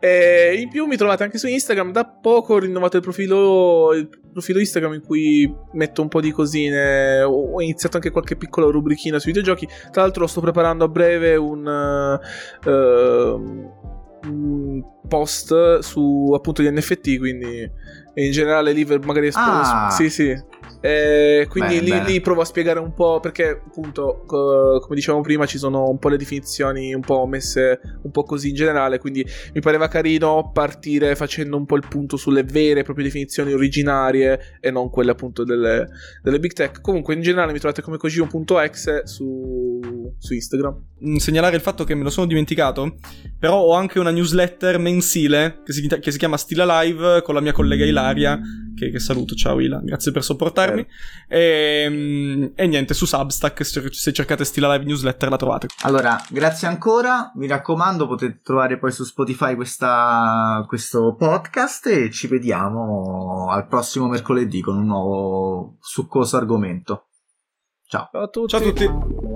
e in più mi trovate anche su Instagram. Da poco ho rinnovato il profilo, il profilo Instagram in cui metto un po' di cosine. Ho iniziato anche qualche piccola rubrichina sui videogiochi. Tra l'altro, sto preparando a breve un. Uh, un post su appunto gli NFT, quindi in generale lì magari esploso. Ah. Sì, sì. Eh, quindi bene, lì, bene. lì, provo a spiegare un po' perché appunto co- come dicevamo prima ci sono un po' le definizioni un po' messe un po' così in generale quindi mi pareva carino partire facendo un po' il punto sulle vere e proprie definizioni originarie e non quelle appunto delle, delle big tech. Comunque in generale mi trovate come cogio.exe su, su Instagram. Mm, segnalare il fatto che me lo sono dimenticato però ho anche una newsletter mensile che si, che si chiama Stila Live con la mia collega Ilaria che, che saluto. Ciao Ila. Grazie per sopportarmi trovarmi. E, ehm, e, niente, su Substack, se cercate Stila Live Newsletter la trovate. Allora, grazie ancora. Mi raccomando, potete trovare poi su Spotify questa, questo podcast e ci vediamo al prossimo mercoledì con un nuovo succoso argomento. Ciao. Ciao a tutti. Ciao a tutti.